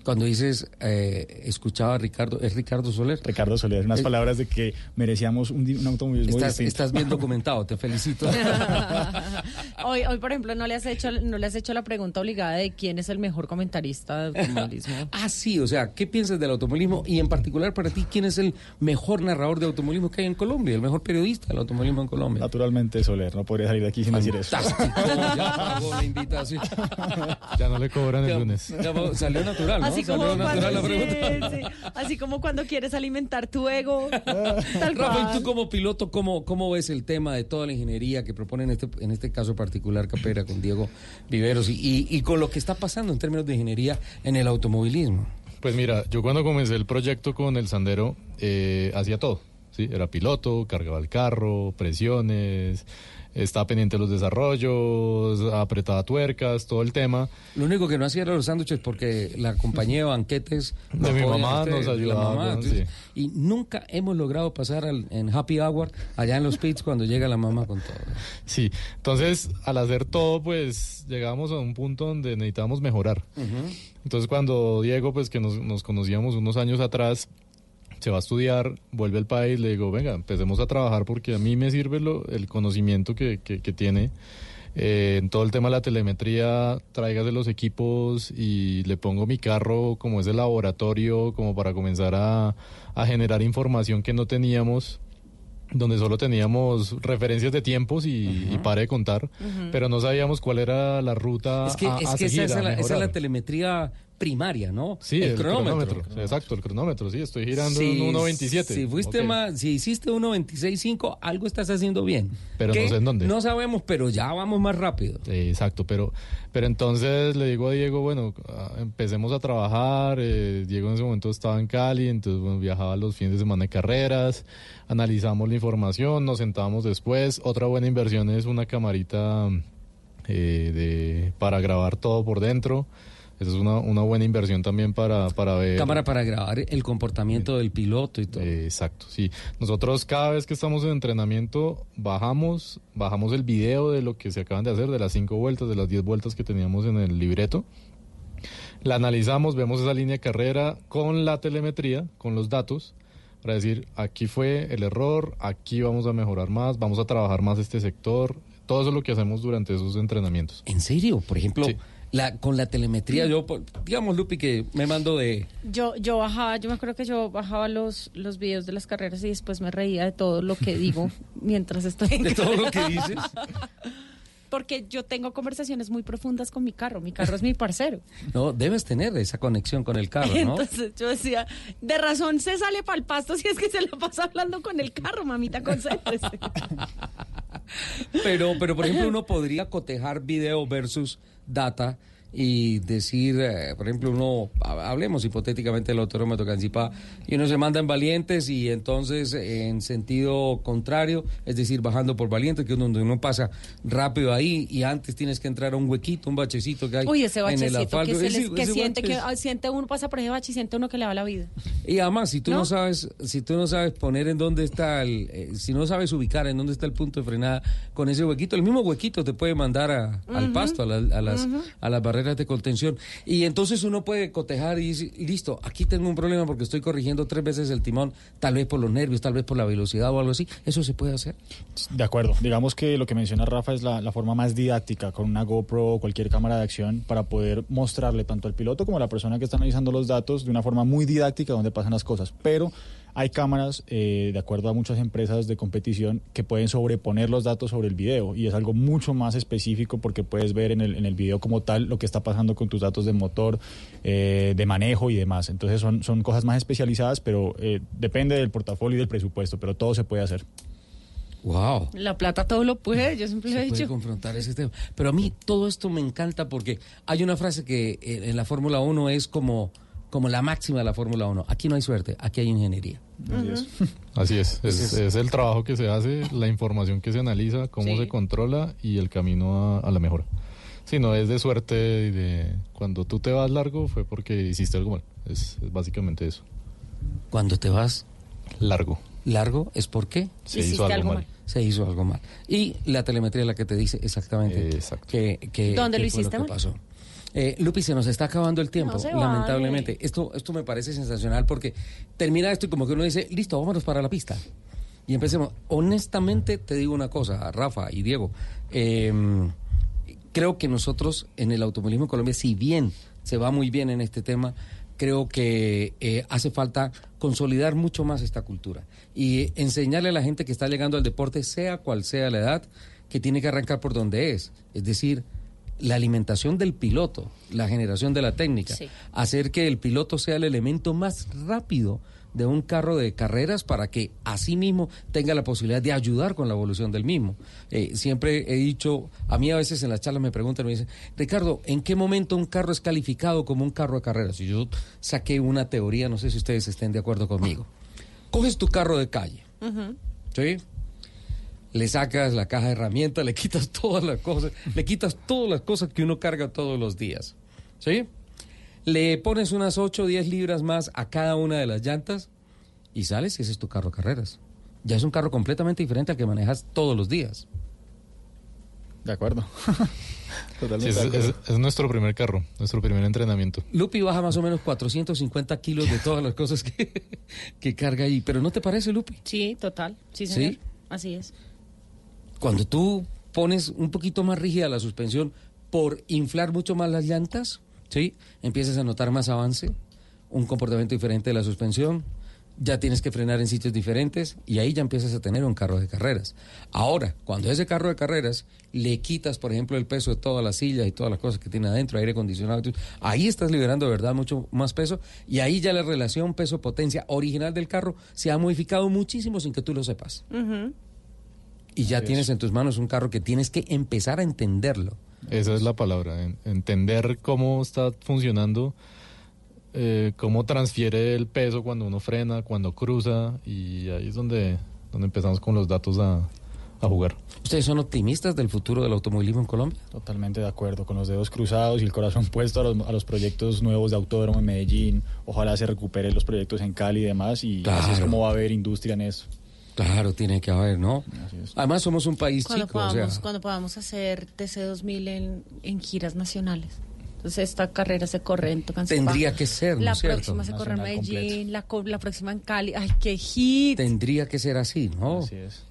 Cuando dices, eh, escuchaba a Ricardo, ¿es Ricardo Soler? Ricardo Soler, unas Eh, palabras de que merecíamos un, automovilismo Estás, distinto. estás bien documentado, te felicito. hoy, hoy, por ejemplo, no le has hecho, no le has hecho la pregunta obligada de quién es el mejor comentarista de automovilismo. ah, sí, o sea, ¿qué piensas del automovilismo? Y en particular para ti, ¿quién es el mejor narrador de automovilismo que hay en Colombia? El mejor periodista del automovilismo en Colombia. Naturalmente Soler, no podría salir de aquí sin decir eso. Ya pagó la invitación. Ya no le cobran el Ya- lunes. ya salió natural, ¿no? Así como, cuando, sí, pregunta. sí. Así como cuando quieres alimentar tu ego. Tal Rafa, cual. ¿y tú como piloto, cómo, cómo ves el tema de toda la ingeniería que propone en este, en este caso particular Capera con Diego Viveros y, y- y con lo que está pasando en términos de ingeniería en el automovilismo? Pues mira, yo cuando comencé el proyecto con el Sandero eh, hacía todo. ¿sí? Era piloto, cargaba el carro, presiones, estaba pendiente de los desarrollos, apretaba tuercas, todo el tema. Lo único que no hacía era los sándwiches porque la compañía de banquetes De mi mamá a nos ayudaba, mamá, sí. Y nunca hemos logrado pasar al, en Happy Hour allá en los pits cuando llega la mamá con todo. Sí, entonces al hacer todo, pues llegábamos a un punto donde necesitábamos mejorar. Entonces cuando Diego, pues que nos, nos conocíamos unos años atrás, se va a estudiar, vuelve al país, le digo, venga, empecemos a trabajar porque a mí me sirve lo, el conocimiento que, que, que tiene eh, en todo el tema de la telemetría, tráigase los equipos y le pongo mi carro como es el laboratorio, como para comenzar a, a generar información que no teníamos donde solo teníamos referencias de tiempos y, y pare de contar, pero no sabíamos cuál era la ruta Es que, a, es a que seguir, esa, es a la, esa es la mejorar. telemetría primaria, ¿no? Sí, el, cronómetro. Exacto, el cronómetro, sí, estoy girando Si- en 1.27. Si fuiste más, si hiciste 1.26.5, algo estás haciendo bien. Pero ¿Qué? no sé en dónde. No sabemos, pero ya vamos más rápido. Eh, Exacto, pero, pero entonces le digo a Diego, bueno, ah, empecemos a trabajar. eh, Diego en ese momento estaba en Cali, entonces bueno, viajaba los fines de semana de carreras, analizamos la información, nos sentábamos después. Otra buena inversión es una camarita eh, de, para grabar todo por dentro. Esa es una, una buena inversión también para, para ver. Cámara para grabar el comportamiento del piloto y todo. exacto, sí. Nosotros cada vez que estamos en entrenamiento bajamos, bajamos el video de lo que se acaban de hacer, de las cinco vueltas, de las diez vueltas que teníamos en el libreto. La analizamos, vemos esa línea de carrera con la telemetría, con los datos, para decir, aquí fue el error, aquí vamos a mejorar más, vamos a trabajar más este sector. Todo eso es lo que hacemos durante esos entrenamientos. ¿En serio? Por ejemplo, la, con la telemetría, yo, pues, digamos, Lupi, que me mando de... Yo, yo bajaba, yo me acuerdo que yo bajaba los, los videos de las carreras y después me reía de todo lo que digo mientras estoy en ¿De todo lo que dices? Porque yo tengo conversaciones muy profundas con mi carro. Mi carro es mi parcero. No, debes tener esa conexión con el carro, ¿no? Entonces yo decía, de razón se sale para el pasto si es que se la pasa hablando con el carro, mamita, concéntrese. Pero, pero por ejemplo, uno podría cotejar video versus data y decir, eh, por ejemplo, uno, ha- hablemos hipotéticamente del autódromo de Tocancipá, y uno se manda en Valientes y entonces en sentido contrario, es decir, bajando por Valientes, que es donde uno pasa rápido ahí y antes tienes que entrar a un huequito, un bachecito que hay Uy, ese en el asfalto. que, se Ese- que ese siente que bache- ah, siente uno pasa por ese bache y siente uno que le va la vida. y además, si tú no, ¿No? sabes, si tú no sabes poner en dónde está el, eh, si no sabes ubicar en dónde está el punto de frenada con ese huequito, el mismo huequito te puede mandar a- al pasto, a, la- a las, a las barreras de contención. Y entonces uno puede cotejar y dice, listo, aquí tengo un problema porque estoy corrigiendo tres veces el timón, tal vez por los nervios, tal vez por la velocidad o algo así. Eso se puede hacer. De acuerdo. Digamos que lo que menciona Rafa es la, la forma más didáctica con una GoPro o cualquier cámara de acción para poder mostrarle tanto al piloto como a la persona que está analizando los datos de una forma muy didáctica donde pasan las cosas. Pero hay cámaras, eh, de acuerdo a muchas empresas de competición, que pueden sobreponer los datos sobre el video y es algo mucho más específico porque puedes ver en el, en el video como tal lo que está pasando con tus datos de motor, eh, de manejo y demás. Entonces son, son cosas más especializadas, pero eh, depende del portafolio y del presupuesto, pero todo se puede hacer. Wow. La plata todo lo puede, yo siempre lo he se puede dicho. confrontar ese tema. Pero a mí todo esto me encanta porque hay una frase que eh, en la Fórmula 1 es como, como la máxima de la Fórmula 1. Aquí no hay suerte, aquí hay ingeniería. Así es. Así es, es, es el trabajo que se hace, la información que se analiza, cómo Sí. se controla y el camino a, a la mejora. Si no es de suerte y de cuando tú te vas largo fue porque hiciste algo mal. Es, es básicamente eso. Cuando te vas largo. Largo es porque Se hizo Hiciste algo algo mal. mal. Se hizo algo mal. Y la telemetría es la que te dice exactamente que, que- ¿Dónde qué lo hiciste que mal? pasó. Eh, Lupi, se nos está acabando el tiempo, No lamentablemente. Esto, esto me parece sensacional porque termina esto y como que uno dice, listo, vámonos para la pista. Y empecemos. Honestamente, te digo una cosa, Rafa y Diego. eh, creo que nosotros en el automovilismo en Colombia, si bien se va muy bien en este tema, creo que eh, hace falta consolidar mucho más esta cultura y enseñarle a la gente que está llegando al deporte, sea cual sea la edad, que tiene que arrancar por donde es. Es decir, la alimentación del piloto, la generación de la técnica, Sí. hacer que el piloto sea el elemento más rápido de un carro de carreras para que así mismo tenga la posibilidad de ayudar con la evolución del mismo. Eh, siempre he dicho, a mí a veces en las charlas me preguntan, me dicen, Ricardo, ¿en qué momento un carro es calificado como un carro de carreras? Y yo saqué una teoría, no sé si ustedes estén de acuerdo conmigo. Coges tu carro de calle, ¿sí? Le sacas la caja de herramientas, le quitas todas las cosas, le quitas todas las cosas que uno carga todos los días, ¿sí? Le pones unas 8 o 10 libras más a cada una de las llantas y sales y ese es tu carro de carreras. Ya es un carro completamente diferente al que manejas todos los días. De acuerdo. Sí, es, es- es nuestro primer carro, nuestro primer entrenamiento. Lupi baja más o menos 450 kilos de todas las cosas que, que carga ahí. Pero ¿no te parece, Lupi? Sí, total. Sí, ¿Sí? señor. Así es. Cuando tú pones un poquito más rígida la suspensión por inflar mucho más las llantas, ¿sí? Empiezas a notar más avance, un comportamiento diferente de la suspensión, ya tienes que frenar en sitios diferentes y ahí ya empiezas a tener un carro de carreras. Ahora, cuando ese carro de carreras le quitas, por ejemplo, el peso de todas las sillas y todas las cosas que tiene adentro, aire acondicionado, ahí estás liberando de verdad mucho más peso y ahí ya la relación peso-potencia original del carro se ha modificado muchísimo sin que tú lo sepas. Y ya Así es. tienes en tus manos un carro que tienes que empezar a entenderlo. Esa es la palabra, en- entender cómo está funcionando, eh, cómo transfiere el peso cuando uno frena, cuando cruza, y ahí es donde, donde empezamos con los datos a, a jugar. ¿Ustedes son optimistas del futuro del automovilismo en Colombia? Totalmente de acuerdo, con los dedos cruzados y el corazón puesto a los, a los proyectos nuevos de autódromo en Medellín. Ojalá se recuperen los proyectos en Cali y demás y así es Claro. como va a haber industria en eso. Claro, tiene que haber, ¿no? Además somos un país Cuando chico, o podamos, sea, cuando podamos hacer TC2000 en, en giras nacionales. Entonces esta carrera se corre en Tocancipá. Tendría que ser, ¿no La es cierto? próxima se corre en Medellín, la, la próxima en Cali. Ay, qué hit. tendría que ser así, ¿no?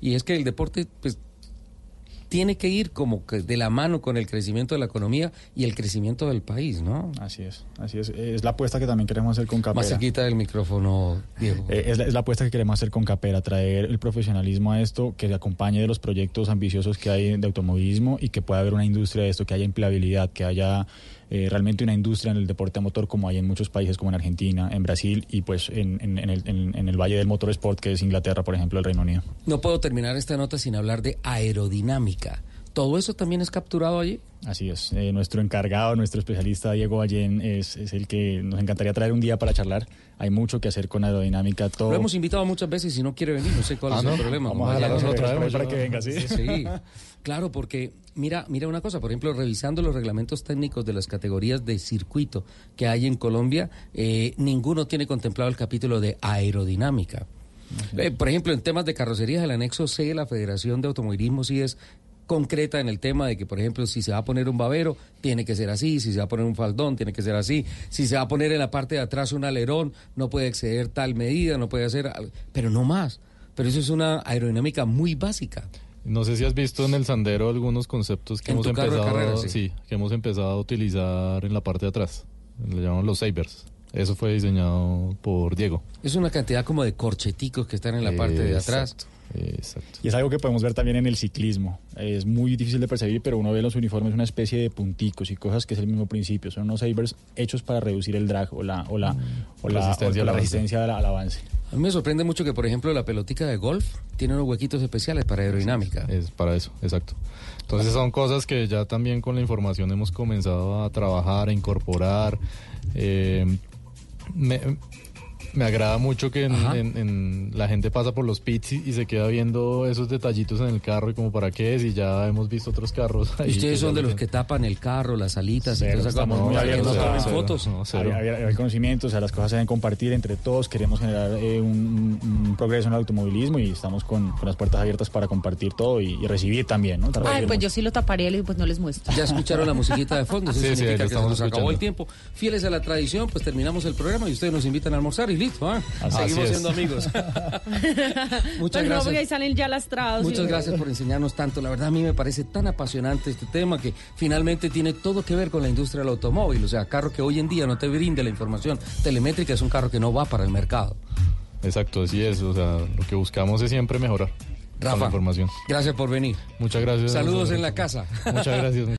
Y es que el deporte, pues, tiene que ir como que de la mano con el crecimiento de la economía y el crecimiento del país, ¿no? Así es, así es. Es la apuesta que también queremos hacer con Capera. Más cerquita del micrófono, Diego. Eh, es, la, es la apuesta que queremos hacer con Capera, traer el profesionalismo a esto, que se acompañe de los proyectos ambiciosos que hay de automovilismo y que pueda haber una industria de esto, que haya empleabilidad, que haya eh, realmente una industria en el deporte a motor como hay en muchos países como en Argentina, en Brasil y pues en, en- en el, en- el Valle del Motorsport, que es Inglaterra, por ejemplo, el Reino Unido. No puedo terminar esta nota sin hablar de aerodinámica. ¿Todo eso también es capturado allí? Así es. Eh, nuestro encargado, nuestro especialista Diego Ballén es, es el que nos encantaría traer un día para charlar. Hay mucho que hacer con aerodinámica. Todo. Lo hemos invitado muchas veces y no quiere venir, no sé cuál Ah, es ¿no? el problema. Vamos a Vamos otra vez para que venga, ¿sí? Sí, claro, porque mira, mira una cosa, por ejemplo, revisando los reglamentos técnicos de las categorías de circuito que hay en Colombia, eh, ninguno tiene contemplado el capítulo de aerodinámica. Eh, por ejemplo, en temas de carrocerías, el anexo C de la Federación de Automovilismo sí es concreta en el tema de que, por ejemplo, si se va a poner un babero, tiene que ser así, si se va a poner un faldón, tiene que ser así, si se va a poner en la parte de atrás un alerón, no puede exceder tal medida, no puede hacer, pero no más. Pero eso es una aerodinámica muy básica. No sé si has visto en el Sandero algunos conceptos que En hemos empezado, sí. que hemos empezado a utilizar en la parte de atrás. Le llamamos los sabers. Eso fue diseñado por Diego. Es una cantidad como de corcheticos que están en la parte de atrás. Exacto. Y es algo que podemos ver también en el ciclismo. Es muy difícil de percibir, pero uno ve los uniformes una especie de punticos y cosas que es el mismo principio. Son unos sabers hechos para reducir el drag o la, o la, o la, Resistencia o al la avance. resistencia al, al avance. A mí me sorprende mucho que, por ejemplo, la pelotica de golf tiene unos huequitos especiales para aerodinámica. Es para eso, exacto. Entonces son cosas que ya también con la información hemos comenzado a trabajar, a incorporar. Eh, me, me agrada mucho que en, Ajá. en- en- la gente pasa por los pits y, y se queda viendo esos detallitos en el carro y como para qué es y ya hemos visto otros carros. ahí Y ustedes son de lo los que tapan el carro, las alitas y Cero, esas estamos cosas. muy abiertos no a- fotos. no, cero. Hay, hay- hay conocimientos, o sea, las cosas se deben compartir entre todos. Queremos generar eh, un, progreso en el automovilismo y estamos con, con las puertas abiertas para compartir todo y, y recibir también. ¿no? Ay, pues yo sí lo taparía y pues no les muestro. Ya escucharon la musiquita de fondo, eso Sí, sí, significa lo que se estamos nos acabó el tiempo. Fieles a la tradición, pues terminamos el programa y ustedes nos invitan a almorzar y listo, ¿ah? Así Seguimos es. siendo amigos. Muchas Pues no, gracias. porque ahí salen ya lastrados. Muchas gracias por enseñarnos tanto. La verdad a mí me parece tan apasionante este tema que finalmente tiene todo que ver con la industria del automóvil. O sea, carro que hoy en día no te brinde la información telemétrica es un carro que no va para el mercado. Exacto, así es. O sea, lo que buscamos es siempre mejorar con Rafa, la información. Gracias por venir. Muchas gracias. Saludos en la casa. Muchas gracias.